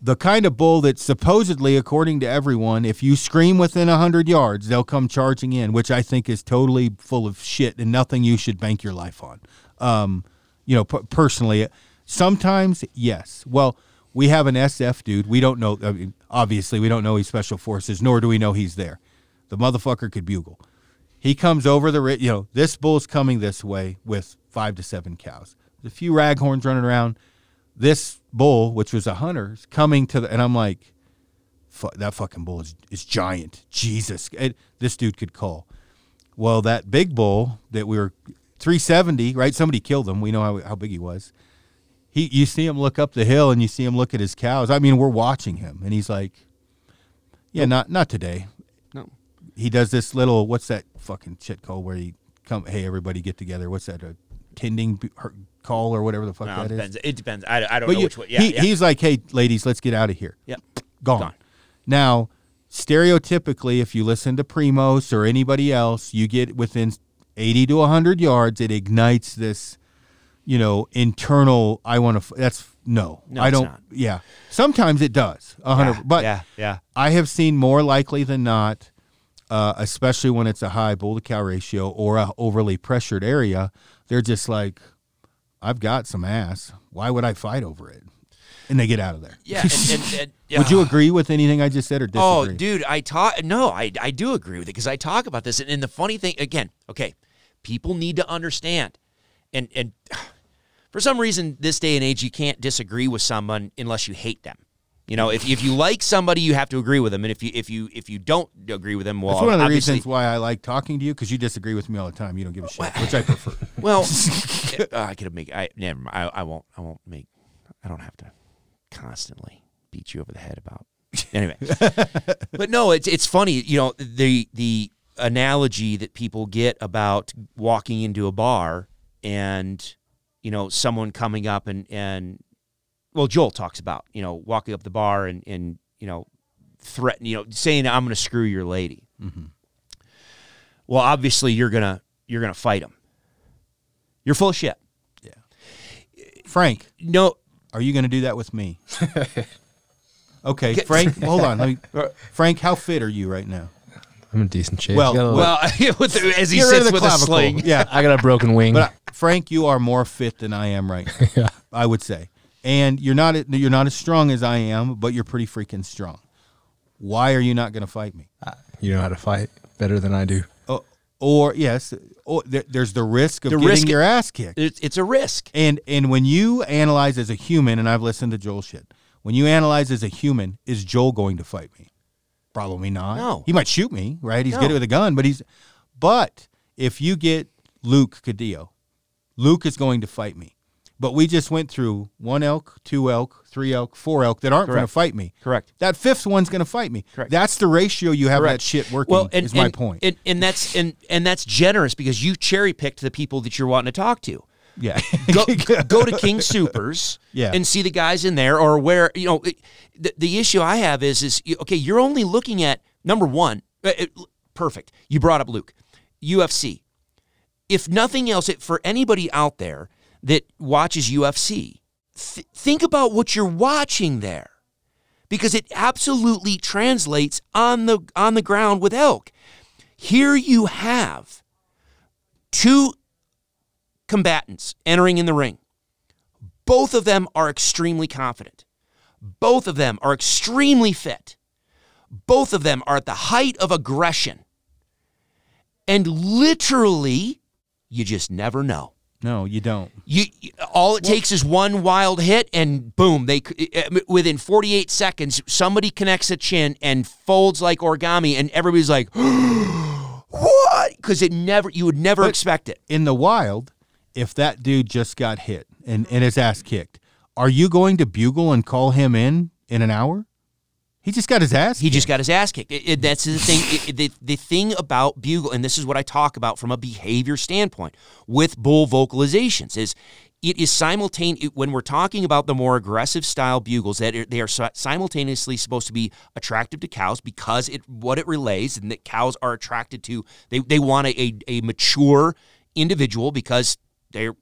the kind of bull that supposedly, according to everyone, if you scream within 100 yards, they'll come charging in, which I think is totally full of shit and nothing you should bank your life on. Um, you know, p- personally, sometimes, yes. Well, we have an SF dude. We don't know, I mean, obviously, we don't know he's special forces, nor do we know he's there. The motherfucker could bugle. He comes over the, you know, this bull's coming this way with five to seven cows. There's a few raghorns running around. This bull, which was a hunter, coming to the, and I'm like, "Fu- that fucking bull is, is giant. Jesus, It- this dude could call. Well, that big bull that we were 370, right? Somebody killed him. We know how, how big he was. He, you see him look up the hill and you see him look at his cows. I mean, we're watching him, and he's like, "Yeah, not not today." No. He does this little what's that fucking shit called where he come, hey everybody get together. What's that? A tending call or whatever the fuck No, that it is. depends. It depends. I, I don't But know you- which way. Yeah, he, yeah. he's like, hey ladies, let's get out of here. yeah. Gone. Gone. Now, stereotypically, if you listen to Primos or anybody else, you get within 80 to 100 yards, it ignites this, you know, internal, I want to, that's, no, No, I don't, yeah. Sometimes it does, 100, Yeah, but yeah, yeah. I have seen more likely than not, uh, especially when it's a high bull to cow ratio or a overly pressured area, they're just like, I've got some ass. Why would I fight over it? And they get out of there. Yeah. And, and, and, Would you agree with anything I just said or oh, disagree? Oh, dude, I talk. No, I I do agree with it because I talk about this, and, and the funny thing again, okay, people need to understand, and and for some reason, this day and age, you can't disagree with someone unless you hate them. You know, if, if you like somebody, you have to agree with them, and if you if you if you don't agree with them, well, That's one of the reasons why I like talking to you because you disagree with me all the time. You don't give a shit, which I prefer. Well, uh, I could make. I never. mind. I, I won't. I won't make. I don't have to constantly beat you over the head about. Anyway, but no, it's it's funny. You know the the analogy that people get about walking into a bar and you know someone coming up and and well Joel talks about you know walking up the bar and and you know threaten you know saying I'm going to screw your lady. Well, obviously you're gonna you're gonna fight him. You're full of shit. Yeah. Frank, No, are you going to do that with me? okay, Frank. hold on. Let me, Frank, how fit are you right now? I'm in decent shape. Well, I got a, well, with the, as he Get rid sits the with a sling. Yeah, I got a broken wing. but uh, Frank, you are more fit than I am right now. yeah. I would say, and you're not you're not as strong as I am, but you're pretty freaking strong. Why are you not going to fight me? You know how to fight better than I do. Uh, or yes, or there, there's the risk of The getting risk- your ass kicked. It's, it's a risk. And and when you analyze as a human, and I've listened to Joel shit, when you analyze as a human, is Joel going to fight me? Probably not. No. He might shoot me, right? He's No. good with a gun, but he's but if you get Luke Cadillo, Luke is going to fight me. But we just went through one elk, two elk, three elk, four elk that aren't going to fight me. Correct. That fifth one's going to fight me. Correct. That's the ratio you have Correct. that shit working. Well, and, is my and- point. And, and that's and and that's generous because you cherry picked the people that you're wanting to talk to. yeah. Go, go to King Soopers Yeah. and see the guys in there or where you know it- the, the issue I have is is okay you're only looking at number one uh, it- perfect you brought up Luke UFC if nothing else it, for anybody out there that watches UFC th- think about what you're watching there because it absolutely translates on the on the ground with elk here you have two combatants entering in the ring. Both of them are extremely confident. Both of them are extremely fit. Both of them are at the height of aggression. And literally, you just never know. No, you don't. You, you- all it takes is one wild hit, and boom! They uh, within 48 seconds, somebody connects a chin and folds like origami, and everybody's like, "What?" Because it never, you would never expect it. in the wild, if that dude just got hit and, and his ass kicked, are you going to bugle and call him in in an hour? He just got his ass. He kicked. just got his ass kicked. It- it- that's the thing. it- the, the thing about bugle, and this is what I talk about from a behavior standpoint with bull vocalizations, is it is simultaneous when we're talking about the more aggressive style bugles that are, they are simultaneously supposed to be attractive to cows because it what it relays and that cows are attracted to they, they want a, a, a mature individual because they're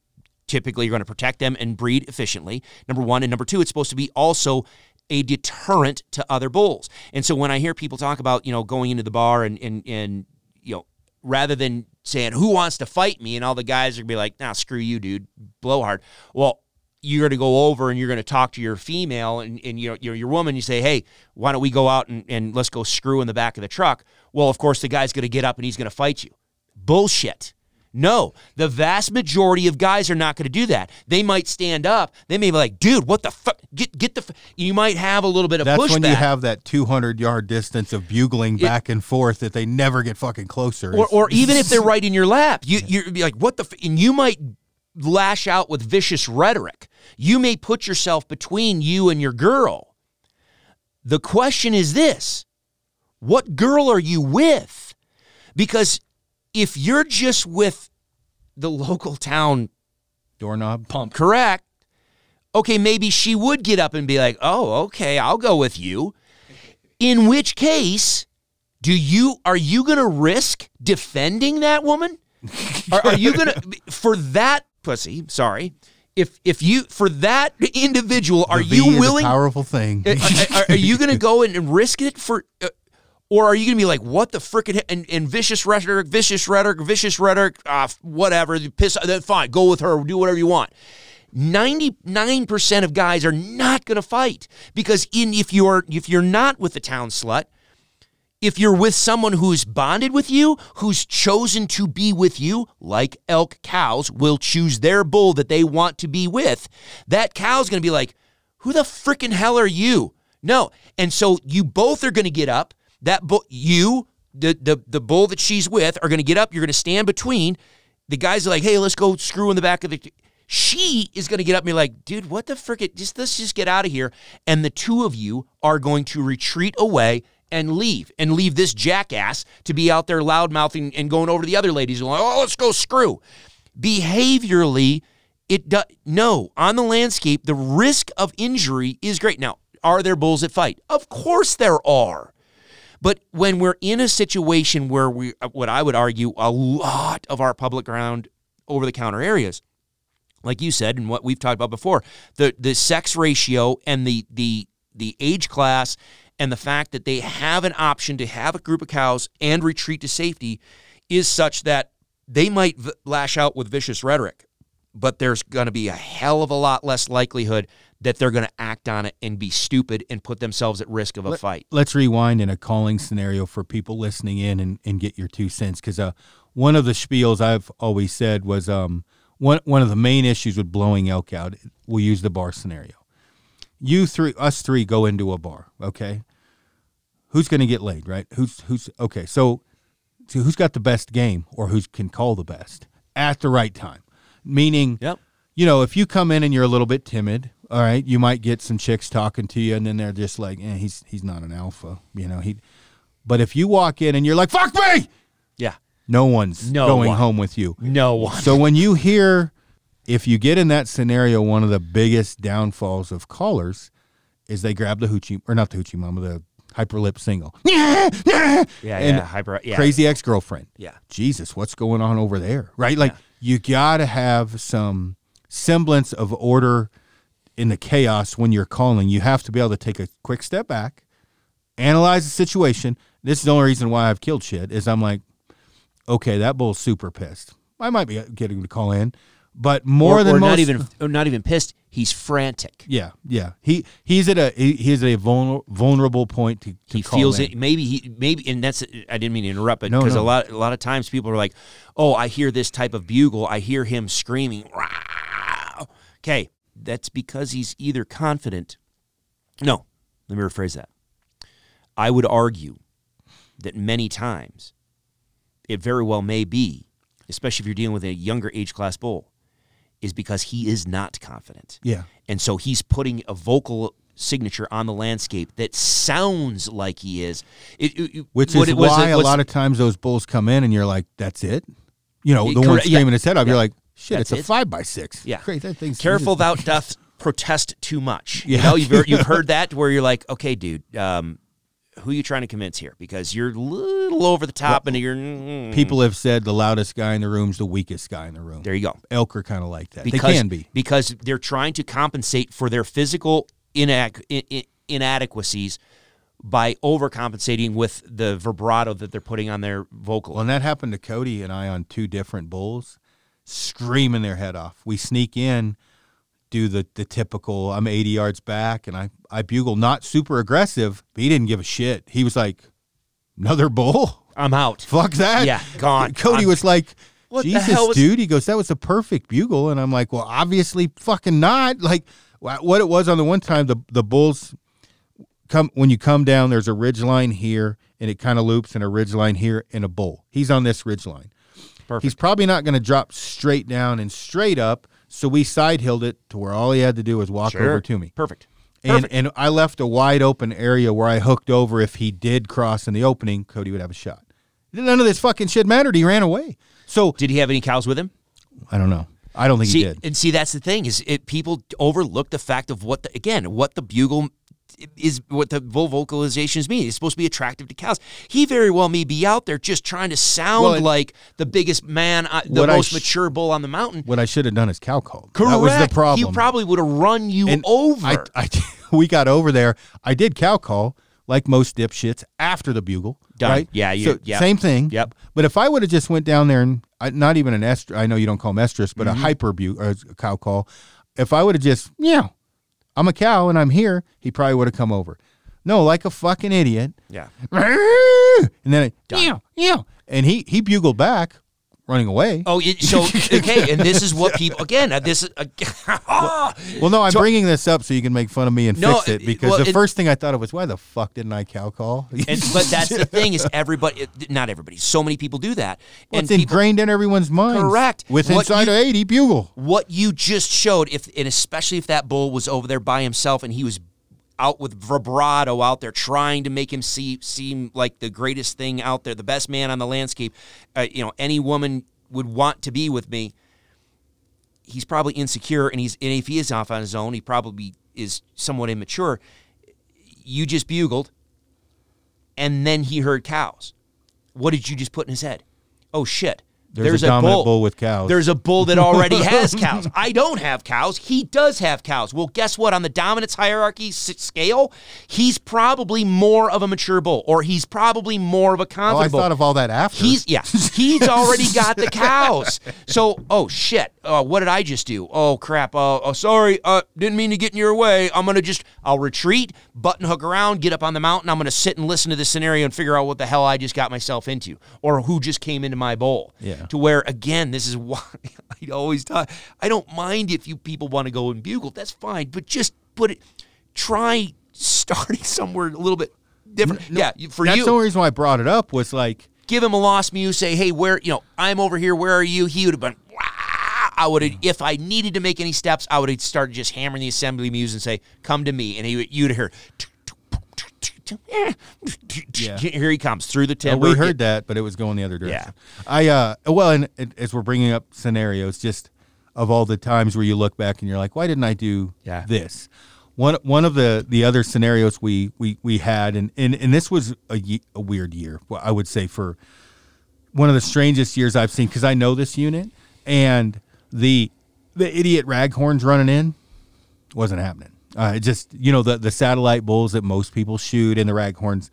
typically going to protect them and breed efficiently. Number one. And number two, it's supposed to be also a deterrent to other bulls. And so when I hear people talk about, you know, going into the bar and, and, and you know, rather than saying, who wants to fight me? And all the guys are going to be like, nah, screw you, dude, blowhard. Well, you're going to go over and you're going to talk to your female and, and your, your, your woman. You say, hey, why don't we go out and, and let's go screw in the back of the truck? Well, of course, the guy's going to get up and he's going to fight you. Bullshit. No, the vast majority of guys are not going to do that. They might stand up. They may be like, "Dude, what the fuck? Get get the." F-. You might have a little bit of That's pushback. when you have that 200 yard distance of bugling back and forth that they never get fucking closer. or, or even if they're right in your lap, you you're be like, "What the?" F-? And you might lash out with vicious rhetoric. You may put yourself between you and your girl. The question is this: What girl are you with? Because if you're just with the local town doorknob. Pump. correct, okay, maybe she would get up and be like, oh, okay, I'll go with you. In which case, do you are you going to risk defending that woman? are, are you going to for that pussy? Sorry, if if you for that individual, are V you willing? powerful thing. are, are- are you going to go and, and risk it for, uh, or are you going to be like, what the frickin' and, and vicious rhetoric, vicious rhetoric, vicious rhetoric, uh, whatever, piss, then fine, go with her, do whatever you want. 99% of guys are not going to fight because in if you're if you're not with the town slut if you're with someone who's bonded with you, who's chosen to be with you, like elk cows will choose their bull that they want to be with, that cow's going to be like, "Who the frickin' hell are you?" No, and so you both are going to get up. That bull, you, the the the bull that she's with, are going to get up. You're going to stand between. The guys are like, "Hey, let's go screw in the back of the." She is going to get up and be like, "Dude, what the frick? Just let's just get out of here." And the two of you are going to retreat away and leave and leave this jackass to be out there loud mouthing and going over to the other ladies and like, oh, let's go screw. Behaviorally, it does no on the landscape. The risk of injury is great. Now, are there bulls that fight? Of course there are. But when we're in a situation where we, uh, what I would argue, a lot of our public ground over the counter areas, like you said, and what we've talked about before, the the sex ratio and the the the age class and the fact that they have an option to have a group of cows and retreat to safety is such that they might v- lash out with vicious rhetoric, but there's going to be a hell of a lot less likelihood that they're going to act on it and be stupid and put themselves at risk of a fight. Let's rewind in a calling scenario for people listening in and, and get your two cents. Because uh, one of the spiels I've always said was um, one, one of the main issues with blowing elk out, we'll use the bar scenario. You three, us three go into a bar, okay? Who's going to get laid, right? Who's, who's, okay, so, so who's got the best game or who can call the best at the right time? Meaning, Yep. you know, if you come in and you're a little bit timid, all right, you might get some chicks talking to you, and then they're just like, eh, he's he's not an alpha, you know. He, but if you walk in and you're like, fuck me, Yeah. no one's No going one. home with you. No one. So when you hear, if you get in that scenario, one of the biggest downfalls of callers is they grab the hoochie or not the hoochie mama, the hyperlip single, Yeah, and yeah, hyper, yeah. crazy ex girlfriend. Yeah. Jesus, what's going on over there? Right? Like you got to have some semblance of order in the chaos when you're calling. You have to be able to take a quick step back, analyze the situation. This is the only reason why I've killed shit is I'm like, okay, that bull's super pissed. I might be getting to call in, but more or, than or most, not even or not even pissed. He's frantic. yeah, yeah. He he's at a he, he's at a vulner, vulnerable point to, to he feels in. it. Maybe he maybe, and that's I didn't mean to interrupt, but No, because no. a lot a lot of times people are like, "Oh, I hear this type of bugle. I hear him screaming." Okay, that's because he's either confident. No, let me rephrase that. I would argue that many times it very well may be, especially if you're dealing with a younger age class bull, is because he is not confident. Yeah. And so he's putting a vocal signature on the landscape that sounds like he is. It, it- Which what is was- why a lot of times those bulls come in and you're like, that's it? You know, Yeah, the one correct, yeah. screaming his head off, Yeah. you're like, shit, That's it's a five by six. Yeah. Great. That thing's careful thou doth protest too much. You know, you've heard, you've heard that where you're like, okay, dude, um, who are you trying to convince here? Because you're a little over the top and you're mm, People have said the loudest guy in the room's the weakest guy in the room. There you go. Elk are kind of like that. Because, they can be. because they're trying to compensate for their physical inac- in- in- inadequacies by overcompensating with the vibrato that they're putting on their vocal. Well, and that happened to Cody and I on two different bulls, screaming their head off. We sneak in, do the, the typical, I'm 80 yards back, and I, I bugle, not super aggressive, but he didn't give a shit. He was like, another bull? I'm out. Fuck that. Yeah, gone. Cody I'm- was like, What Jesus, was- dude. He goes, that was a perfect bugle. And I'm like, well, obviously fucking not. Like what it was on the one time, the, the bulls come, when you come down, there's a ridge line here and it kind of loops and a ridge line here and a bull. He's on this ridge line. Perfect. He's probably not going to drop straight down and straight up. So we side hilled it to where all he had to do was walk over to me. Perfect. And, Perfect. and I left a wide open area where I hooked over. If he did cross in the opening, Cody would have a shot. None of this fucking shit mattered. He ran away. So Did he have any cows with him? I don't know. I don't think see, he did. and see that's the thing is it people overlook the fact of what the again what the bugle is what the vocalizations mean. It's supposed to be attractive to cows. He very well may be out there just trying to sound Well, it- like the biggest man, uh, the most sh- mature bull on the mountain. What I should have done is cow called. Correct. That was the problem. He probably would have run you And over. I, I, we got over there. I did cow call like most dipshits after the bugle. Done. Right? Yeah, you- So yep. Same thing. Yep. But if I would have just went down there and I, not even an estrus, I know you don't call them estrus, but Mm-hmm. a hyper bu- or a cow call. If I would have just, yeah, I'm a cow and I'm here, he probably would have come over. No, like a fucking idiot. yeah. And then, I, yeah, yeah. And he, he bugled back, running away. Oh, it, so okay, and this is what people again. uh, This is uh, Well, no, I'm bringing this up so you can make fun of me and No, fix it it- because well, the it- first thing I thought of was why the fuck didn't I cow call? and, but that's the thing is everybody, it- not everybody. So many people do that, Well, and it's people, ingrained in everyone's mind. Correct. With What inside you- of 80 bugle. what you just showed, if and especially if that bull was over there by himself and he was out with vibrato out there trying to make him see seem like the greatest thing out there, the best man on the landscape. Uh, you know, any woman would want to be with me. He's probably insecure, and he's and if he is off on his own, he probably is somewhat immature. You just bugled, and then he heard cows. What did you just put in his head? Oh shit! There's a dominant bull with cows. There's a bull that already has cows. I don't have cows. He does have cows. Well, guess what? On the dominance hierarchy scale, he's probably more of a mature bull, or he's probably more of a Oh, I confident bull. thought of all that after. He's yeah, he's already got the cows. So, oh shit, uh, what did I just do? Oh crap, uh, oh sorry, uh, didn't mean to get in your way. I'm gonna just, I'll retreat, button hook around, get up on the mountain. I'm gonna sit and listen to this scenario and figure out what the hell I just got myself into, or who just came into my bowl. Yeah. To where again, this is why I always talk. I don't mind if you people want to go and bugle, that's fine, but just put it. Try starting somewhere a little bit different. yeah, for That's you the only reason why I brought it up was like, give him a lost mews, say, hey, where, you know, I'm over here, where are you? He would have been, "Wah." I would have, if I needed to make any steps, I would have started just hammering the assembly mews and say, come to me. And he would, you'd hear, Yeah. here he comes through the oh, timber. we heard that, but it was going the other direction. Yeah. I, uh, well, and as we're bringing up scenarios, just of all the times where you look back and you're like, why didn't I do Yeah. this? One, one of the, the other scenarios we, we, we had, and, and, and this was a, ye- a weird year, well, I would say, for one of the strangest years I've seen because I know this unit and the the idiot raghorns running in wasn't happening. Uh, just you know the the satellite bulls that most people shoot and the raghorns,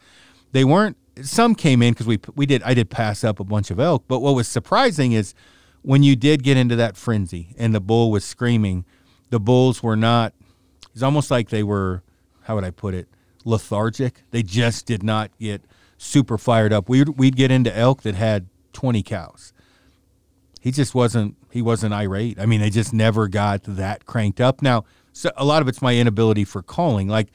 they weren't. Some came in because we we did I did pass up a bunch of elk, but what was surprising is when you did get into that frenzy and the bull was screaming, the bulls were not. It's almost like they were. How would I put it? Lethargic. They just did not get super fired up. We'd we'd get into elk that had twenty cows he just wasn't he wasn't irate. I mean, they just never got that cranked up. Now, so a lot of it's my inability for calling. Like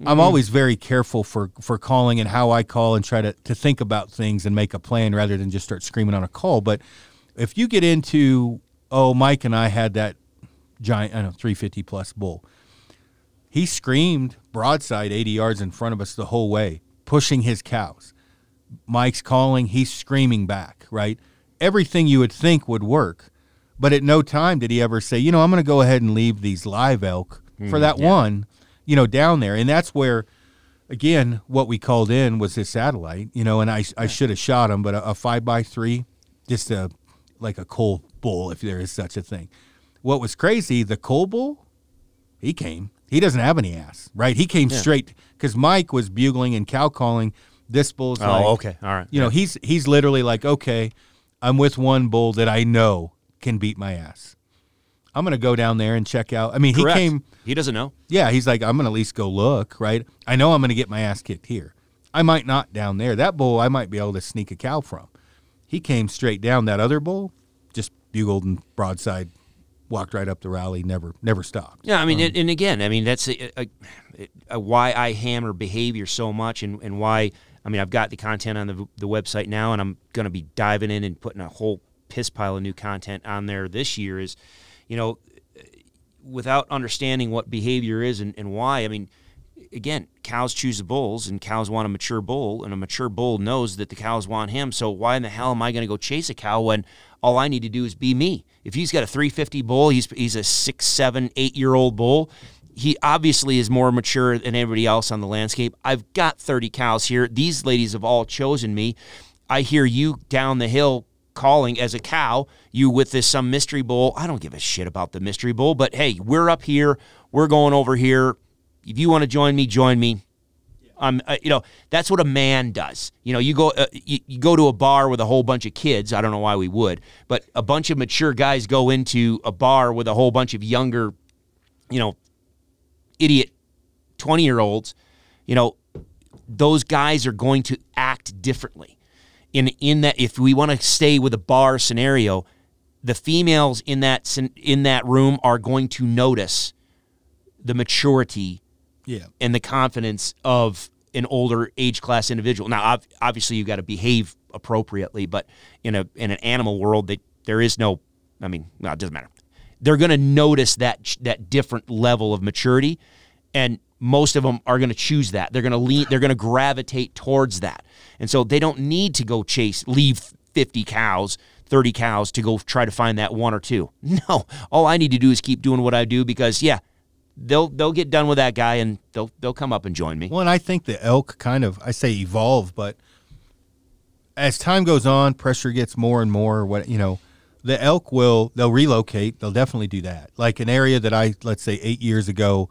I'm mm-hmm. always very careful for for calling and how I call and try to to think about things and make a plan rather than just start screaming on a call. But if you get into oh, Mike and I had that giant, I don't know, 350 plus bull. He screamed broadside 80 yards in front of us the whole way, pushing his cows. Mike's calling, he's screaming back, right? Everything you would think would work. But at no time did he ever say, you know, I'm going to go ahead and leave these live elk for mm, that one, you know, down there. And that's where, again, what we called in was his satellite, you know, and I, I should have shot him, but a, a five by three, just a, like a coal bull, if there is such a thing. What was crazy, the coal bull, he came. He doesn't have any ass, right? He came straight because Mike was bugling and cow calling. This bull's Oh, like, okay. All right. You know, he's he's literally like, okay, I'm with one bull that I know can beat my ass. I'm gonna go down there and check out. I mean, Correct. he came. He doesn't know. Yeah, he's like, I'm gonna at least go look, right? I know I'm gonna get my ass kicked here. I might not down there. That bull, I might be able to sneak a cow from. He came straight down. That other bull, just bugled and broadside, walked right up the rally, never never stopped. Yeah, I mean, Um, and, and again, I mean that's a, a, a, why I hammer behavior so much, and, and why I mean I've got the content on the the website now, and I'm going to be diving in and putting a whole piss pile of new content on there this year. Is you know, without understanding what behavior is and, and why, I mean. Again, cows choose the bulls, and cows want a mature bull, and a mature bull knows that the cows want him. So why in the hell am I going to go chase a cow when all I need to do is be me? If he's got a 350 bull, he's he's a six, seven, eight year old bull. He obviously is more mature than everybody else on the landscape. I've got 30 cows here. These ladies have all chosen me. I hear you down the hill calling as a cow, you with this some mystery bull. I don't give a shit about the mystery bull, but hey, we're up here. We're going over here. If you want to join me, join me. Um, uh, you know, that's what a man does. You know, you go uh, you, you go to a bar with a whole bunch of kids. I don't know why we would, but a bunch of mature guys go into a bar with a whole bunch of younger, you know, idiot 20 year olds. You know, those guys are going to act differently. In in that if we want to stay with a bar scenario, the females in that in that room are going to notice the maturity yeah, and the confidence of an older age class individual. Now, obviously, you've got to behave appropriately, but in a in an animal world, that there is no. I mean, well, it doesn't matter. They're going to notice that that different level of maturity, and most of them are going to choose that. They're going to lean. They're going to gravitate towards that, and so they don't need to go chase leave fifty cows. 30 cows to go try to find that one or two. No, all I need to do is keep doing what I do because yeah, they'll they'll get done with that guy and they'll they'll come up and join me. Well, and I think the elk kind of I say evolve, but as time goes on, pressure gets more and more. What you know, the elk will they'll relocate. They'll definitely do that. Like an area that I let's say eight years ago,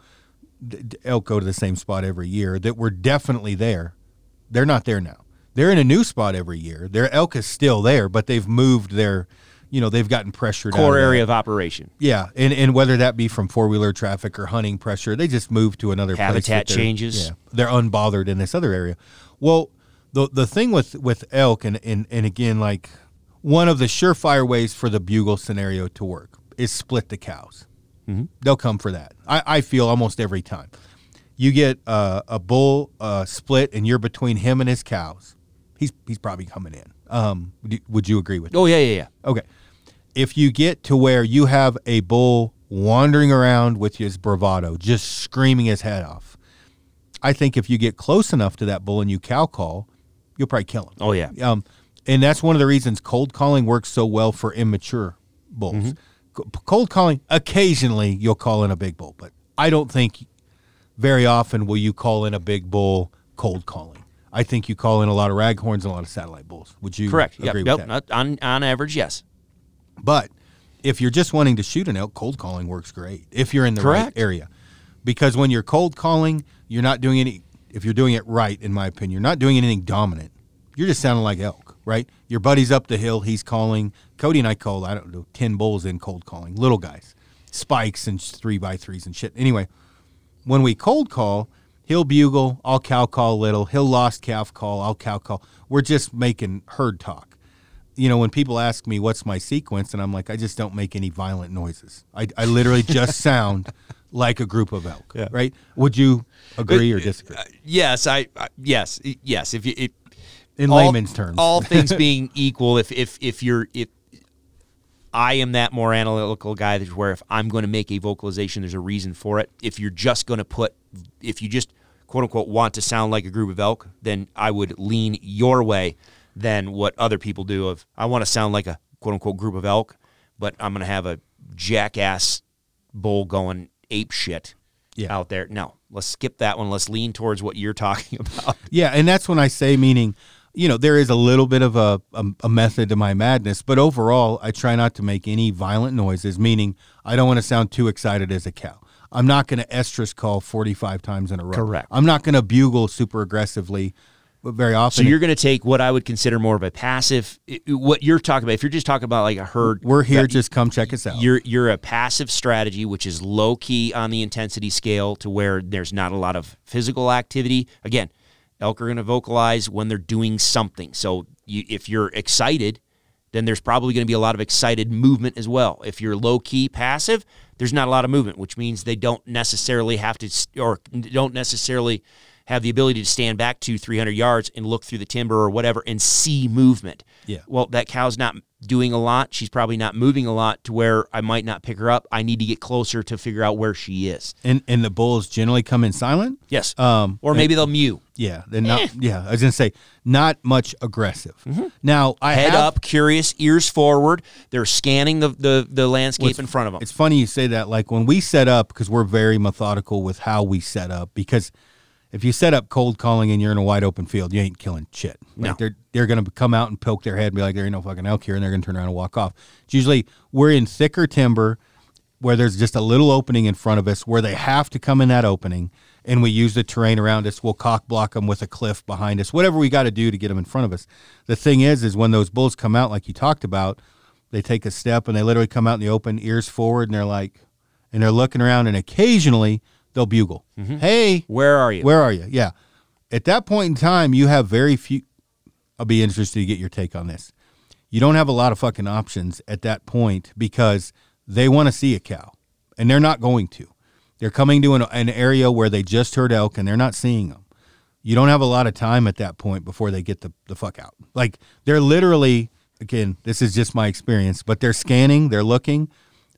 elk go to the same spot every year. That were definitely there. They're not there now. They're in a new spot every year. Their elk is still there, but they've moved their, you know, they've gotten pressured. out Core area of operation. Yeah, and and whether that be from four wheeler traffic or hunting pressure, they just move to another place Habitat changes. Yeah, they're unbothered in this other area. Well, the the thing with with elk and and and again, like one of the surefire ways for the bugle scenario to work is split the cows. Mm-hmm. They'll come for that. I, I feel almost every time. You get uh, a bull uh, split, and you're between him and his cows. He's he's probably coming in. Um, would you- agree with? that? Oh yeah, yeah, yeah. Okay. If you get to where you have a bull wandering around with his bravado, just screaming his head off, I think if you get close enough to that bull and you cow call, you'll probably kill him. Oh yeah. Um, and that's one of the reasons cold calling works so well for immature bulls. Co- Cold calling, occasionally you'll call in a big bull, but I don't think very often will you call in a big bull cold calling. I think you call in a lot of raghorns and a lot of satellite bulls. Would you Correct. agree Yep. that? Not, on on average, yes. But if you're just wanting to shoot an elk, cold calling works great if you're in the Correct. right area. Because when you're cold calling, you're not doing any. If you're doing it right, in my opinion, you're not doing anything dominant. You're just sounding like elk, right? Your buddy's up the hill, he's calling. Cody and I called, I don't know, ten bulls in cold calling, little guys, spikes and three by threes and shit. Anyway, when we cold call, he'll bugle, I'll cow call little. He'll lost calf call, I'll cow call. We're just making herd talk. You know, when people ask me what's my sequence, and I'm like, I just don't make any violent noises. I, I literally just sound like a group of elk, Yeah. right? Would you agree or uh, disagree? Yes, I. I yes, yes. If you if, In all- layman's terms. all things being equal, if if if you're if I am that more analytical guy that where if I'm going to make a vocalization, there's a reason for it. If you're just going to put, if you just quote unquote want to sound like a group of elk, then I would lean your way than what other people do. Of I want to sound like a quote unquote group of elk, but I'm going to have a jackass bull going ape shit Yeah. out there. No, let's skip that one. Let's lean towards what you're talking about. Yeah, and that's when I say meaning, you know, there is a little bit of a, a, a method to my madness, but overall, I try not to make any violent noises, meaning I don't want to sound too excited as a cow. I'm not going to estrus call 45 times in a row. Correct. I'm not going to bugle super aggressively but very often. So you're going to take what I would consider more of a passive. What you're talking about, if you're just talking about like a herd, we're here, just come check us out. You're you're a passive strategy, which is low key on the intensity scale, to where there's not a lot of physical activity. Again, elk are going to vocalize when they're doing something. So you, if you're excited, then there's probably going to be a lot of excited movement as well. If you're low key passive, there's not a lot of movement, which means they don't necessarily have to or don't necessarily have the ability to stand back to 300 yards and look through the timber or whatever and see movement. Yeah. Well, that cow's not doing a lot. She's probably not moving a lot to where I might not pick her up. I need to get closer to figure out where she is. And and the bulls generally come in silent. Yes. Um, or maybe they'll mew. Yeah, they're not. Yeah, I was gonna say not much aggressive. Now I Head have, up, curious, ears forward. They're scanning the, the, the landscape in front of them. It's funny you say that. Like when we set up, because we're very methodical with how we set up. Because if you set up cold calling and you're in a wide open field, you ain't killing shit. Like No. they're they're gonna come out and poke their head and be like, there ain't no fucking elk here, and they're gonna turn around and walk off. It's usually we're in thicker timber where there's just a little opening in front of us where they have to come in that opening and we use the terrain around us we'll cock block them with a cliff behind us whatever we got to do to get them in front of us the thing is is when those bulls come out like you talked about they take a step and they literally come out in the open ears forward and they're like and they're looking around and occasionally they'll bugle mm-hmm. hey Where are you? where are you yeah at that point in time you have very few i'll be interested to get your take on this you don't have a lot of fucking options at that point because they want to see a cow and they're not going to. They're coming to an, an area where they just heard elk and they're not seeing them. You don't have a lot of time at that point before they get the, the fuck out. Like they're literally, again, this is just my experience, but they're scanning, they're looking,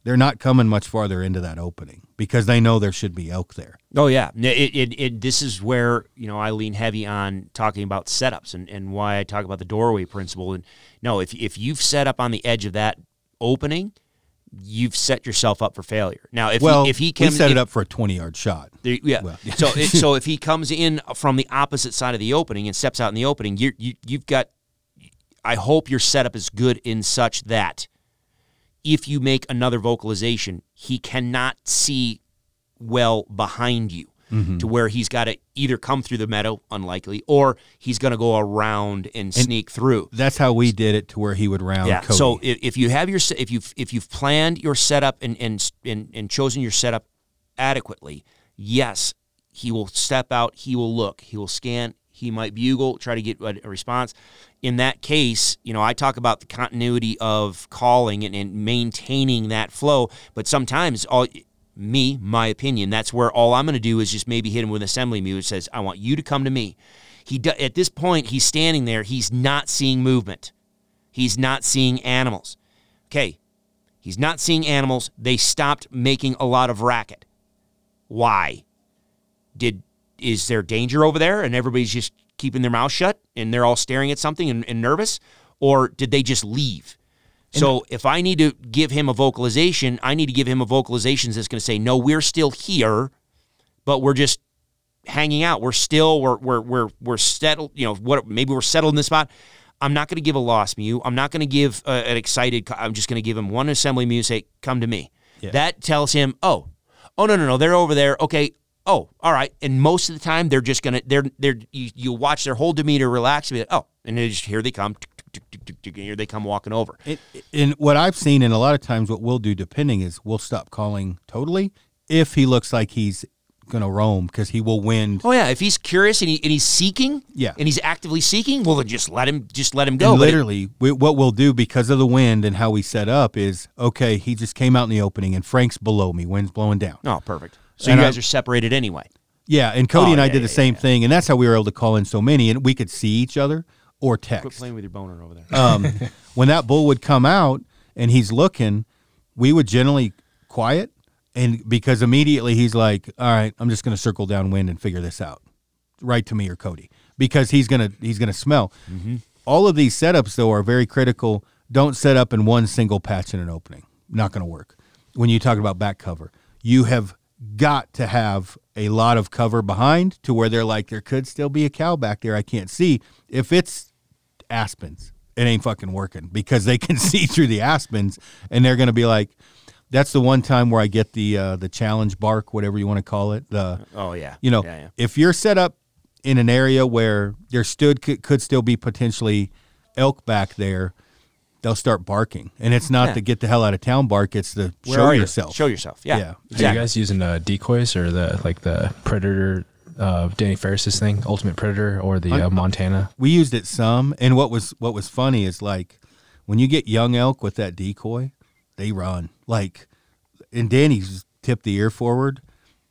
they're not coming much farther into that opening because they know there should be elk there. Oh yeah, it, it, it, this is where you know I lean heavy on talking about setups and, and why I talk about the doorway principle. And no, if if you've set up on the edge of that opening, you've set yourself up for failure. Now, if well, he, if he can set if, it up for a 20 yard shot. there- yeah. Well, so it, so if he comes in from the opposite side of the opening and steps out in the opening, you you you've got. I hope your setup is good in such that if you make another vocalization, he cannot see well behind you mm-hmm. to where he's got to either come through the meadow, unlikely, or he's going to go around and, sneak through. That's how we did it to where he would round Yeah. Cody. So if, if you have your if you if you've planned your setup and and and and chosen your setup adequately, yes, he will step out. He will look. He will scan. He might bugle, try to get a response. In that case, you know, I talk about the continuity of calling and, and maintaining that flow. But sometimes, all me, my opinion, that's where all I'm going to do is just maybe hit him with an assembly mew that says, "I want you to come to me." He do, at this point, he's standing there. He's not seeing movement. He's not seeing animals. Okay, he's not seeing animals. They stopped making a lot of racket. Why? Did is there danger over there and everybody's just keeping their mouth shut and they're all staring at something and, and nervous? Or did they just leave? So if I need to give him a vocalization, I need to give him a vocalization that's going to say, "No, we're still here, but we're just hanging out. We're still we're we're we're we're settled. You know what? Maybe we're settled in this spot. I'm not going to give a lost mew. I'm not going to give uh, an excited. I'm just going to give him one assembly mew. and Say, come to me. That tells him, oh, oh no no no, they're over there. Okay. Oh, all right. And most of the time, they're just gonna they're they're you, you watch their whole demeanor relax. And be like, oh, and they just here they come. Here they come walking over. It, and what I've seen, and a lot of times, what we'll do, depending, is we'll stop calling totally if he looks like he's gonna roam because he will win. Oh yeah, if he's curious and, he, and he's seeking, Yeah. and he's actively seeking, well then just let him just let him go. and But it- literally, we, what we'll do because of the wind and how we set up is okay. He just came out in the opening, and Frank's below me. Wind's blowing down. oh, perfect. So And you guys I- are separated anyway. Yeah, and Cody Oh, and I yeah, did the yeah, same thing, and that's how we were able to call in so many, and we could see each other or text. Quit playing with your boner over there. um, when that bull would come out and he's looking, we would generally quiet, and because immediately he's like, "All right, I'm just going to circle downwind and figure this out." Right to me or Cody, because he's gonna he's gonna smell. All of these setups though are very critical. Don't set up in one single patch in an opening. Not going to work. When you talk about back cover, you have got to have a lot of cover behind to where they're like there could still be a cow back there I can't see. If it's aspens, it ain't fucking working because they can see through the aspens and they're gonna be like, that's the one time where I get the uh, the challenge bark, whatever you want to call it. The oh yeah, you know, yeah, yeah. if you're set up in an area where there stood could, could still be potentially elk back there, they'll start barking, and it's not Yeah. the get the hell out of town bark; it's the Where show are you? yourself. Show yourself. Yeah, Yeah. Are you guys using uh, decoys or the like the Predator, uh, Danny Ferris's thing, Ultimate Predator, or the uh, Montana? we used it some and what was what was funny is like when you get young elk with that decoy, they run like. And Danny's tipped the ear forward.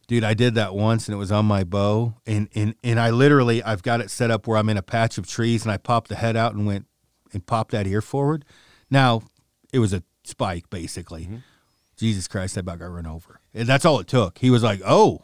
Dude, I did that once and it was on my bow. And, and and I literally I've got it set up where I'm in a patch of trees and I popped the head out and went and popped that ear forward. Now, it was a spike basically. Jesus Christ, that about got run over. And that's all it took. He was like, "Oh,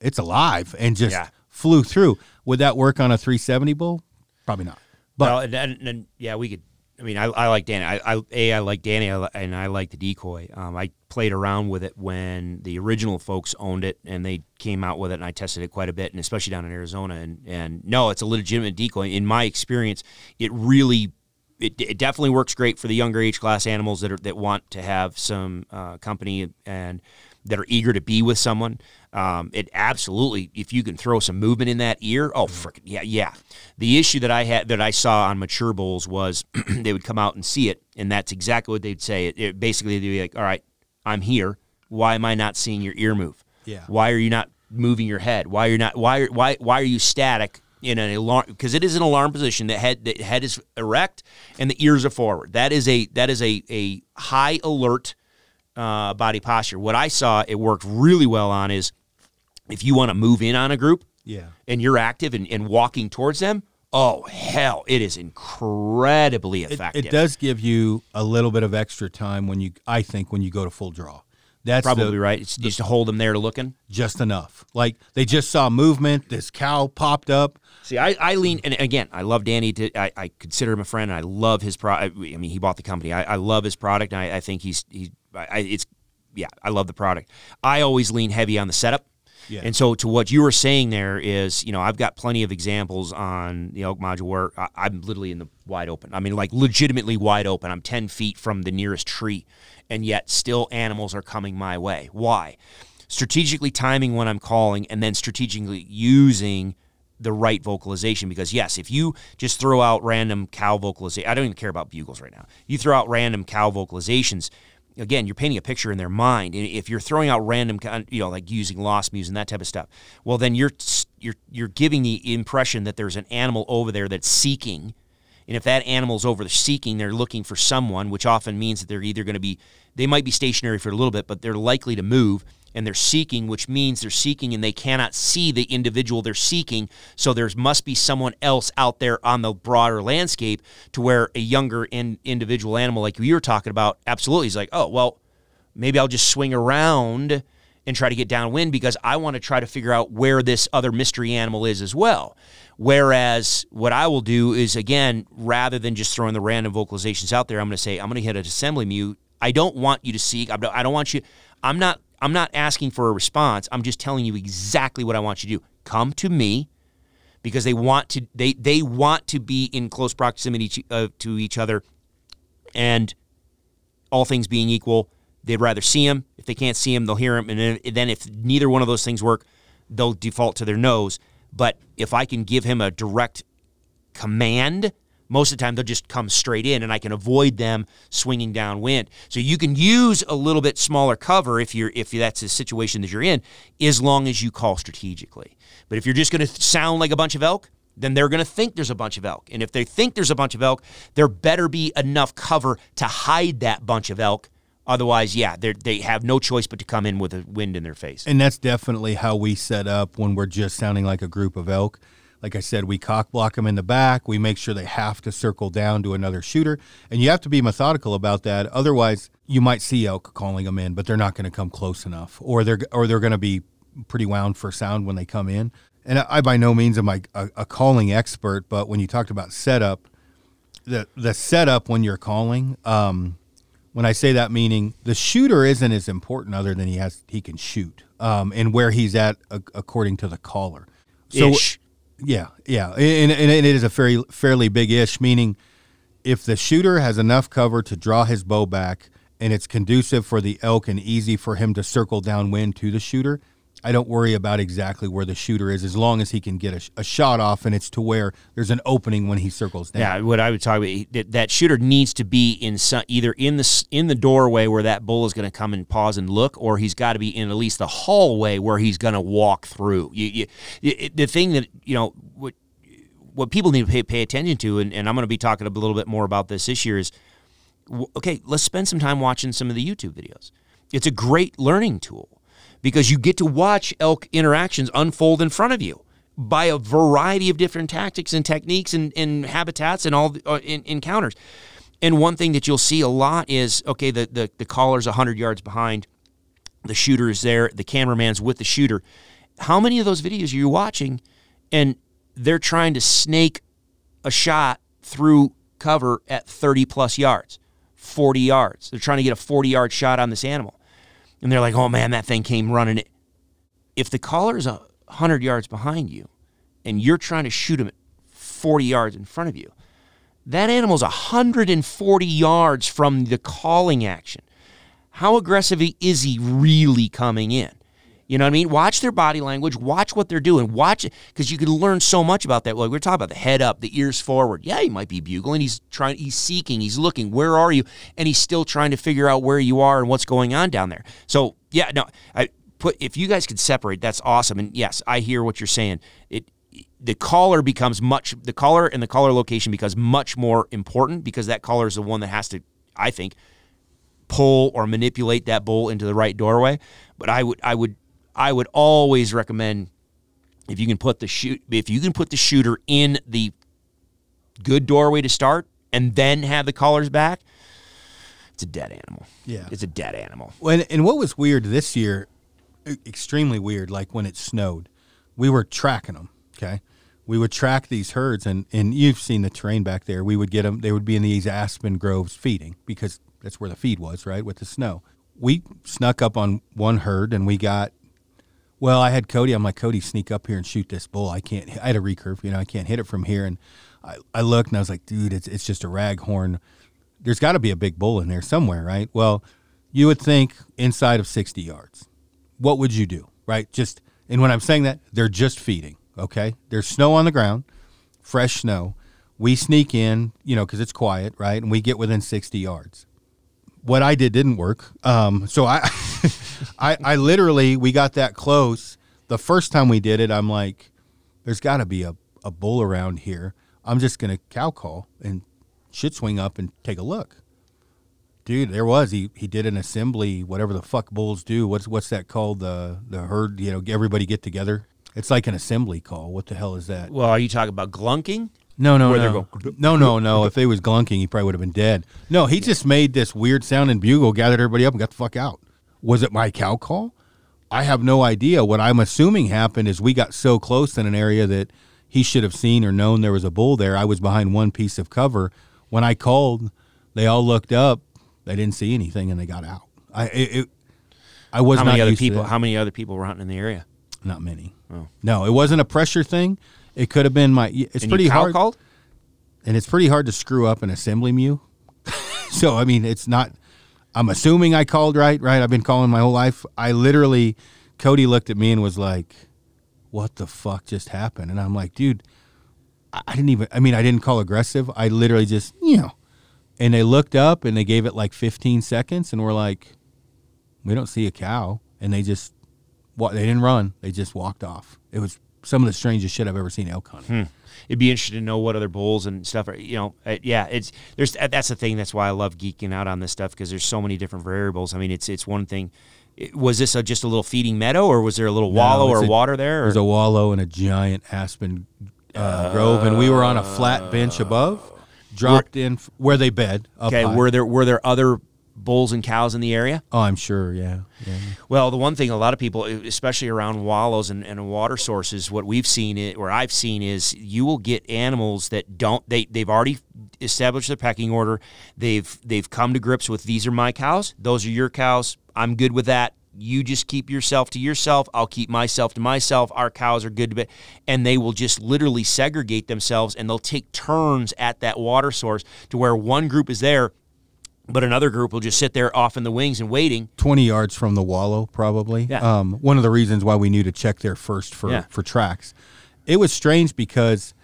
it's alive," and just Yeah. flew through. Would that work on a 370 bull? Probably not. But well, and, and, and yeah, we could. I mean, I, I like Danny. I, I a I like Danny, I and I like the decoy. Um, I played around with it when the original folks owned it, and they came out with it, and I tested it quite a bit, and especially down in Arizona. And and no, it's a legitimate decoy. In my experience, it really. It, it definitely works great for the younger age class animals that are that want to have some uh, company and that are eager to be with someone. Um, it absolutely, if you can throw some movement in that ear, oh frickin' yeah, yeah. The issue that I had that I saw on mature bulls was they would come out and see it, and that's exactly what they'd say. It, it basically they'd be like, "All right, I'm here. Why am I not seeing your ear move? Yeah. Why are you not moving your head? Why are you not? Why why why are you static?" In an alarm, because it is an alarm position. The head, the head is erect, and the ears are forward. That is a that is a a high alert uh, body posture. What I saw it worked really well on is if you want to move in on a group yeah. and you're active and, and walking towards them, oh hell, it is incredibly effective. it does give you a little bit of extra time when you I think when you go to full draw. That's the- Probably right. It's just to hold them there looking. just enough. Like they just saw movement. This cow popped up. See, I, I lean, and again, I love Danny. To, I, I consider him a friend, and I love his product. I mean, he bought the company. I, I love his product, and I, I think he's he. I, it's yeah, I love the product. I always lean heavy on the setup. Yeah. And so, to what you were saying there is, you know, I've got plenty of examples on the elk module where I, I'm literally in the wide open. I mean, like legitimately wide open. I'm 10 feet from the nearest tree, and yet still animals are coming my way. Why? Strategically timing when I'm calling, and then strategically using the right vocalization because yes if you just throw out random cow vocalization i don't even care about bugles right now. You throw out random cow vocalizations again you're painting a picture in their mind. If you're throwing out random you know like using lost mews and that type of stuff well then you're you're you're giving the impression that there's an animal over there that's seeking. And if that animal's over there seeking, they're looking for someone, which often means that they're either going to be, they might be stationary for a little bit, but they're likely to move. And they're seeking, which means they're seeking and they cannot see the individual they're seeking. So there must be someone else out there on the broader landscape to where a younger in, individual animal, like you were talking about, absolutely is like, oh, well, maybe I'll just swing around and try to get downwind because I want to try to figure out where this other mystery animal is as well. Whereas what I will do is again, rather than just throwing the random vocalizations out there, I'm going to say I'm going to hit an assembly mew. I don't want you to seek. I don't I don't want you. I'm not. I'm not asking for a response. I'm just telling you exactly what I want you to do. Come to me because they want to. They they want to be in close proximity to, uh, to each other, and all things being equal, they'd rather see him. If they can't see him, they'll hear him. And then, then if neither one of those things work, they'll default to their nose. But if I can give him a direct command, most of the time they'll just come straight in and I can avoid them swinging downwind. So you can use a little bit smaller cover if you're if that's the situation that you're in as long as you call strategically. But if you're just going to sound like a bunch of elk, then they're going to think there's a bunch of elk. And if they think there's a bunch of elk, there better be enough cover to hide that bunch of elk. Otherwise, yeah, they they have no choice but to come in with a wind in their face. And that's definitely how we set up when we're just sounding like a group of elk. Like I said, we cock block them in the back. We make sure they have to circle down to another shooter. And you have to be methodical about that. Otherwise, you might see elk calling them in, but they're not going to come close enough, or they're or they're going to be pretty wound for sound when they come in. And I by no means am I a, a calling expert, but when you talked about setup, the the setup when you're calling, um, when I say that, meaning the shooter isn't as important other than he has he can shoot, um, and where he's at according to the caller. So Ish. Yeah, yeah, and, and it is a very fairly big ish, meaning if the shooter has enough cover to draw his bow back and it's conducive for the elk and easy for him to circle downwind to the shooter, I don't worry about exactly where the shooter is as long as he can get a, a shot off and it's to where there's an opening when he circles down. Yeah, what I would talk about that, that shooter needs to be in some, either in the in the doorway where that bull is going to come and pause and look, or he's got to be in at least the hallway where he's going to walk through. You, you, it- the thing that you know what what people need to pay, pay attention to, and, and I'm going to be talking a little bit more about this this year is Okay, let's spend some time watching some of the YouTube videos. It's a great learning tool because you get to watch elk interactions unfold in front of you by a variety of different tactics and techniques and, and habitats and all uh, in, encounters. And one thing that you'll see a lot is okay, the, the, the caller's 100 yards behind, the shooter is there, the cameraman's with the shooter. How many of those videos are you watching and they're trying to snake a shot through cover at 30 plus yards, 40 yards? They're trying to get a 40 yard shot on this animal. And they're like, oh man, that thing came running. If the caller's a 100 yards behind you and you're trying to shoot him at 40 yards in front of you, that animal's 140 yards from the calling action. How aggressive is he really coming in? You know what I mean? Watch their body language. Watch what they're doing. Watch it because you can learn so much about that. Like we we're talking about the head up, the ears forward. Yeah, he might be bugling. He's trying. He's seeking. He's looking. Where are you? And he's still trying to figure out where you are and what's going on down there. So yeah, no, I put if you guys could separate, that's awesome. And yes, I hear what you're saying. It the caller becomes much the caller and the caller location becomes much more important because that caller is the one that has to, I think, pull or manipulate that bull into the right doorway. But I would I would I would always recommend if you can put the shoot if you can put the shooter in the good doorway to start and then have the callers back, it's a dead animal. Yeah. It's a dead animal. When, and what was weird this year, extremely weird, like when it snowed, we were tracking them. Okay, we would track these herds, and and you've seen the terrain back there. We would get them; they would be in these aspen groves feeding because that's where the feed was, right, with the snow. We snuck up on one herd, and we got. Well, I had Cody. I'm like, Cody, sneak up here and shoot this bull. I can't. I had a recurve, you know. I can't hit it from here. And I, I looked, and I was like, dude, it's it's just a raghorn. There's got to be a big bull in there somewhere, right? Well, you would think inside of 60 yards. What would you do, right? Just and when I'm saying that, they're just feeding. Okay, there's snow on the ground, fresh snow. We sneak in, you know, because it's quiet, right? And we get within 60 yards. What I did didn't work. Um, so I, I, I literally we got that close. The first time we did it, I'm like, there's got to be a, a bull around here. I'm just gonna cow call and shit swing up and take a look. Dude, there was he. He did an assembly, whatever the fuck bulls do. What's what's that called? The the herd. You know, everybody get together. It's like an assembly call. What the hell is that? Well, are you talking about glunking? No, no, Where no. going- no, no, no. If they was glunking, he probably would have been dead. No, he just made this weird sounding bugle, gathered everybody up, and got the fuck out. Was it my cow call? I have no idea. What I'm assuming happened is we got so close in an area that he should have seen or known there was a bull there. I was behind one piece of cover. When I called, they all looked up. They didn't see anything, and they got out. I it, it I was How not many other people? How many other people were hunting in the area? Not many. Oh. No, it wasn't a pressure thing. It could have been my. It's And pretty hard called? and it's pretty hard to screw up an assembly mew. so I mean, it's not. I'm assuming I called right. Right, I've been calling my whole life. I literally, Cody looked at me and was like, "What the fuck just happened?" And I'm like, "Dude, I didn't even. I mean, I didn't call aggressive. I literally just, you know." And they looked up and they gave it like 15 seconds, and we're like, "We don't see a cow," and they just, what? They didn't run. They just walked off. It was some of the strangest shit I've ever seen elk hunting. Hmm. It'd be interesting to know what other bulls and stuff are. You know, uh, yeah, it's there's that's the thing. That's why I love geeking out on this stuff because there's so many different variables. I mean, it's it's one thing. it- Was this a, just a little feeding meadow, or was there a little wallow or a- water there? Or? There's a wallow and a giant aspen uh, grove, and we were on a flat bench above, dropped in f- where they bed. Okay, high. were there were there other bulls and cows in the area? Oh, I'm sure. Yeah. yeah. Well, the one thing a lot of people, especially around wallows and, and water sources, what we've seen it or I've seen is you will get animals that don't they they've already established their pecking order. They've they've come to grips with these are my cows, those are your cows. I'm good with that. You just keep yourself to yourself. I'll keep myself to myself. Our cows are good to be, and they will just literally segregate themselves and they'll take turns at that water source to where one group is there, but another group will just sit there off in the wings and waiting 20 yards from the wallow, probably. Yeah. Um, one of the reasons why we knew to check there first for, Yeah. for tracks. It was strange because,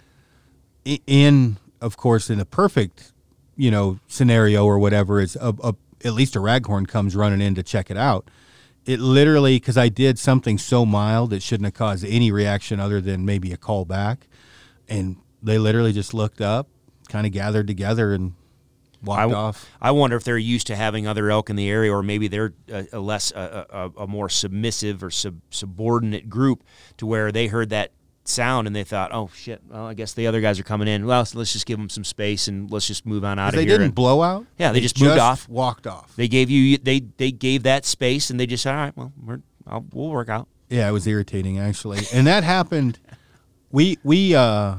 in, of course, in a perfect, you know, scenario or whatever, is a, a, at least a raghorn comes running in to check it out. It literally, because I did something so mild, it shouldn't have caused any reaction other than maybe a call back. And they literally just looked up, kind of gathered together and I, off. I wonder if they're used to having other elk in the area, or maybe they're a, a less a, a, a more submissive or sub, subordinate group to where they heard that sound and they thought, oh shit, well I guess the other guys are coming in. Well, so let's just give them some space and let's just move on out of They here. They didn't And blow out. Yeah, they just moved off. Walked off. they gave you they they gave that space and they just said, all right, well we're I'll, we'll work out. Yeah, it was irritating actually, and that happened. We we uh,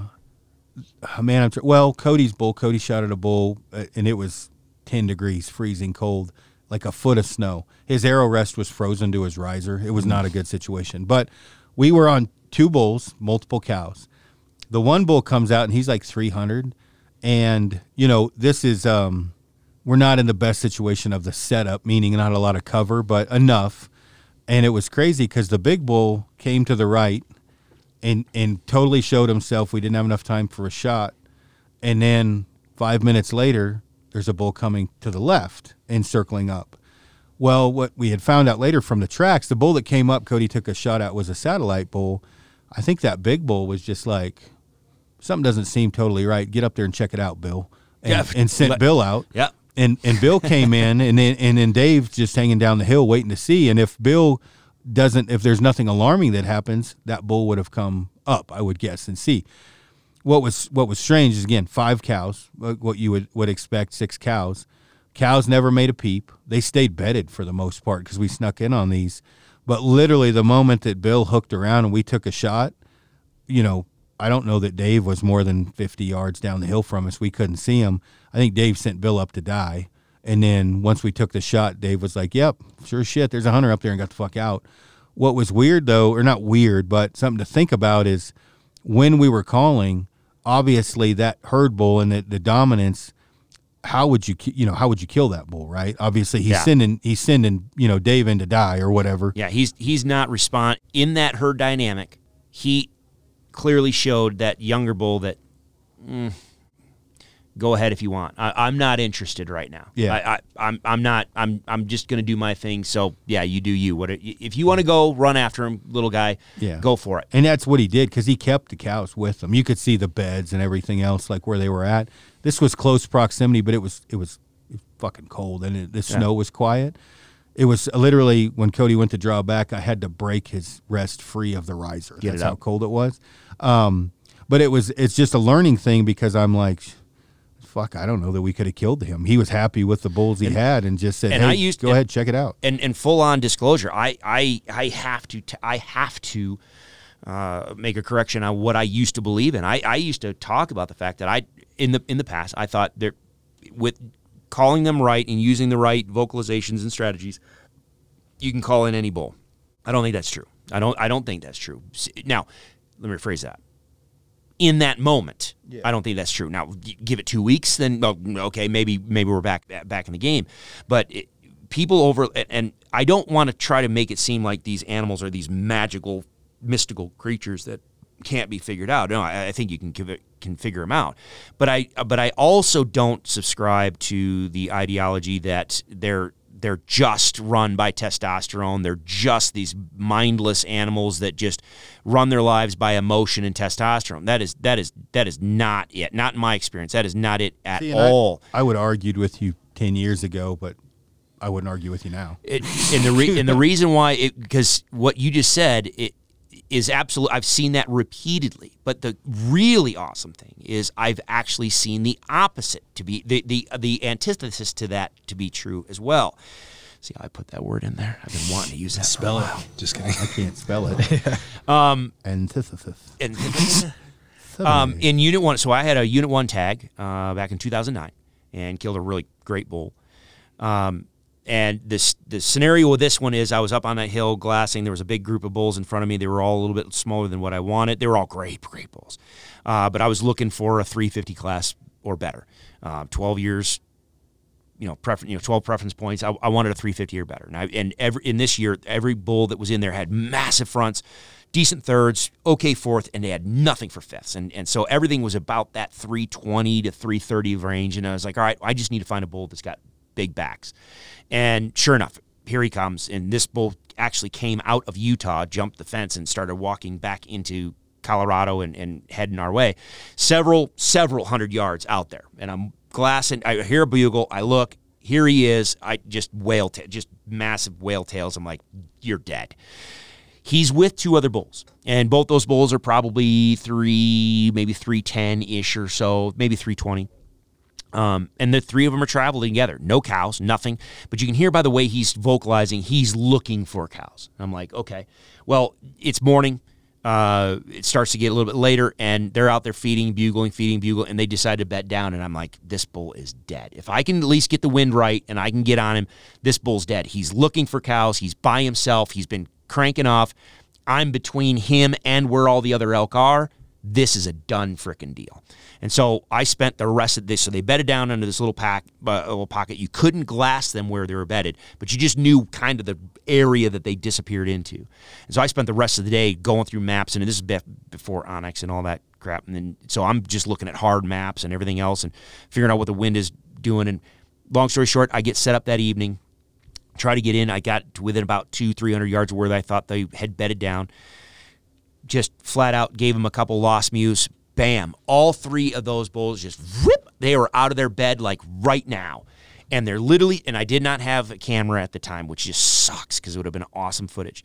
oh, man, I'm tr- well. Cody's bull. Cody shot at a bull, uh, and it was ten degrees, freezing cold, like a foot of snow. His arrow rest was frozen to his riser. It was not a good situation. But we were on two bulls, multiple cows. The one bull comes out and he's like 300, and you know this is um, we're not in the best situation of the setup, meaning not a lot of cover, but enough and it was crazy because the big bull came to the right and and totally showed himself. We didn't have enough time for a shot, and then five minutes later, there's a bull coming to the left and circling up. Well, what we had found out later from the tracks, the bull that came up, Cody took a shot at, was a satellite bull. I think that big bull was just like something doesn't seem totally right. Get up there and check it out, Bill, and, Yeah. and sent Let- Bill out Yeah. and and Bill came in, and then and then Dave just hanging down the hill waiting to see. And if Bill doesn't, if there's nothing alarming that happens, that bull would have come up, I would guess, and see. What was what was strange is again five cows, what you would would expect, six cows. Cows never made a peep. They stayed bedded for the most part because we snuck in on these. But literally, the moment that Bill hooked around and we took a shot, you know, I don't know that Dave was more than 50 yards down the hill from us. We couldn't see him. I think Dave sent Bill up to die. And then once we took the shot, Dave was like, yep, sure shit. There's a hunter up there and got the fuck out. What was weird, though, or not weird, but something to think about is when we were calling, obviously that herd bull and the, the dominance. How would you, you know, how would you kill that bull, right? Obviously, he's Yeah. sending, he's sending, you know, Dave in to die or whatever. Yeah, he's he's not respond in that herd dynamic. He clearly showed that younger bull that mm, go ahead if you want. I, I'm not interested right now. Yeah. I, I, I'm I'm not. I'm I'm just gonna do my thing. So yeah, you do you. What if you want to go run after him, little guy? Yeah. go for it. And that's what he did because he kept the cows with him. You could see the beds and everything else, like where they were at. This was close proximity, but it was it was, fucking cold, and it, the snow was quiet. It was literally when Cody went to draw back, I had to break his rest free of the riser. Get That's how cold it was. Um, but it was it's just a learning thing because I'm like, fuck, I don't know that we could have killed him. He was happy with the bulls he had and just said, and hey, I used- go and- ahead, check it out. and and full on disclosure, I I I have to t- I have to uh, make a correction on what I used to believe in. I, I used to talk about the fact that I in the in the past I thought there with calling them right and using the right vocalizations and strategies, you can call in any bull. I don't think that's true. I don't I don't think that's true. Now, let me rephrase that. In that moment, I don't think that's true. Now, give it two weeks, then okay, maybe maybe we're back back in the game. But it, people over and I don't want to try to make it seem like these animals are these magical, mystical creatures that can't be figured out. No, I, I think you can give it, can figure them out. But I but I also don't subscribe to the ideology that they're they're just run by testosterone. They're just these mindless animals that just run their lives by emotion and testosterone. That is that is that is not it. Not in my experience. That is not it at See, and I- all. I, would have argued with you 10 years ago, but I wouldn't argue with you now. It, and the re- and the reason why it because what you just said it is absolute. I've seen that repeatedly. But the really awesome thing is I've actually seen the opposite to be the the the antithesis to that to be true as well. See how I put that word in there? I've been wanting to use that. for a Spell it. while. Just kidding. I can't spell it. um, Antithesis. And um, in Unit One, so I had a Unit One tag uh, back in 2009 and killed a really great bull. Um, and this the scenario with this one is I was up on that hill glassing. There was a big group of bulls in front of me. They were all a little bit smaller than what I wanted. They were all great, great bulls. Uh, but I was looking for a 350 class or better. Uh, 12 years, you know, prefer, you know, 12 preference points. I, I wanted a 350 or better. And, I, and every in this year, every bull that was in there had massive fronts, decent thirds, okay fourth, and they had nothing for fifths. And and so everything was about that 320 to 330 range. And I was like, all right, I just need to find a bull that's got big backs. And sure enough, here he comes. And this bull actually came out of Utah, jumped the fence, and started walking back into Colorado and, and heading our way. Several, several hundred yards out there. And I'm glassing. I hear a bugle. I look. Here he is. I just whale, ta- just massive whale tails. I'm like, you're dead. He's with two other bulls, and both those bulls are probably three, maybe three ten ish or so, maybe three twenty. Um, and the three of them are traveling together. No cows, nothing. But you can hear by the way he's vocalizing, he's looking for cows. I'm like, okay, well, it's morning. Uh, it starts to get a little bit later, and they're out there feeding, bugling, feeding, bugle, and they decide to bet down. And I'm like, this bull is dead. If I can at least get the wind right and I can get on him, this bull's dead. He's looking for cows. He's by himself. He's been cranking off. I'm between him and where all the other elk are. This is a done frickin' deal. And so I spent the rest of this. So they bedded down under this little pack, uh, little pocket. You couldn't glass them where they were bedded, but you just knew kind of the area that they disappeared into. And so I spent the rest of the day going through maps, and this is before onX and all that crap. And then so I'm just looking at hard maps and everything else, and figuring out what the wind is doing. And long story short, I get set up that evening, try to get in. I got to within about two, three hundred yards of where I thought they had bedded down. Just flat out gave him a couple lost mews, bam, all three of those bulls just rip, they were out of their bed like right now. And they're literally, and I did not have a camera at the time, which just sucks because it would have been awesome footage.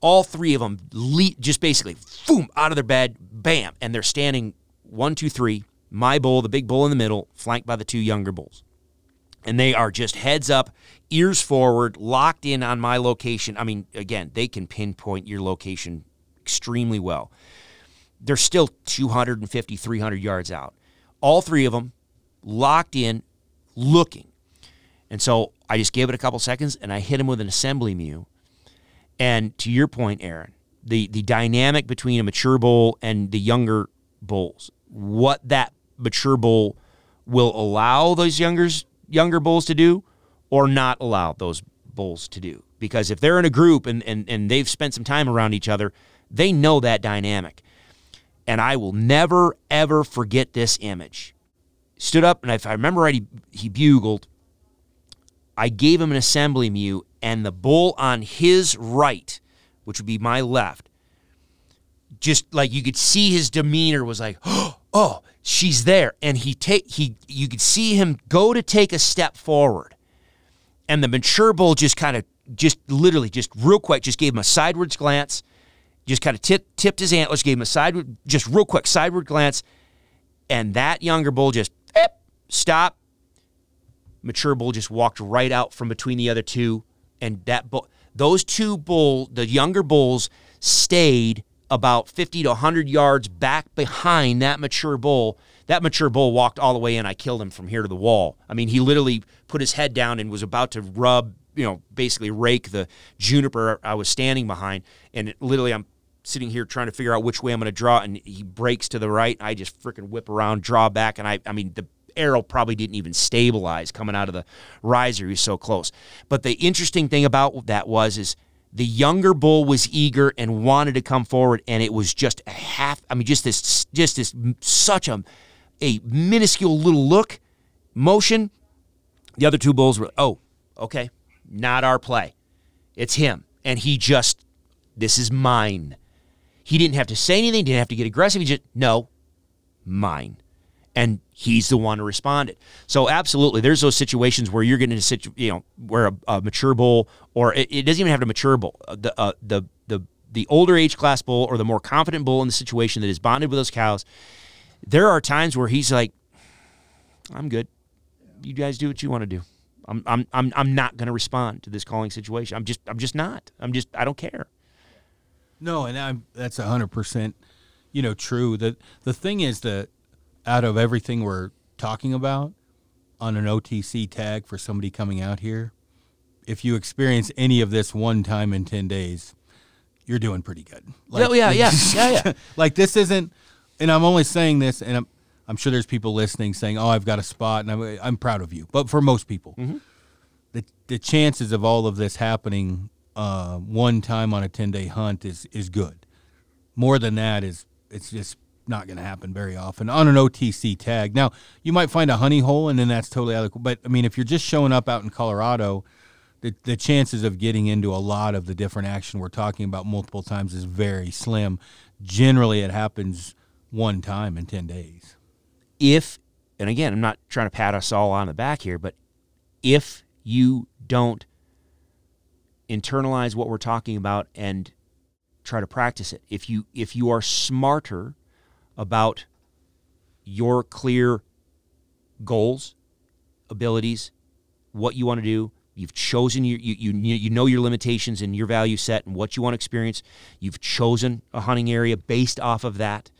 All three of them le- just basically, boom, out of their bed, bam, and they're standing one, two, three. My bull, the big bull in the middle, flanked by the two younger bulls. And they are just heads up, ears forward, locked in on my location. I mean, again, they can pinpoint your location extremely well they're still 250, 300 yards out. All three of them locked in, looking. And so I just gave it a couple seconds and I hit him with an assembly mew. And to your point, Aaron, the, the dynamic between a mature bull and the younger bulls, what that mature bull will allow those younger, younger bulls to do or not allow those bulls to do. Because if they're in a group and, and, and they've spent some time around each other, they know that dynamic and I will never, ever forget this image. Stood up, and if I remember right, he, he bugled. I gave him an assembly mew, and the bull on his right, which would be my left, just like you could see his demeanor was like, oh, she's there. And he take he you could see him go to take a step forward. And the mature bull just kind of just literally just real quick just gave him a sideways glance just kind of tip, tipped his antlers, gave him a sideward, just real quick sideward glance, and that younger bull just stop. Mature bull just walked right out from between the other two, and that bull, those two bull, the younger bulls stayed about 50 to 100 yards back behind that mature bull. That mature bull walked all the way in. I killed him from here to the wall. I mean, he literally put his head down and was about to rub, you know, basically rake the juniper I was standing behind. And it, literally, I'm sitting here trying to figure out which way I'm going to draw, and he breaks to the right. I just freaking whip around, draw back, and I, I mean, the arrow probably didn't even stabilize coming out of the riser. He was so close. But the interesting thing about that was is the younger bull was eager and wanted to come forward, and it was just a half. I mean, just this, just this, such a, a minuscule little look, motion. The other two bulls were, oh, okay, not our play. It's him, and he just, this is mine. He didn't have to say anything, didn't have to get aggressive. He just, no, mine. And he's the one who responded. So absolutely, there's those situations where you're getting a situ, you know, where a, a mature bull, or it, it, doesn't even have to mature bull, uh, the uh, the the the older age class bull or the more confident bull in the situation that is bonded with those cows. There are times where he's like, "I'm good. You guys do what you want to do. I'm I'm I'm I'm not going to respond to this calling situation. I'm just I'm just not. I'm just I don't care." No, and I'm, that's hundred percent, you know, true. The the thing is that out of everything we're talking about on an OTC tag for somebody coming out here, if you experience any of this one time in ten days, you're doing pretty good. Like, yeah, yeah, yeah, yeah, yeah. like this isn't, and I'm only saying this, and I'm I'm sure there's people listening saying, "Oh, I've got a spot," and I'm I'm proud of you. But for most people, mm-hmm. the the chances of all of this happening uh, one time on a 10 day hunt is, is good. More than that is it's just not going to happen very often on an OTC tag. Now, you might find a honey hole and then that's totally out of, but I mean, if you're just showing up out in Colorado, the, the chances of getting into a lot of the different action we're talking about multiple times is very slim. Generally, it happens one time in 10 days. If and again, I'm not trying to pat us all on the back here, but if you don't internalize what we're talking about and try to practice it, if you if you are smarter about your clear goals, abilities, what you want to do, You've chosen your, you, you, you know your limitations and your value set and what you want to experience. You've chosen a hunting area based off of that.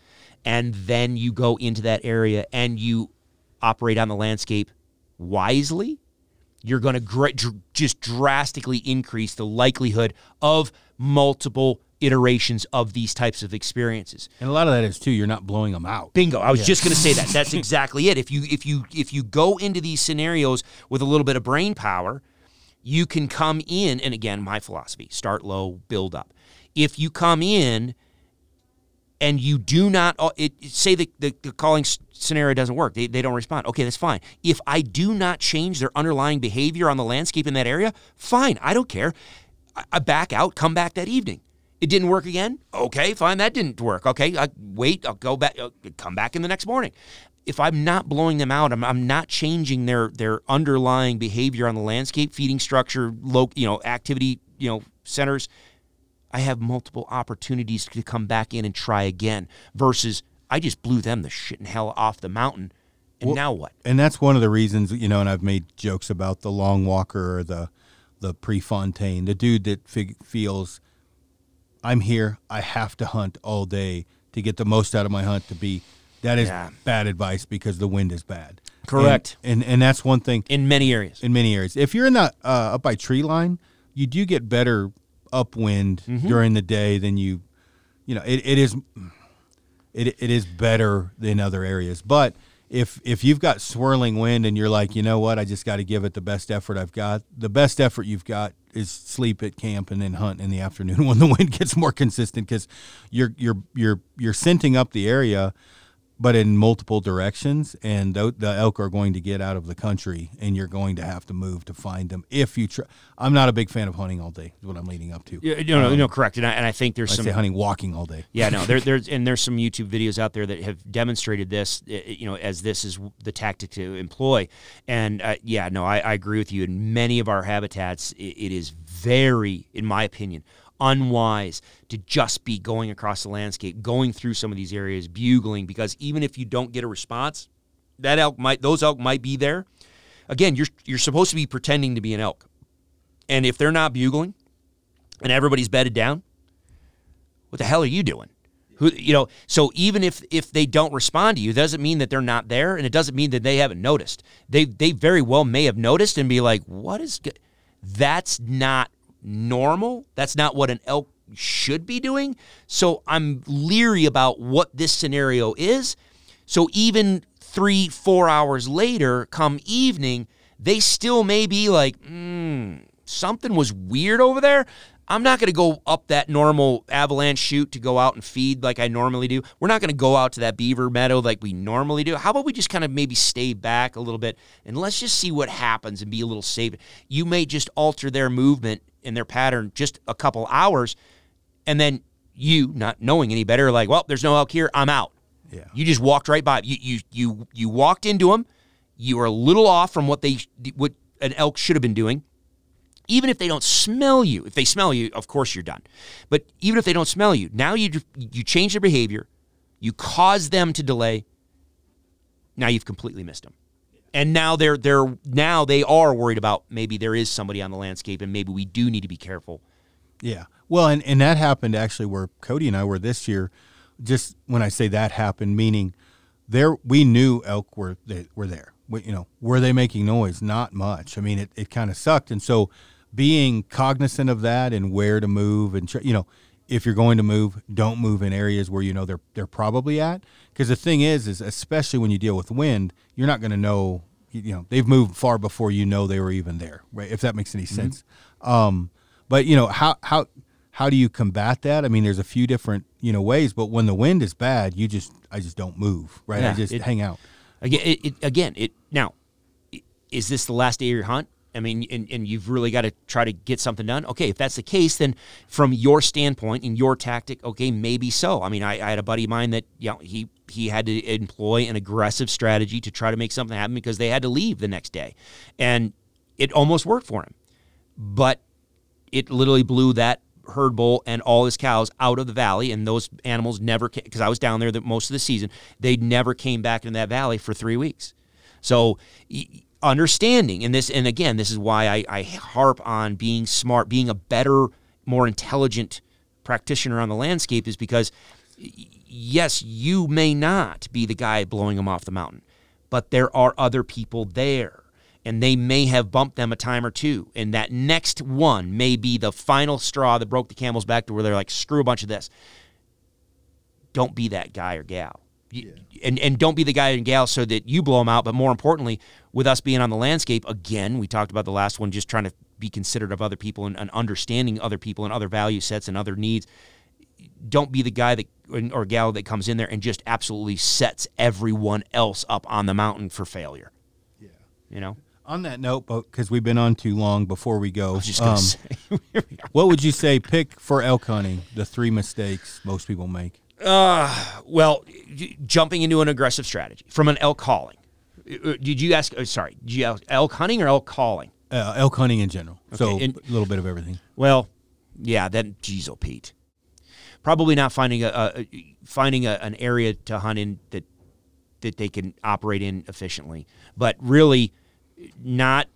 And then you go into that area and you operate on the landscape wisely. You're going to dr- just drastically increase the likelihood of multiple iterations of these types of experiences. And a lot of that is too you're not blowing them out. Bingo. I was yeah. just going to say that. That's exactly it. If you if you if you go into these scenarios with a little bit of brain power, you can come in, and again, my philosophy start low, build up. If you come in and you do not, uh, it, say the, the, the, calling scenario doesn't work, they, they don't respond, okay, that's fine. If I do not change their underlying behavior on the landscape in that area, fine, I don't care. I, I back out, come back that evening. It didn't work again. Okay, fine, that didn't work. Okay, I wait, I'll go back, I'll uh, come back in the next morning if I'm not blowing them out, I'm, I'm not changing their their underlying behavior on the landscape, feeding structure, low, you know, activity, you know, centers. I have multiple opportunities to come back in and try again. Versus, I just blew them the shit and hell off the mountain, and well, now what? And that's one of the reasons, you know. And I've made jokes about the long walker or the the Prefontaine, the dude that fig- feels I'm here, I have to hunt all day to get the most out of my hunt to be that is yeah. bad advice because the wind is bad. Correct. And, and, and that's one thing in many areas. In many areas, if you're in the uh, up by tree line, you do get better upwind mm-hmm. during the day than you, you know, it, it is, it it is better than other areas. But if if you've got swirling wind and you're like, you know what, I just got to give it the best effort I've got. The best effort you've got is sleep at camp and then hunt in the afternoon when the wind gets more consistent because you're you're you're you're scenting up the area but in multiple directions, and the, the, elk are going to get out of the country, and you're going to have to move to find them. If you, try, I'm not a big fan of hunting all day. Is what I'm leading up to. Yeah, no, no, um, no, correct. And I, and I think there's I some say hunting, walking all day. Yeah, no, there, there's and there's some YouTube videos out there that have demonstrated this. You know, as this is the tactic to employ. And uh, yeah, no, I, I, agree with you. In many of our habitats, it, it is very, in my opinion unwise to just be going across the landscape, going through some of these areas, bugling, because even if you don't get a response, that elk might those elk might be there. Again, you're you're supposed to be pretending to be an elk. And if they're not bugling and everybody's bedded down, what the hell are you doing? Who you know, so even if if they don't respond to you, doesn't mean that they're not there and it doesn't mean that they haven't noticed. They they very well may have noticed and be like, "What is good?" That's not normal. That's not what an elk should be doing. So I'm leery about what this scenario is. So even three, four hours later, come evening, they still may be like, mm, something was weird over there. I'm not going to go up that normal avalanche chute to go out and feed like I normally do. We're not going to go out to that beaver meadow like we normally do. How about we just kind of maybe stay back a little bit and let's just see what happens and be a little safe. You may just alter their movement in their pattern just a couple hours, and then you, not knowing any better, like, well, there's no elk here, I'm out. Yeah. You just walked right by. You you you you walked into them. You were a little off from what they what an elk should have been doing. Even if they don't smell you, if they smell you, of course you're done. But even if they don't smell you, now you you change their behavior, you cause them to delay. Now you've completely missed them and now they're they're now they are worried about maybe there is somebody on the landscape and maybe we do need to be careful. Yeah. Well, and and that happened actually where Cody and I were this year. Just when I say that happened, meaning there we knew elk were they were there. We, you know, were they making noise? Not much. I mean, it, it kind of sucked, and so being cognizant of that and where to move and you know if you're going to move, don't move in areas where you know they're they're probably at. Because the thing is, is especially when you deal with wind, you're not going to know. You know, they've moved far before you know they were even there, right? If that makes any mm-hmm. sense. Um, but you know how how how do you combat that? I mean, there's a few different you know ways, but when the wind is bad, you just I just don't move, right? Yeah, I just it, hang out. Again, it, it, again, it now is this the last day of your hunt? I mean, and, and you've really got to try to get something done. Okay, if that's the case, then from your standpoint and your tactic, okay, maybe so. I mean, I, I had a buddy of mine that you know he he had to employ an aggressive strategy to try to make something happen because they had to leave the next day, and it almost worked for him, but it literally blew that herd bull and all his cows out of the valley, and those animals never because I was down there the most of the season. They never came back into that valley for three weeks. So understanding. And this and again this is why I, I harp on being smart being a better more intelligent practitioner on the landscape is because yes you may not be the guy blowing them off the mountain but there are other people there and they may have bumped them a time or two and that next one may be the final straw that broke the camel's back to where they're like screw a bunch of this. Don't be that guy or gal yeah. and and don't be the guy and gal so that you blow them out. But more importantly, with us being on the landscape again, we talked about the last one, just trying to be considerate of other people and, and understanding other people and other value sets and other needs. Don't be the guy that or gal that comes in there and just absolutely sets everyone else up on the mountain for failure. Yeah, you know. On that note, because we've been on too long, before we go, um, what would you say? Pick for elk hunting the three mistakes most people make. Uh, well, jumping into an aggressive strategy from an elk calling. Uh, uh, did you ask? Uh, sorry, did you ask elk hunting or elk calling? Uh, elk hunting in general. Okay. So and, a little bit of everything. Well, yeah. Then, geez, oh, Pete. Probably not finding a, a finding a, an area to hunt in that that they can operate in efficiently, but really not.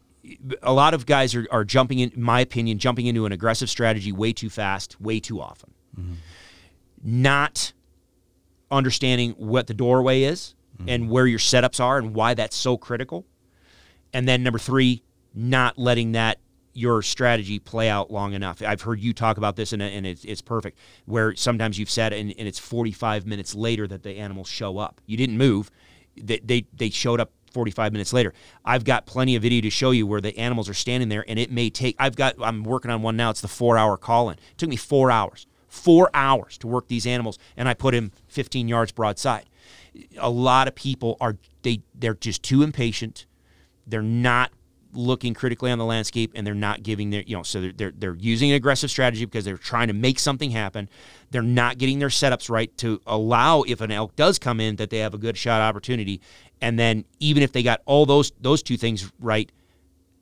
A lot of guys are, are jumping in, in my opinion, jumping into an aggressive strategy way too fast, way too often. Mm-hmm not understanding what the doorway is mm-hmm. and where your setups are and why that's so critical. And then number three, not letting that your strategy play out long enough. I've heard you talk about this, and, and it's, it's perfect. Where sometimes you've said, and, and it's 45 minutes later that the animals show up. You didn't move; they, they they showed up 45 minutes later. I've got plenty of video to show you where the animals are standing there, and it may take. I've got. I'm working on one now. It's the four hour call in. It took me four hours four hours to work these animals, and I put him 15 yards broadside. A lot of people are they they're just too impatient. They're not looking critically on the landscape and they're not giving their you know so they're, they're, they're using an aggressive strategy because they're trying to make something happen they're not getting their setups right to allow if an elk does come in that they have a good shot opportunity and then even if they got all those those two things right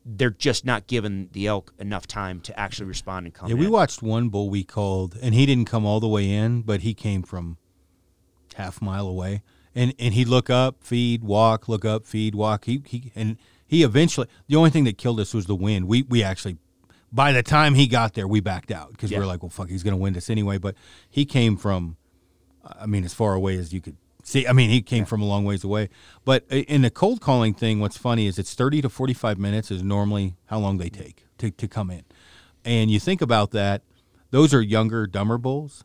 they're just not giving the elk enough time to actually respond and come. Yeah, in. we watched one bull we called, and he didn't come all the way in, but he came from half mile away, and and he'd look up, feed, walk, look up, feed, walk. He he and he eventually. The only thing that killed us was the wind. We we actually. By the time he got there, we backed out because yeah. we were like, "Well, fuck, he's going to wind us anyway." But he came from, I mean, as far away as you could See, I mean, he came yeah. from a long ways away. But uh, in the cold calling thing, what's funny is it's 30 to 45 minutes is normally how long they take to, to come in. And you think about that, those are younger, dumber bulls.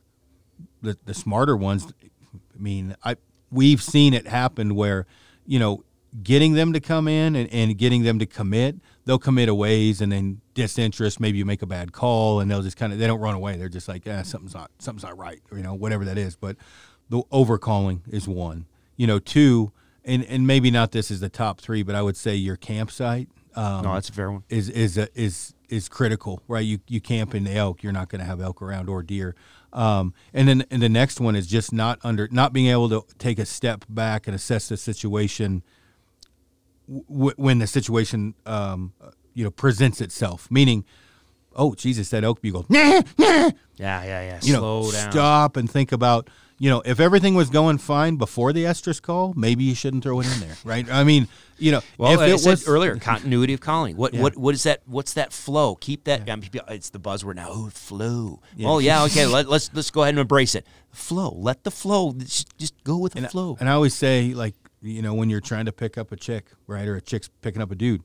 The, the smarter ones, I mean, I we've seen it happen where, you know, getting them to come in and, and getting them to commit, they'll commit a ways and then disinterest, maybe you make a bad call and they'll just kind of, they don't run away. They're just like, yeah, something's not, something's not right, or, you know, whatever that is. But the overcalling is one. You know, two, and and maybe not this is the top three, but I would say your campsite. Um, no, that's a fair one. Is is a, is is critical, right? You you camp in elk, you're not going to have elk around or deer. Um, and then and the next one is just not under not being able to take a step back and assess the situation w- when the situation um, you know presents itself. Meaning, oh Jesus, that elk bugle. Nah, nah. Yeah, yeah, yeah. You Slow know, down. stop and think about you know, if everything was going fine before the estrus call, maybe you shouldn't throw it in there, right? I mean, you know, well, if it was earlier, continuity of calling. What yeah. what what is that? What's that flow? Keep that. Yeah. I mean, it's the buzzword now. Oh, flow. Yeah. Oh yeah, okay. let, us let's, let's go ahead and embrace it. Flow. Let the flow. Just, just go with the and, flow. And I always say, like, you know, when you're trying to pick up a chick, right, or a chick's picking up a dude.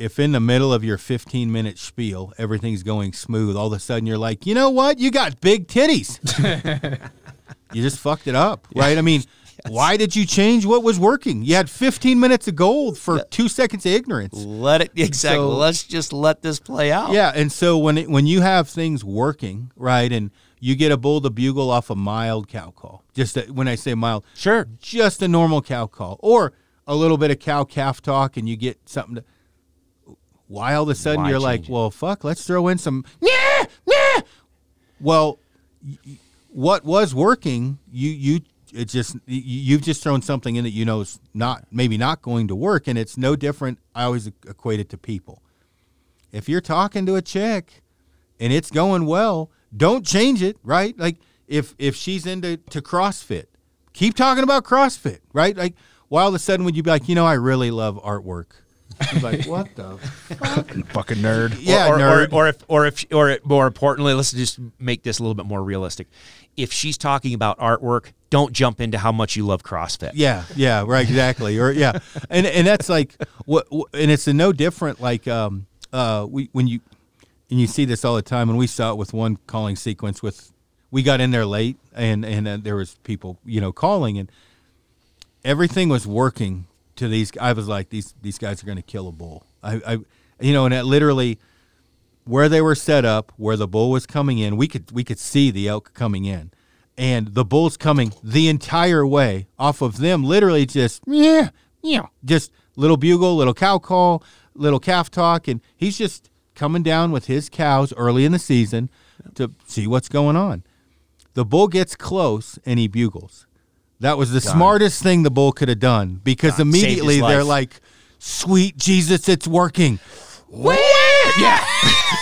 If in the middle of your 15 minute spiel everything's going smooth, all of a sudden you're like, you know what? You got big titties. you just fucked it up, right? I mean, yes. why did you change what was working? You had 15 minutes of gold for two seconds of ignorance. Let it exactly. So, Let's just let this play out. Yeah, and so when it, when you have things working, right, and you get a bull to bugle off a mild cow call, just a, when I say mild, sure, just a normal cow call, or a little bit of cow calf talk, and you get something to why all of a sudden Why you're like, it? well, fuck, let's throw in some yeah, yeah. Well, y- y- what was working, you you it just you've just thrown something in that you know is not maybe not going to work, and it's no different. I always equate it to people. If you're talking to a chick and it's going well, don't change it, right? Like if if she's into to CrossFit, keep talking about CrossFit, right? Like why all of a sudden would you be like, you know, I really love artwork. You'd like, what the? Fucking nerd. Yeah, or, or, nerd. Or, or if, or if, or more importantly, let's just make this a little bit more realistic. If she's talking about artwork, don't jump into how much you love CrossFit. Yeah, yeah, right, exactly. Or yeah, and and that's like what, and it's no different. Like um, uh, we when you and you see this all the time, and we saw it with one calling sequence. With we got in there late, and and uh, there was people you know calling, and everything was working to these. I was like, these these guys are going to kill a bull. I, I you know, and it literally where they were set up, where the bull was coming in, we could we could see the elk coming in, and the bull's coming the entire way off of them. Literally, just yeah, yeah, just little bugle, little cow call, little calf talk, and he's just coming down with his cows early in the season to see what's going on. The bull gets close and he bugles. That was the smartest thing the bull could have done because his immediately they're like, "Sweet Jesus, it's working." Yeah.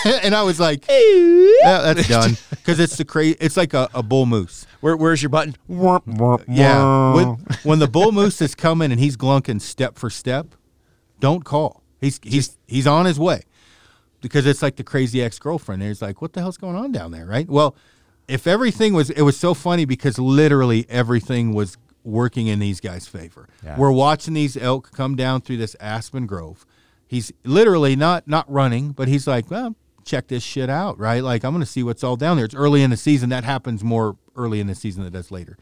and I was like, yeah, that's done because it's the cra- It's like a, a bull moose. Where, where's your button? Yeah, when, when the bull moose is coming and he's glunking step for step, don't call. He's he's he's on his way because it's like the crazy ex girlfriend. There's like, what the hell's going on down there, right? Well, if everything was, it was so funny because literally everything was working in these guys' favor. Yeah. We're watching these elk come down through this aspen grove. He's literally not not running, but he's like, well, check this shit out, right? Like I'm going to see what's all down there. It's early in the season. That happens more early in the season than it does later.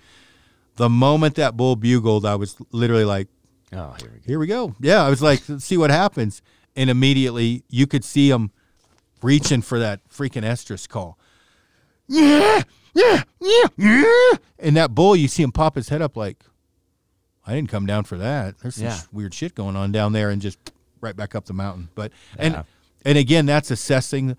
The moment that bull bugled, I was literally like, Oh, here we go. here we go. Yeah, I was like, see what happens. And immediately you could see him reaching for that freaking estrus call. Yeah, yeah, yeah, yeah. And that bull, you see him pop his head up like, I didn't come down for that. There's some Yeah. sh- weird shit going on down there and just right back up the mountain. But and Yeah. and again, that's assessing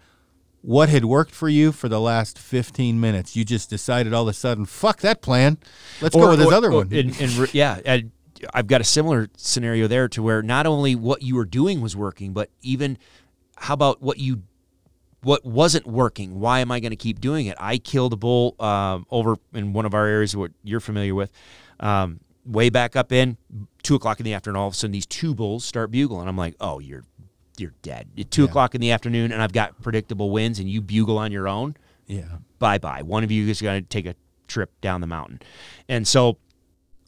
what had worked for you for the last 15 minutes. You just decided all of a sudden, fuck that plan. Let's go with this other one. And, and yeah, and I've got a similar scenario there to where not only what you were doing was working, but even how about what you what wasn't working? Why am I going to keep doing it? I killed a bull um, over in one of our areas, what you're familiar with, um, way back up in two o'clock in the afternoon. All of a sudden, these two bulls start bugling. I'm like, oh, you're you're dead. At two Yeah. o'clock in the afternoon, and I've got predictable winds, and you bugle on your own yeah. bye bye. One of you is going to take a trip down the mountain. And so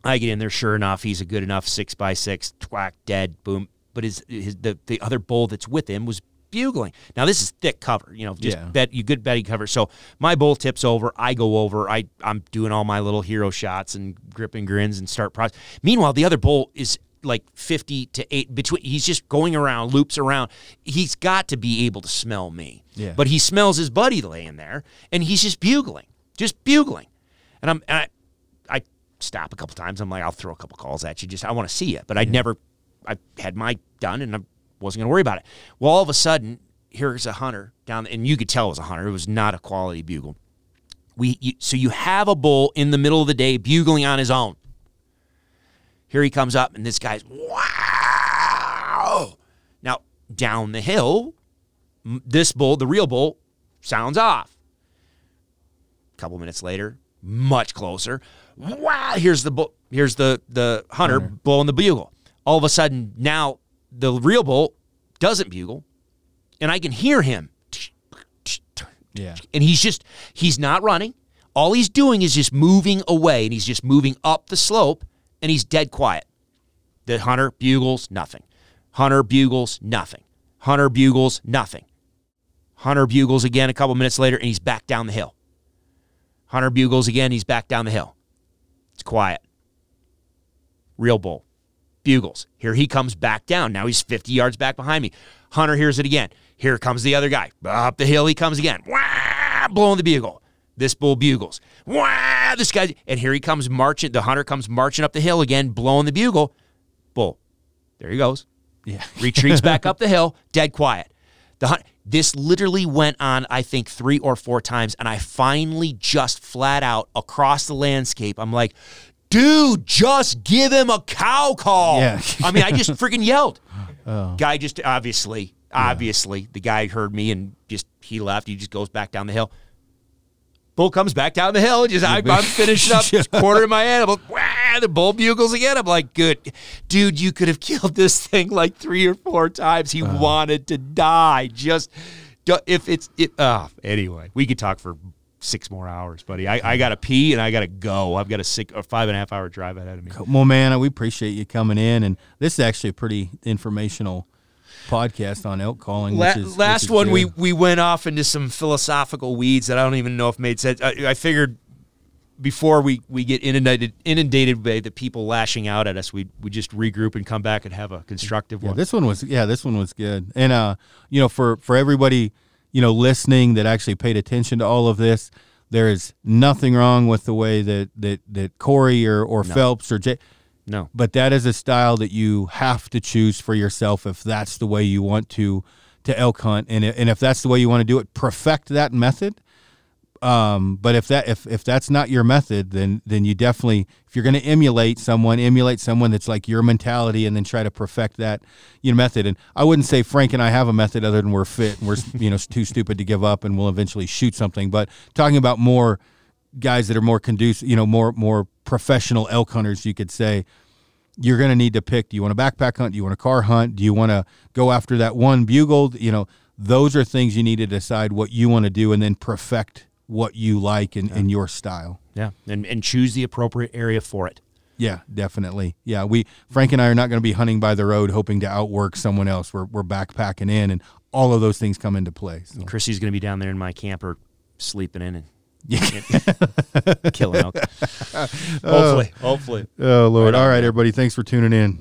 I get in there. Sure enough, he's a good enough six by six, twack, dead, boom. But his, his the, the other bull that's with him was bugling. Now this is thick cover, you know, just Yeah. bet you good betting cover. So my bull tips over. I go over. I I'm doing all my little hero shots and gripping grins and start. process. Meanwhile, the other bull is like 50 to 8 between he's just going around loops around he's got to be able to smell me Yeah. but he smells his buddy laying there and he's just bugling just bugling and i'm and I, I stop a couple times i'm like i'll throw a couple calls at you just i want to see you but i'd never i had my done and i wasn't going to worry about it. Well all of a sudden here's a hunter down and you could tell it was a hunter. It was not a quality bugle. We you, so you have a bull in the middle of the day bugling on his own. Here he comes up and this guy's wow! Now down the hill this bull the real bull sounds off. A couple minutes later much closer wow! Here's the bull here's the the hunter. blowing the bugle. All of a sudden now the real bull doesn't bugle and i can hear him. Yeah. and he's just he's not running. All he's doing is just moving away and he's just moving up the slope and he's dead quiet. The hunter bugles nothing. Hunter bugles nothing. Hunter bugles nothing. Hunter bugles again a couple minutes later and he's back down the hill. Hunter bugles again he's back down the hill. It's quiet. Real bull bugles here he comes back down now he's 50 yards back behind me hunter hears it again here comes the other guy up the hill he comes again Wah! blowing the bugle this bull bugles Wah! this guy and here he comes marching the hunter comes marching up the hill again blowing the bugle bull there he goes Yeah. Retreats back up the hill, dead quiet. The hunt. This literally went on, I think, three or four times, and I finally just flat out across the landscape. I'm like, dude, just give him a cow call. Yeah. I mean, I just freaking yelled. Guy just obviously, obviously, the guy heard me and just he left. He just goes back down the hill. Bull comes back down the hill. and Just I, I'm finishing up quarter of my animal. Wah! the bull bugles again. I'm like, good, dude. You could have killed this thing like three or four times. He wanted to die. Just if it's it. Uh, anyway, we could talk for six more hours, buddy. I, I gotta pee and I gotta go. I've got a six or five and a half hour drive ahead of me. Well, man, we appreciate you coming in, and this is actually a pretty informational podcast on elk calling. La- which is, which last is one, we we went off into some philosophical weeds that I don't even know if made sense. I, I figured before we, we get inundated inundated by the people lashing out at us, we we just regroup and come back and have a constructive Yeah, one. this one was yeah, this one was good. And uh, you know, for for everybody, you know, listening that actually paid attention to all of this, there is nothing wrong with the way that that that Corey or or Phelps or Jay no, but that is a style that you have to choose for yourself if that's the way you want to to elk hunt. And and if that's the way you want to do it perfect that method um, but if that if, if that's not your method then then you definitely if you're going to emulate someone emulate someone that's like your mentality and then try to perfect that you know method. And I wouldn't say Frank and I have a method other than we're fit and we're you know too stupid to give up and we'll eventually shoot something. But talking about more guys that are more conducive you know more more professional elk hunters you could say you're going to need to pick do you want a backpack hunt? Do you want a car hunt? Do you want to go after that one bugle? You know those are things you need to decide what you want to do and then perfect what you like in, in your style. Yeah, and and choose the appropriate area for it. yeah definitely. Yeah we frank and i are not going to be hunting by the road hoping to outwork someone else. We're, we're backpacking in and all of those things come into play so. Chrissy's going to be down there in my camper, sleeping in and killing elk. hopefully, hopefully. oh lord. Right all right everybody. Thanks for tuning in